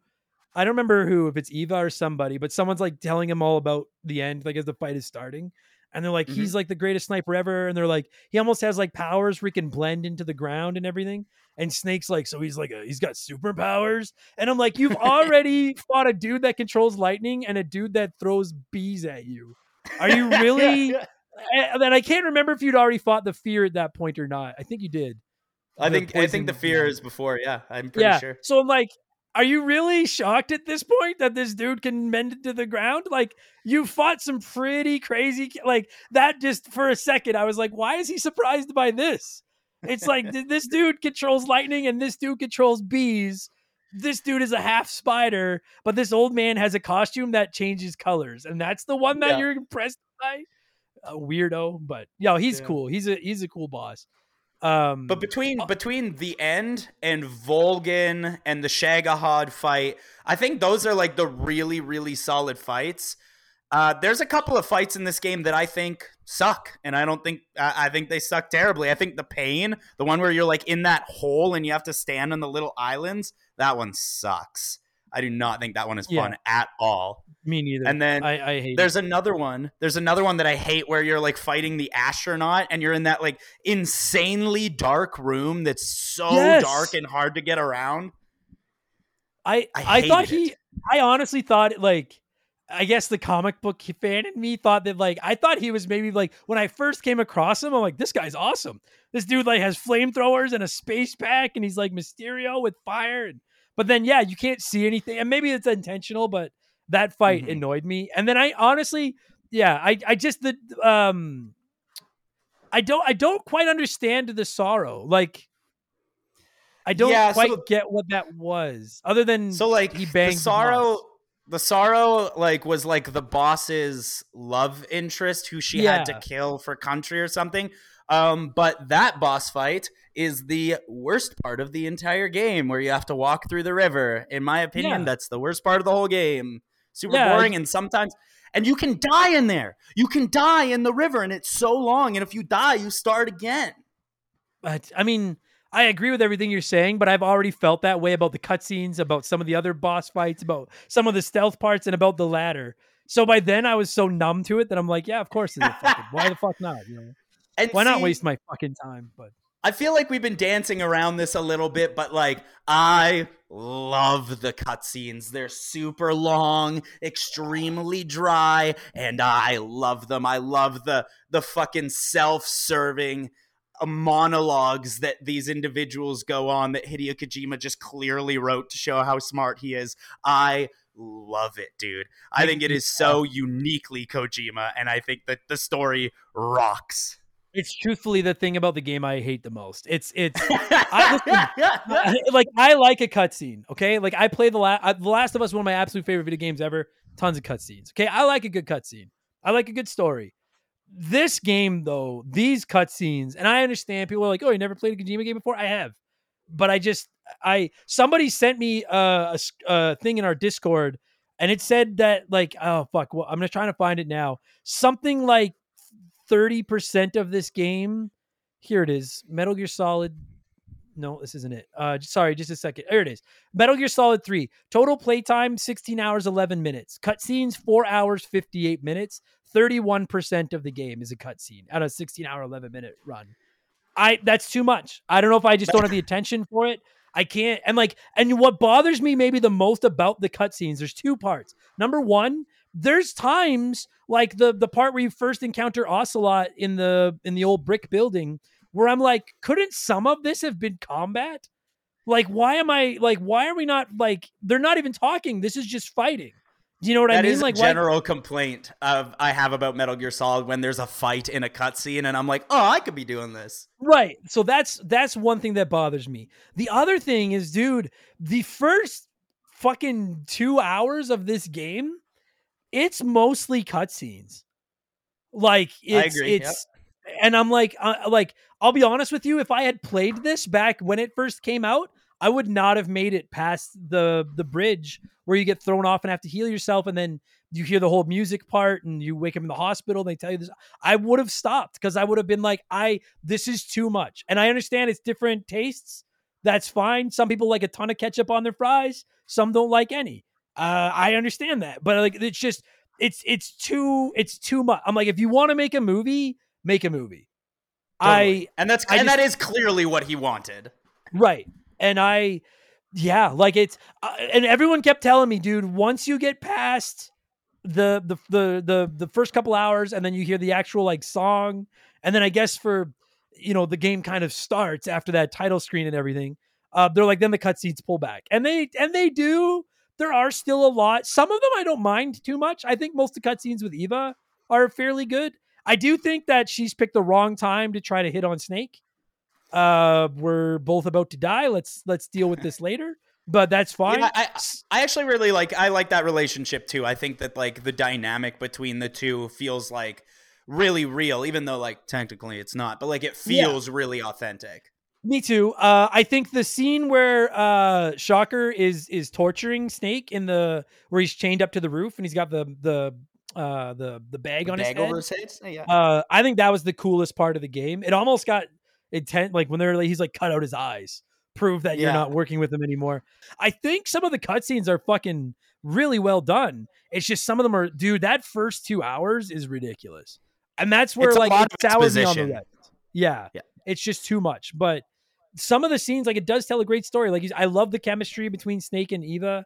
Speaker 1: I don't remember who, if it's Eva or somebody, but someone's like telling him all about the end, like as the fight is starting. And they're like,
Speaker 5: Mhm.
Speaker 1: he's like the greatest sniper ever. And they're like, he almost has like powers where he can blend into the ground and everything. And Snake's like, so he's like a he's got superpowers. And I'm like, you've already fought a dude that controls lightning and a dude that throws bees at you. Are you really and then I can't remember if you'd already fought the fear at that point or not. I think you did.
Speaker 5: I think I think the fear is before. Yeah, I'm pretty
Speaker 1: yeah.
Speaker 5: sure.
Speaker 1: So I'm like, are you really shocked at this point that this dude can mend it to the ground? Like you fought some pretty crazy like that just for a second I was like why is he surprised by this? It's like this dude controls lightning and this dude controls bees. This dude is a half spider, but this old man has a costume that changes colors and that's the one that
Speaker 5: Yeah.
Speaker 1: you're impressed by. A weirdo, but yo, he's
Speaker 5: Yeah.
Speaker 1: cool. He's a he's a cool boss. Um
Speaker 5: But between between the end and Volgin and the Shagohod fight, I think those are like the really really solid fights. Uh, there's a couple of fights in this game that I think suck, and I don't think I, I think they suck terribly. I think the pain, the one where you're like in that hole and you have to stand on the little islands, that one sucks. I do not think that one is
Speaker 1: Yeah.
Speaker 5: fun at all.
Speaker 1: me neither.
Speaker 5: And then
Speaker 1: I, I hate
Speaker 5: there's another one. There's another one that I hate where you're like fighting the astronaut and you're in that like insanely dark room that's so
Speaker 1: Yes.
Speaker 5: dark and hard to get around.
Speaker 1: I
Speaker 5: I
Speaker 1: I, thought he I honestly thought like I guess the comic book fan in me thought that like I thought he was maybe like when I first came across him I'm like this guy's awesome. This dude like has flamethrowers and a space pack and he's like Mysterio with fire and but then yeah, you can't see anything and maybe it's intentional but that fight
Speaker 5: Mhm.
Speaker 1: annoyed me. And then I honestly yeah, I I just the um I don't I don't quite understand the sorrow. Like I don't
Speaker 5: Yeah,
Speaker 1: quite
Speaker 5: so-
Speaker 1: get what that was other than
Speaker 5: So like
Speaker 1: he banged the
Speaker 5: sorrow the sorrow like was like the boss's love interest who she had to kill for country or something. Um, but that boss fight is the worst part of the entire game where you have to walk through the river. In my opinion,
Speaker 1: Yeah.
Speaker 5: that's the worst part of the whole game. Super
Speaker 1: Yeah,
Speaker 5: boring and sometimes and you can die in there. You can die in the river and it's so long and if you die, you start again.
Speaker 1: But I mean, I agree with everything you're saying, but I've already felt that way about the cutscenes, about some of the other boss fights, about some of the stealth parts, and about the ladder. So by then, I was so numb to it that I'm like, yeah, of course, it's a fucking, why the fuck not? You know,
Speaker 5: And
Speaker 1: why not waste my fucking time? But
Speaker 5: I feel like we've been dancing around this a little bit, but like I love the cutscenes. They're super long, extremely dry, and I love them. I love the the fucking self-serving uh, monologues that these individuals go on that Hideo Kojima just clearly wrote to show how smart he is. I love it, dude. I think it is so uniquely Kojima, and I think that the story rocks.
Speaker 1: It's truthfully the thing about the game I hate the most. It's it's I- like I like a cutscene. Okay, like I play the last the Last of Us, one of my absolute favorite video games ever. Tons of cutscenes. Okay, I like a good cutscene. I like a good story. This game, though, these cutscenes, and I understand people are like, "Oh, you never played a Kojima game before?" I have, but I just I somebody sent me uh, a a thing in our Discord, and it said that like, oh fuck, well, I'm just trying to find it now. Something like thirty percent of this game. Here it is, Metal Gear Solid no, this isn't it. Uh, sorry, just a second. There it is. Metal Gear Solid 3. Total playtime 16 hours 11 minutes. Cutscenes 4 hours 58 minutes. 31% of the game is a cutscene out of 16 hour 11 minute run. I that's too much. I don't know if I just don't have the attention for it. I can't. And like, and what bothers me maybe the most about the cutscenes, there's two parts. Number one, there's times like the the part where you first encounter Ocelot in the in the old brick building where I'm like, couldn't some of this have been combat? Like, why am I like, why are we not like, they're not even talking. This is just fighting. Do you know what I mean?
Speaker 5: is
Speaker 1: like,
Speaker 5: a
Speaker 1: why-
Speaker 5: general complaint of I have about Metal Gear Solid when there's a fight in a cutscene, and I'm like, oh, I could be doing this.
Speaker 1: Right. So that's that's one thing that bothers me. The other thing is, dude, the first fucking two hours of this game, it's mostly cutscenes. Like it's
Speaker 5: agree, yep.
Speaker 1: it's and I'm like uh, like I'll be honest with you, if I had played this back when it first came out, I would not have made it past the the bridge where you get thrown off and have to heal yourself and then you hear the whole music part and you wake up in the hospital and they tell you this I would have stopped because I would have been like I this is too much. And I understand it's different tastes. That's fine. Some people like a ton of ketchup on their fries, some don't like any. Uh I understand that. But like it's just it's it's too it's too much. I'm like if you want to make a movie, make a movie.
Speaker 5: Totally. and that's
Speaker 1: I
Speaker 5: and
Speaker 1: just-
Speaker 5: that is clearly what he wanted.
Speaker 1: Right. And I, yeah, like it's, uh, and everyone kept telling me, dude, once you get past the, the, the, the, the first couple hours and then you hear the actual like song. And then I guess for, you know, the game kind of starts after that title screen and everything. Uh, they're like then the cutscenes pull back, and they and they do. There are still a lot. Some of them I don't mind too much. I think most of the cutscenes with Eva are fairly good. I do think that she's picked the wrong time to try to hit on Snake. Uh, we're both about to die. Let's let's deal with this later. But that's fine.
Speaker 5: Yeah, I, I actually really like I like that relationship too. I think that like the dynamic between the two feels like really real, even though like technically it's not, but like it feels yeah. really authentic.
Speaker 1: Me too. Uh, I think the scene where uh, Shocker is is torturing Snake in the where he's chained up to the roof and he's got the the uh, the the bag
Speaker 5: the
Speaker 1: on
Speaker 5: bag
Speaker 1: his
Speaker 5: over his head. Yeah.
Speaker 1: Uh, I think that was the coolest part of the game. It almost got intent like when they're like, he's like cut out his eyes, prove that you're not working with him anymore. I think some of the cutscenes are fucking really well done. It's just some of them are, dude. That first two hours is ridiculous, and that's where
Speaker 5: it's
Speaker 1: like it sours me on the
Speaker 5: rest.
Speaker 1: Yeah,
Speaker 5: yeah,
Speaker 1: it's just too much. But some of the scenes, like it does tell a great story. Like I love the chemistry between Snake and Eva.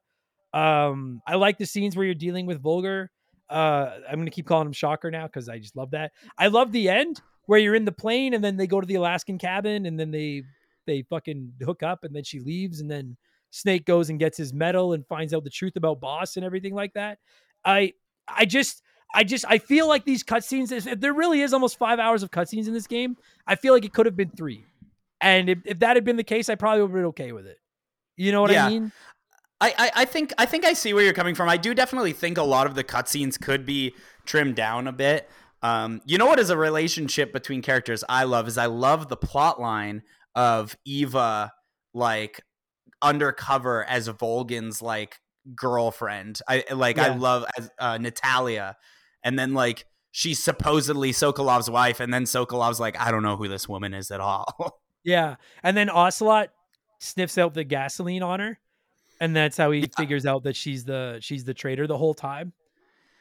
Speaker 1: Um, I like the scenes where you're dealing with Vulgar. Uh, I'm gonna keep calling him Shocker now because I just love that. I love the end where you're in the plane and then they go to the Alaskan cabin and then they they fucking hook up and then she leaves and then Snake goes and gets his medal and finds out the truth about Boss and everything like that. I I just I just I feel like these cutscenes. If there really is almost five hours of cutscenes in this game, I feel like it could have been three. And if, if that had been the case, I probably would have been okay with it. You know what
Speaker 5: yeah.
Speaker 1: I mean?
Speaker 5: I, I, I think I think I see where you're coming from. I do definitely think a lot of the cutscenes could be trimmed down a bit. Um, you know what is a relationship between characters I love is I love the plot line of Eva like undercover as Volgin's like girlfriend. I like yeah. I love as uh, Natalia, and then like she's supposedly Sokolov's wife, and then Sokolov's like I don't know who this woman is at all.
Speaker 1: yeah, and then Ocelot sniffs out the gasoline on her, and that's how he yeah. figures out that she's the she's the traitor the whole time.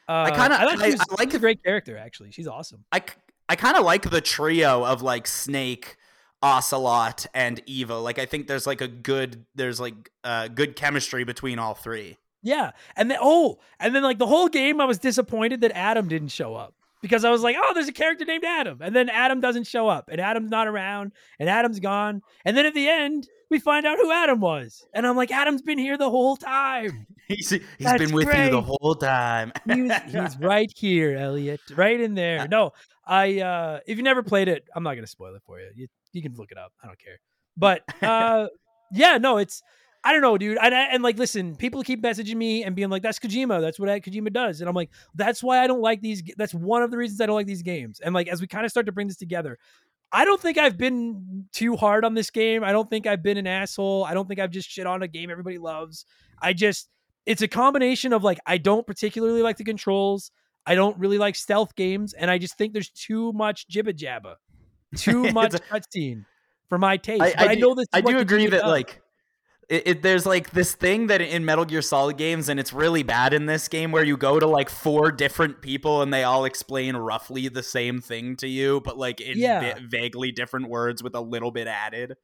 Speaker 1: Uh, I kind of I, I, I, like a great character actually. She's awesome.
Speaker 5: I I kind of like the trio of like Snake, Ocelot, and Eva. Like I think there's like a good there's like uh, good chemistry between all three.
Speaker 1: Yeah, and then oh, and then like the whole game, I was disappointed that Adam didn't show up because I was like, oh, there's a character named Adam, and then Adam doesn't show up, and Adam's not around, and Adam's gone, and then at the end, we find out who Adam was, and I'm like, Adam's been here the whole time.
Speaker 5: he's he's That's been with great. you the whole time.
Speaker 1: he's, he's right here, Elliot, right in there. No, I uh if you never played it, I'm not gonna spoil it for you. You you can look it up. I don't care. But uh yeah, no, it's I don't know, dude. And, and like, listen, people keep messaging me and being like, "That's Kojima. That's what Kojima does." And I'm like, "That's why I don't like these. That's one of the reasons I don't like these games." And like, as we kind of start to bring this together, I don't think I've been too hard on this game. I don't think I've been an asshole. I don't think I've just shit on a game everybody loves. I just it's a combination of like I don't particularly like the controls. I don't really like stealth games, and I just think there's too much jibba jabba, too much a, cutscene for my taste. I, I, I know this.
Speaker 5: I do agree that does. like it, it, there's like this thing that in Metal Gear Solid games, and it's really bad in this game, where you go to like four different people and they all explain roughly the same thing to you, but like in yeah. v- vaguely different words with a little bit added.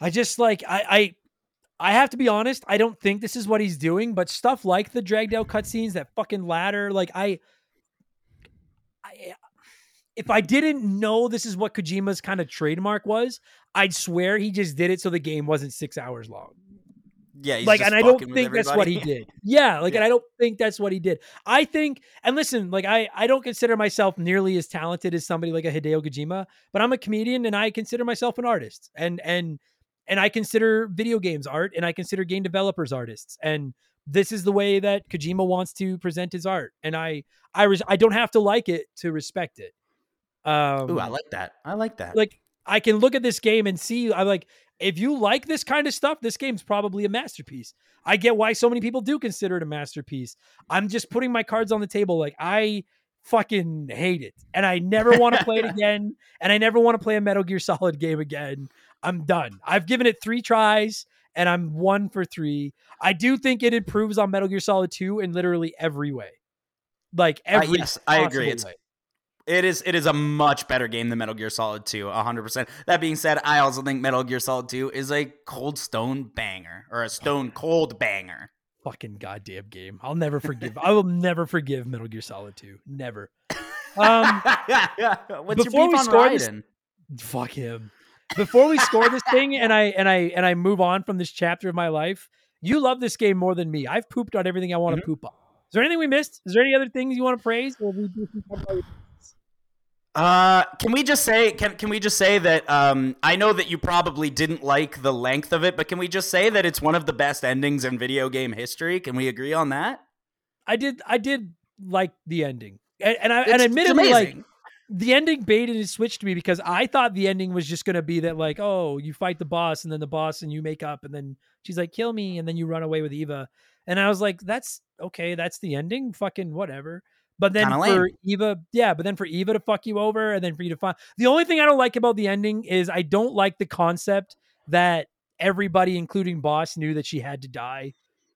Speaker 1: I just like I, I I have to be honest, I don't think this is what he's doing, but stuff like the dragged out cutscenes, that fucking ladder, like I, I if I didn't know this is what Kojima's kind of trademark was, I'd swear he just did it so the game wasn't six hours long.
Speaker 5: Yeah,
Speaker 1: like, and I don't think everybody. that's what he did. Yeah, like, yeah. and I don't think that's what he did. I think, and listen, like, I I don't consider myself nearly as talented as somebody like a Hideo Kojima, but I'm a comedian and I consider myself an artist, and and and I consider video games art, and I consider game developers artists, and this is the way that Kojima wants to present his art, and I I res- I don't have to like it to respect it.
Speaker 5: Um, Ooh, I like that. I like that.
Speaker 1: Like I can look at this game and see. I'm like, if you like this kind of stuff, this game's probably a masterpiece. I get why so many people do consider it a masterpiece. I'm just putting my cards on the table. Like I fucking hate it, and I never want to play it again, and I never want to play a Metal Gear Solid game again. I'm done. I've given it three tries and I'm one for three. I do think it improves on Metal Gear Solid 2 in literally every way. Like uh, every uh, yes, I agree. It's way.
Speaker 5: It is it is a much better game than Metal Gear Solid 2, 100%. That being said, I also think Metal Gear Solid 2 is a cold stone banger or a stone cold banger.
Speaker 1: Fucking goddamn game. I'll never forgive. I will never forgive Metal Gear Solid 2. Never. Um
Speaker 5: What's your beef on Raiden?
Speaker 1: This, fuck him. before we score this thing and I and I and I move on from this chapter of my life, you love this game more than me. I've pooped on everything I want to
Speaker 5: Mhm.
Speaker 1: poop on. Is there anything we missed? Is there any other things you want to praise? Or we just talk about your-
Speaker 5: Uh, can we just say can can we just say that um I know that you probably didn't like the length of it, but can we just say that it's one of the best endings in video game history? Can we agree on that?
Speaker 1: I did I did like the ending. And, and I
Speaker 5: It's-
Speaker 1: and admittedly like the ending baited and switched me because I thought the ending was just gonna be that like, oh, you fight the boss and then the boss and you make up and then she's like, kill me, and then you run away with Eva. And I was like, that's okay, that's the ending. Fucking whatever. But then
Speaker 5: Kinda
Speaker 1: for
Speaker 5: lame.
Speaker 1: Eva, yeah, but then for Eva to fuck you over and then for you to find the only thing I don't like about the ending is I don't like the concept that everybody, including Boss, knew that she had to die.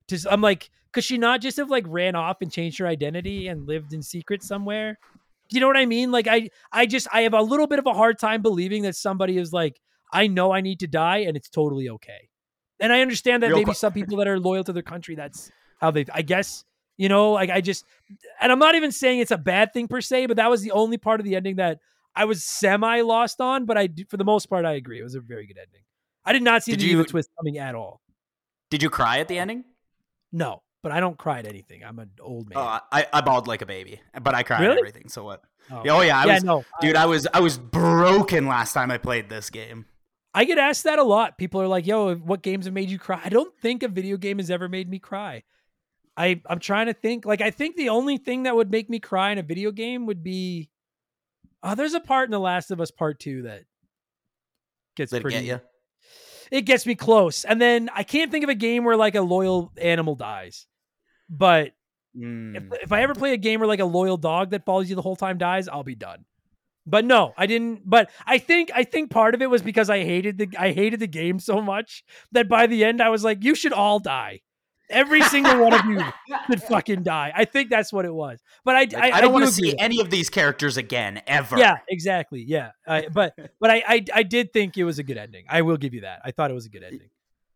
Speaker 1: Just I'm like, could she not just have like ran off and changed her identity and lived in secret somewhere? You know what I mean? Like I I just I have a little bit of a hard time believing that somebody is like, I know I need to die and it's totally okay. And I understand that
Speaker 5: Real
Speaker 1: maybe
Speaker 5: que-
Speaker 1: some people that are loyal to their country, that's how they I guess, you know, like I just and I'm not even saying it's a bad thing per se, but that was the only part of the ending that I was semi lost on, but I for the most part I agree. It was a very good ending. I did not see
Speaker 5: Did
Speaker 1: the
Speaker 5: you-
Speaker 1: twist coming at all.
Speaker 5: Did you cry at the ending?
Speaker 1: No, but I don't cry at anything. I'm an old man.
Speaker 5: Oh, I, I bawled like a baby, but I cried
Speaker 1: Really?
Speaker 5: at everything. So what?
Speaker 1: Oh.
Speaker 5: Oh yeah, I
Speaker 1: yeah,
Speaker 5: was,
Speaker 1: no,
Speaker 5: dude. I was I was broken last time I played this game.
Speaker 1: I get asked that a lot. People are like, "Yo, what games have made you cry?" I don't think a video game has ever made me cry. I I'm trying to think. Like, I think the only thing that would make me cry in a video game would be, oh, there's a part in The Last of Us Part Two that gets
Speaker 5: Did it
Speaker 1: pretty.
Speaker 5: get?
Speaker 1: It gets me close, and then I can't think of a game where like a loyal animal dies. But if,
Speaker 5: Mm.
Speaker 1: if I ever play a game where like a loyal dog that follows you the whole time dies, I'll be done. But no, I didn't. But I think I think part of it was because I hated the I hated the game so much that by the end I was like, you should all die. Every single one of you should fucking die. I think that's what it was. But I
Speaker 5: Like,
Speaker 1: I,
Speaker 5: I, don't
Speaker 1: do
Speaker 5: want to
Speaker 1: agree.
Speaker 5: see any of these characters again ever.
Speaker 1: Yeah, exactly. Yeah, I, but but I, I I did think it was a good ending. I will give you that. I thought it was a good ending.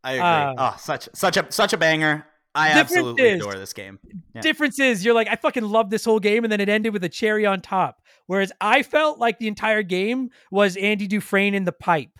Speaker 5: I agree.
Speaker 1: Uh,
Speaker 5: oh, such such a such a banger. I absolutely
Speaker 1: is-
Speaker 5: adore this game. Yeah.
Speaker 1: Difference is you're like, I fucking love this whole game, and then it ended with a cherry on top. Whereas I felt like the entire game was Andy Dufresne in the pipe.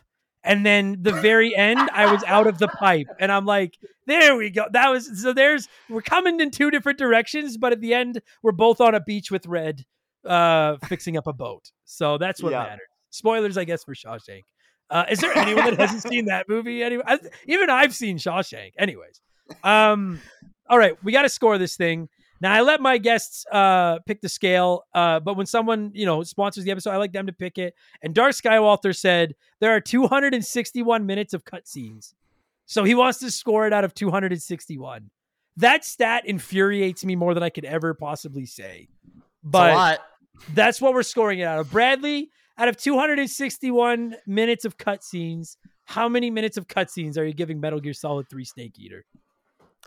Speaker 1: And then the very end, I was out of the pipe. And I'm like, there we go. That was so there's we're coming in two different directions, but at the end, we're both on a beach with Red uh fixing up a boat. So that's what
Speaker 5: Yeah.
Speaker 1: matters. Spoilers, I guess, for Shawshank. Uh, is there anyone that hasn't seen that movie? Anyway, I, even I've seen Shawshank. Anyways, um, all right, we got to score this thing. Now I let my guests uh pick the scale, uh, but when someone you know sponsors the episode, I like them to pick it. And Darth Skywalter said there are 261 minutes of cutscenes, so he wants to score it out of 261. That stat infuriates me more than I could ever possibly say. But that's what we're scoring it out of. Bradley, out of 261 minutes of cutscenes, how many minutes of cutscenes are you giving Metal Gear Solid 3 Snake Eater?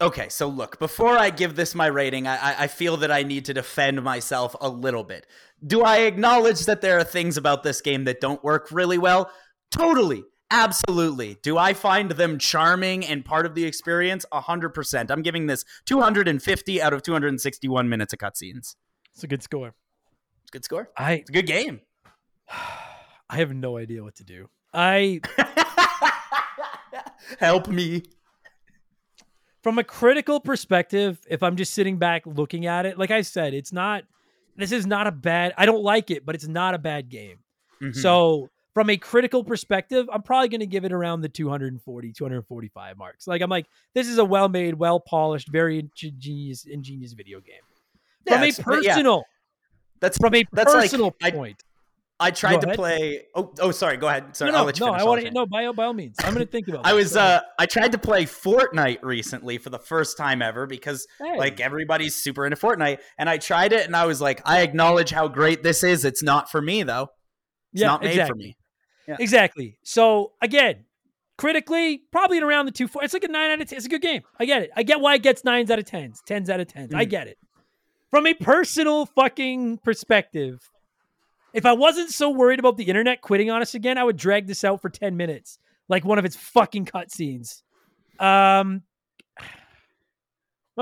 Speaker 5: Okay, so look, before I give this my rating, I, I- feel that I need to defend myself a little bit. Do I acknowledge that there are things about this game that don't work really well? Totally. Absolutely. Do I find them charming and part of the experience? 100%. I'm giving this 250 out of 261 minutes of cutscenes.
Speaker 1: It's a good score.
Speaker 5: It's a good score.
Speaker 1: I
Speaker 5: It's a good game.
Speaker 1: I have no idea what to do. I
Speaker 5: Help me.
Speaker 1: From a critical perspective, if I'm just sitting back looking at it, like I said, it's not this is not a bad I don't like it, but it's not a bad game.
Speaker 5: Mhm.
Speaker 1: So from a critical perspective, I'm probably going to give it around the 240, 245 marks. Like I'm like, this is a well-made, well-polished, very ingenious, ingenious video game.
Speaker 5: Yeah,
Speaker 1: From a
Speaker 5: but yeah,
Speaker 1: personal,
Speaker 5: that's
Speaker 1: from a
Speaker 5: that's like-
Speaker 1: personal
Speaker 5: I-
Speaker 1: point.
Speaker 5: I tried to
Speaker 1: ahead.
Speaker 5: play. Oh, oh, sorry. Go ahead. Sorry,
Speaker 1: no,
Speaker 5: I'll
Speaker 1: no,
Speaker 5: let you
Speaker 1: no. I want to. no by by all means. I'm going to think about.
Speaker 5: I was uh. I tried to play Fortnite recently for the first time ever because
Speaker 1: Hey.
Speaker 5: like everybody's super into Fortnite and I tried it and I was like I acknowledge how great this is. It's not for me though. It's
Speaker 1: Yeah,
Speaker 5: not made for
Speaker 1: exactly.
Speaker 5: me.
Speaker 1: Exactly. So again, critically, probably around the two four. It's like a nine out of ten. It's a good game. I get it. I get why it gets nines out of tens, tens out of tens. I
Speaker 5: Mm.
Speaker 1: get it. From a personal fucking perspective, if I wasn't so worried about the internet quitting on us again, I would drag this out for ten minutes, like one of its fucking cutscenes. Um,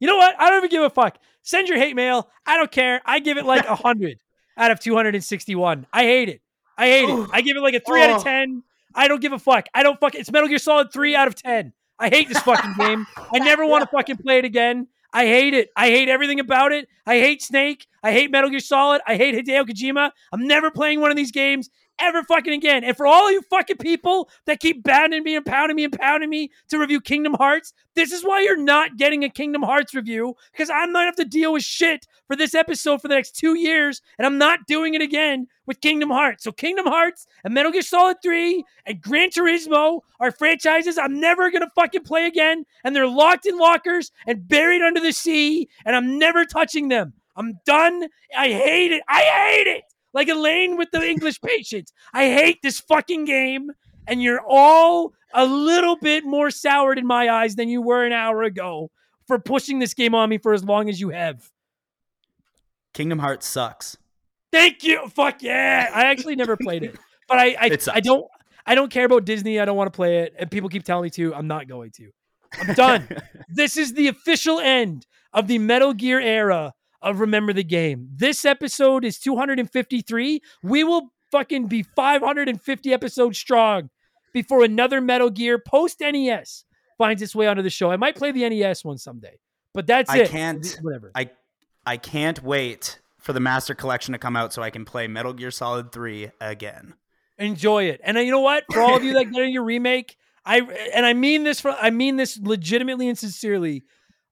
Speaker 1: you know what? I don't even give a fuck. Send your hate mail. I don't care. I give it like a hundred out of two hundred and sixty-one. I hate it. I hate it. I give it like a three out of
Speaker 5: Oh.
Speaker 1: ten. I don't give a fuck. I don't fuck. It's Metal Gear Solid 3 out of 10. I hate this fucking game. I never want to fucking play it again. I hate it. I hate everything about it. I hate Snake. I hate Metal Gear Solid. I hate Hideo Kojima. I'm never playing one of these games ever fucking again. And for all you fucking people that keep banding me and pounding me and pounding me to review Kingdom Hearts, this is why you're not getting a Kingdom Hearts review because I'm not have to deal with shit for this episode for the next two years, and I'm not doing it again with Kingdom Hearts. So Kingdom Hearts and Metal Gear Solid 3 and Gran Turismo are franchises I'm never gonna fucking play again, and they're locked in lockers and buried under the sea, and I'm never touching them. I'm done. I hate it. I hate it like Elaine with the English patient. I hate this fucking game, and you're all a little bit more soured in my eyes than you were an hour ago for pushing this game on me for as long as you have.
Speaker 5: Kingdom Hearts sucks.
Speaker 1: Thank you. Fuck yeah. I actually never played it. But I I. I don't I don't care about Disney. I don't want to play it. And people keep telling me to. I'm not going to. I'm done. this is the official end of the Metal Gear era of Remember the Game. This episode is 253. We will fucking be 550 episodes strong before another Metal Gear post NES finds its way onto the show. I might play the NES one someday, but that's
Speaker 5: I
Speaker 1: it.
Speaker 5: can't-
Speaker 1: Whatever.
Speaker 5: I I can't wait for the Master Collection to come out so I can play Metal Gear Solid 3 again.
Speaker 1: enjoy it. And uh, you know what? For all of you that get your remake, I and I mean this for I mean this legitimately and sincerely.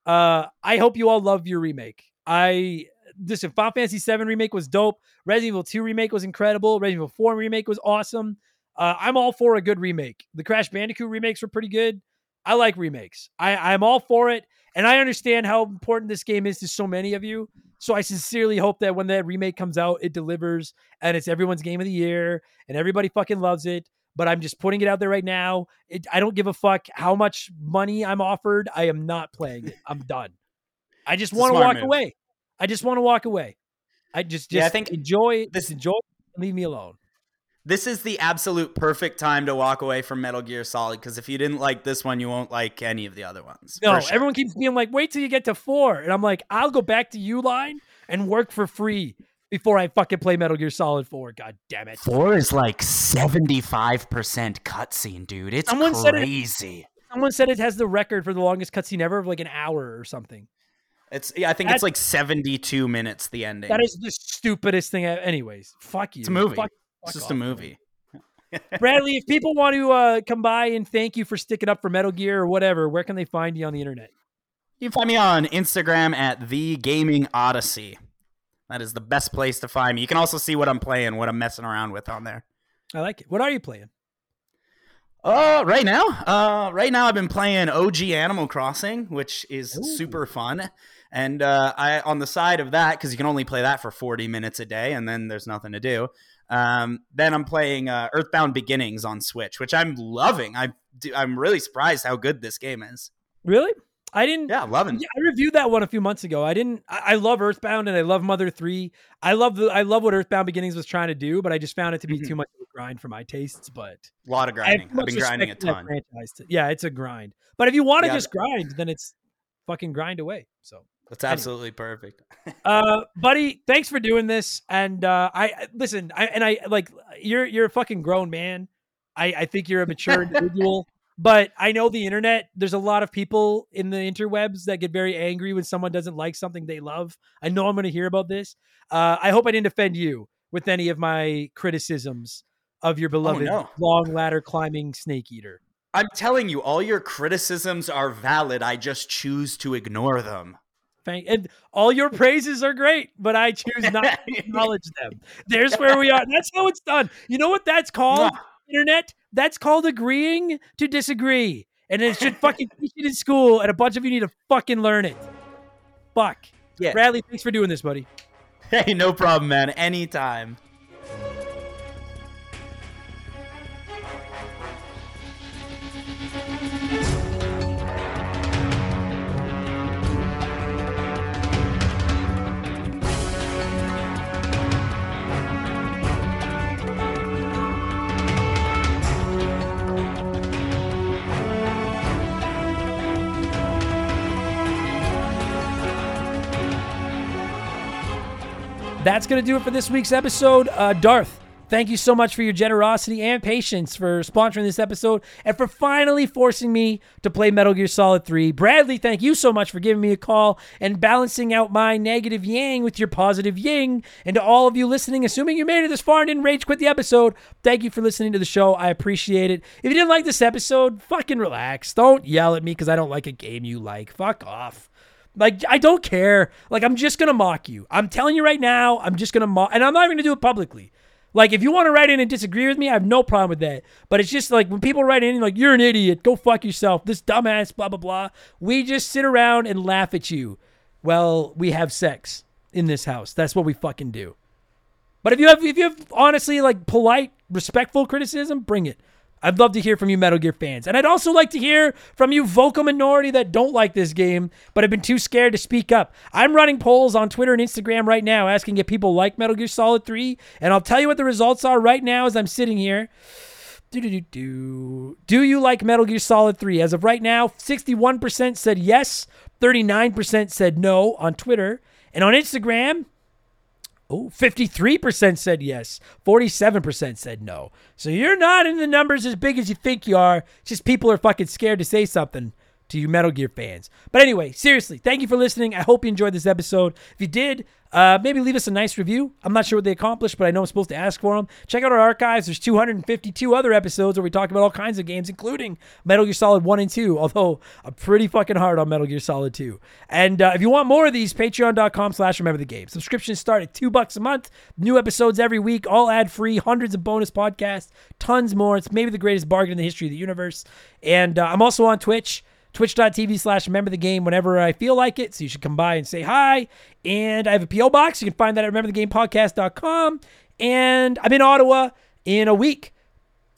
Speaker 1: Uh, I hope you all love your remake. I listen. Final Fantasy VII remake was dope. Resident Evil 2 remake was incredible. Resident Evil 4 remake was awesome. Uh, I'm all for a good remake. The Crash Bandicoot remakes were pretty good. I like remakes. I, I'm all for it, and I understand how important this game is to so many of you. So I sincerely hope that when that remake comes out, it delivers and it's everyone's game of the year and everybody fucking loves it. But I'm just putting it out there right now. It, I don't give a fuck how much money I'm offered. I am not playing it. I'm done. I just want to walk
Speaker 5: move.
Speaker 1: away. I just want to walk away. I just, just
Speaker 5: Yeah, I think
Speaker 1: enjoy
Speaker 5: this-
Speaker 1: this. Enjoy. Leave me alone.
Speaker 5: This is the absolute perfect time to walk away from Metal Gear Solid because if you didn't like this one, you won't like any of the other ones.
Speaker 1: No,
Speaker 5: sure.
Speaker 1: everyone keeps being like, wait till you get to four. And I'm like, I'll go back to Uline and work for free before I fucking play Metal Gear Solid 4. God damn it.
Speaker 5: Four is like 75% cutscene, dude. It's
Speaker 1: Someone said it-
Speaker 5: crazy.
Speaker 1: Someone said it has the record for the longest cutscene ever of like an hour or something.
Speaker 5: It's yeah, I think
Speaker 1: That-
Speaker 5: it's like 72 minutes the ending.
Speaker 1: That is the stupidest thing. I- Anyways, fuck you.
Speaker 5: It's a movie.
Speaker 1: Fuck,
Speaker 5: it's just
Speaker 1: off,
Speaker 5: a movie.
Speaker 1: Bradley, if people want to uh, come by and thank you for sticking up for Metal Gear or whatever, where can they find you on the internet?
Speaker 5: You can find me on Instagram at the Gaming Odyssey. That is the best place to find me. You can also see what I'm playing, what I'm messing around with on there.
Speaker 1: I like it. What are you playing?
Speaker 5: Uh, right now, uh, right now I've been playing OG Animal Crossing, which is super fun. And uh, I on the side of that because you can only play that for 40 minutes a day, and then there's nothing to do. Um, then I'm playing uh, Earthbound Beginnings on Switch, which I'm loving. I I'm really surprised how good this game is.
Speaker 1: Really? I didn't.
Speaker 5: Yeah, loving.
Speaker 1: Yeah, I reviewed that one a few months ago. I didn't. I, I love Earthbound and I love Mother Three. I love the. I love what Earthbound Beginnings was trying to do, but I just found it to be
Speaker 5: Mhm.
Speaker 1: too much of a grind for my tastes. But
Speaker 5: A lot of grinding. I've been grinding a
Speaker 1: respect for that
Speaker 5: ton.
Speaker 1: to- yeah, it's a grind. But if you want to
Speaker 5: Yeah,
Speaker 1: just grind, then it's fucking grind away. So,
Speaker 5: That's absolutely perfect.
Speaker 1: uh, buddy, thanks for doing this. And uh, I listen. I and I like you're you're a fucking grown man. I I think you're a mature individual. But I know the internet, there's a lot of people in the interwebs that get very angry when someone doesn't like something they love. I know I'm going to hear about this. Uh, I hope I didn't offend you with any of my criticisms of your beloved
Speaker 5: no.
Speaker 1: long ladder climbing snake eater.
Speaker 5: I'm telling you, all your criticisms are valid. I just choose to ignore them.
Speaker 1: Thank and all your praises are great, but I choose not to acknowledge them. There's where we are. That's how it's done. You know what that's called? Internet. That's called agreeing to disagree. And it should fucking teach it in school, and a bunch of you need to fucking learn it. Fuck.
Speaker 5: Yeah.
Speaker 1: Bradley, thanks for doing this, buddy.
Speaker 5: Hey, no problem, man. Anytime.
Speaker 1: That's gonna do it for this week's episode. Uh, Darth, Thank you so much for your generosity and patience for sponsoring this episode and for finally forcing me to play Metal Gear Solid 3. Bradley, thank you so much for giving me a call and balancing out my negative yang with your positive yin. And to all of you listening, assuming you made it this far and didn't rage quit the episode, thank you for listening to the show. I appreciate it. If you didn't like this episode, fucking relax. Don't yell at me because I don't like a game you like. Fuck off. Like I don't care. Like I'm just gonna mock you. I'm telling you right now. I'm just gonna mock, and I'm not even gonna do it publicly. Like if you want to write in and disagree with me, I have no problem with that. But it's just like when people write in like you're an idiot, go fuck yourself, this dumbass, blah blah blah. We just sit around and laugh at you. Well, we have sex in this house. That's what we fucking do. But if you have if you have honestly like polite, respectful criticism, bring it. I'd love to hear from you Metal Gear fans. And I'd also like to hear from you vocal minority that don't like this game but have been too scared to speak up. I'm running polls on Twitter and Instagram right now asking if people like Metal Gear Solid 3, and I'll tell you what the results are right now as I'm sitting here. Do, do, do, do. you like Metal Gear Solid 3? As of right now, 61% said yes, 39% said no on Twitter. And on Instagram, Oh, 53% said yes. 47% said no. So you're not in the numbers as big as you think you are. It's just people are fucking scared to say something to you Metal Gear fans. But anyway, seriously, thank you for listening. I hope you enjoyed this episode. If you did, uh, maybe leave us a nice review. I'm not sure what they accomplished, but I know I'm supposed to ask for them. Check out our archives. There's 252 other episodes where we talk about all kinds of games, including Metal Gear Solid 1 and 2, although I'm pretty fucking hard on Metal Gear Solid 2. And uh, if you want more of these, patreon.com slash remember the game. Subscriptions start at two bucks a month. New episodes every week, all ad-free, hundreds of bonus podcasts, tons more. It's maybe the greatest bargain in the history of the universe. And uh, I'm also on Twitch twitch.tv slash remember the game whenever I feel like it. So you should come by and say hi. And I have a P.O. box. You can find that at rememberthegamepodcast.com. And I'm in Ottawa in a week.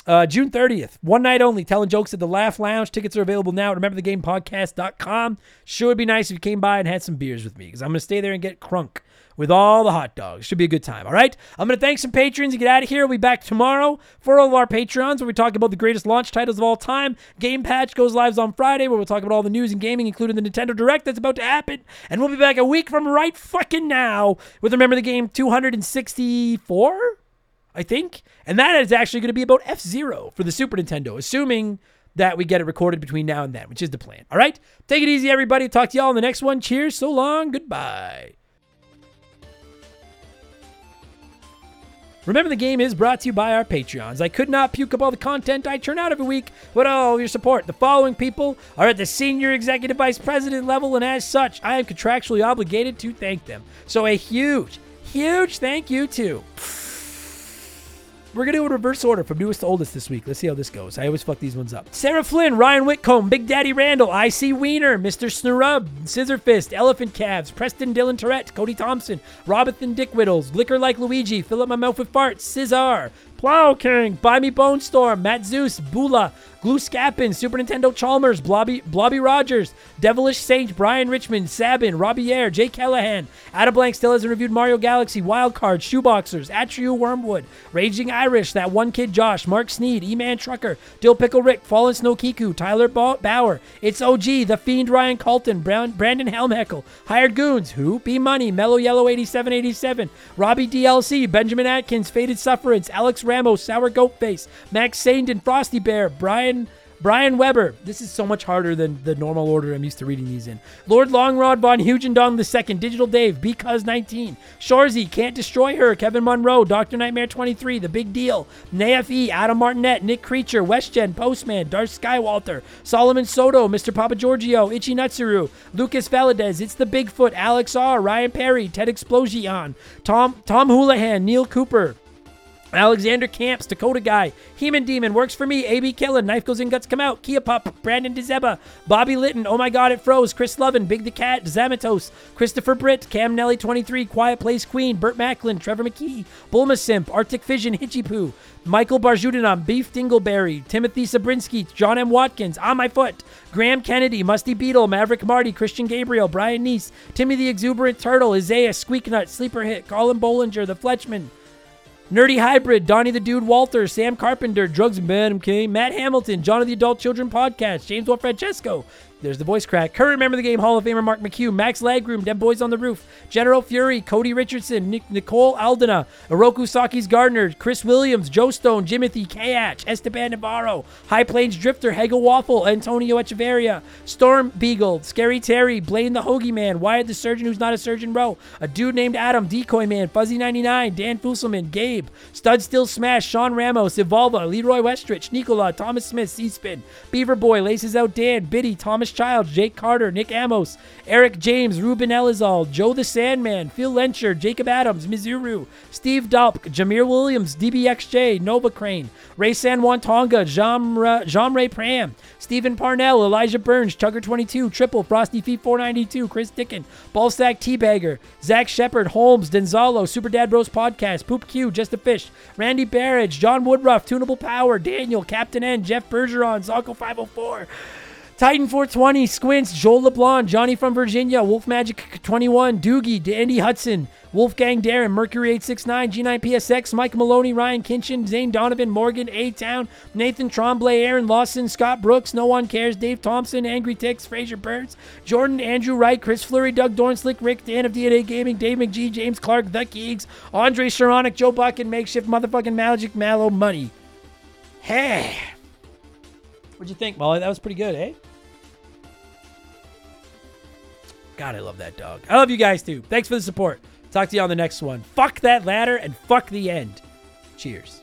Speaker 1: Uh, June 30th, one night only, telling jokes at the Laugh Lounge. Tickets are available now at rememberthegamepodcast.com. Sure would be nice if you came by and had some beers with me because I'm going to stay there and get crunk with all the hot dogs. Should be a good time. All right. I'm going to thank some patrons and get out of here. We'll be back tomorrow for all of our patrons where we talk about the greatest launch titles of all time. Game Patch goes live on Friday where we'll talk about all the news and gaming, including the Nintendo Direct that's about to happen. And we'll be back a week from right fucking now with Remember the Game 264. I think. And that is actually going to be about F Zero for the Super Nintendo, assuming that we get it recorded between now and then, which is the plan. All right? Take it easy, everybody. Talk to y'all in the next one. Cheers. So long. Goodbye. Remember, the game is brought to you by our Patreons. I could not puke up all the content I churn out every week without all your support. The following people are at the senior executive vice president level, and as such, I am contractually obligated to thank them. So, a huge, huge thank you to. We're going to do a reverse order from newest to oldest this week. Let's see how this goes. I always fuck these ones up. Sarah Flynn, Ryan Whitcomb, Big Daddy Randall, I.C. Wiener, Mr. Snurub, Scissor Fist, Elephant Calves, Preston Dylan Tourette, Cody Thompson, Robinson Dick Whittles, Liquor Like Luigi, Fill Up My Mouth with Farts, Scissor, Plow King, Buy Me Bone Storm, Matt Zeus, Bula, Glue Scappin, Super Nintendo Chalmers, Blobby, Blobby Rogers, Devilish Saint, Brian Richmond, Sabin, Robbie Air, Jay Callahan, Ada Blank still hasn't reviewed Mario Galaxy, Wildcard, Shoeboxers, Atriu Wormwood, Raging Irish, That One Kid Josh, Mark Sneed, E-Man Trucker, Dill Pickle Rick, Fallen Snow Kiku, Tyler Bauer, It's OG, The Fiend Ryan Colton, Brandon Helmheckle, Hired Goons, Who, B Money, Mellow Yellow 8787, Robbie DLC, Benjamin Atkins, Faded Sufferance, Alex Ramos, Sour Goat Face, Max Sandin, Frosty Bear, Brian Brian Weber. This is so much harder than the normal order I'm used to reading these in. Lord Longrod Von Hugendong II, Digital Dave, Because 19, Shorzy, Can't Destroy Her, Kevin Monroe, Dr. Nightmare 23, The Big Deal, NAFE, Adam Martinet, Nick Creature, WestGen, Postman, Darth Skywalter, Solomon Soto, Mr. Papa Giorgio, Ichi Nutsuru, Lucas Valadez, It's the Bigfoot, Alex R, Ryan Perry, Ted Explosion, Tom Tom Houlihan, Neil Cooper, Alexander Camps, Dakota Guy, Heman Demon, Works for Me, AB Killen, Knife Goes In, Guts Come Out, Kia Pop, Brandon DeZeba, Bobby Litton, Oh My God It Froze, Chris Lovin, Big the Cat, Zamatos, Christopher Britt, Cam Nelly 23, Quiet Place Queen, Burt Macklin, Trevor McKee, Bulma Simp, Arctic Vision, Hitchy Poo, Michael Barjudanam, Beef Dingleberry, Timothy Sabrinsky, John M. Watkins, On My Foot, Graham Kennedy, Musty Beetle, Maverick Marty, Christian Gabriel, Brian Neese, Timmy the Exuberant Turtle, Isaiah, Squeaknut, Sleeper Hit, Colin Bollinger, The Fletchman, Nerdy Hybrid, Donnie the Dude Walter, Sam Carpenter, Drugs Bad MK, Matt Hamilton, John of the Adult Children Podcast, James Will Francesco, There's the voice crack. Current Remember the Game Hall of Famer Mark McHugh, Max Lagroom, Dead Boys on the Roof, General Fury, Cody Richardson, Nick, Nicole Aldana, Oroku Saki's Gardner, Chris Williams, Joe Stone, Jimothy Kayach, Esteban Navarro, High Plains Drifter, Hegel Waffle, Antonio Echeverria, Storm Beagle, Scary Terry, Blaine the Hoagie Man, Wyatt the Surgeon who's not a surgeon bro, a dude named Adam, Decoy Man, Fuzzy99, Dan Fusselman, Gabe, Stud Still Smash, Sean Ramos, Evolva, Leroy Westrich, Nicola, Thomas Smith, C-Spin, Beaver Boy, Laces Out Dan, Biddy, Thomas Childs, Jake Carter, Nick Amos, Eric James, Ruben Elizal, Joe the Sandman, Phil Lencher, Jacob Adams, Mizuru, Steve Dulp, Jameer Williams, DBXJ, Nova Crane, Ray San Juan Tonga, Jean, Ray Pram, Stephen Parnell, Elijah Burns, Chugger22, Triple, Frosty Feet 492, Chris Dickin, Ballsack Teabagger, Zach Shepard, Holmes, Denzalo, Super Dad Bros Podcast, Poop Q, Just a Fish, Randy Barrage, John Woodruff, Tunable Power, Daniel, Captain N, Jeff Bergeron, Zonko 504. Titan 420, Squints, Joel LeBlanc, Johnny from Virginia, Wolf Magic 21, Doogie, Andy Hudson, Wolfgang Darren, Mercury 869, G9 PSX, Mike Maloney, Ryan Kinchin, Zane Donovan, Morgan A Town, Nathan Tremblay, Aaron Lawson, Scott Brooks, No One Cares, Dave Thompson, Angry Ticks, Fraser Burns, Jordan, Andrew Wright, Chris Fleury, Doug Dorn, Slick Rick, Dan of DNA Gaming, Dave McGee, James Clark, The Keegs, Andre Sharonic, Joe Buck, and Makeshift Motherfucking Magic Mallow Money. Hey. What'd you think, Molly? That was pretty good, eh? God, I love that dog. I love you guys too. Thanks for the support. Talk to you on the next one. Fuck that ladder and fuck the end. Cheers.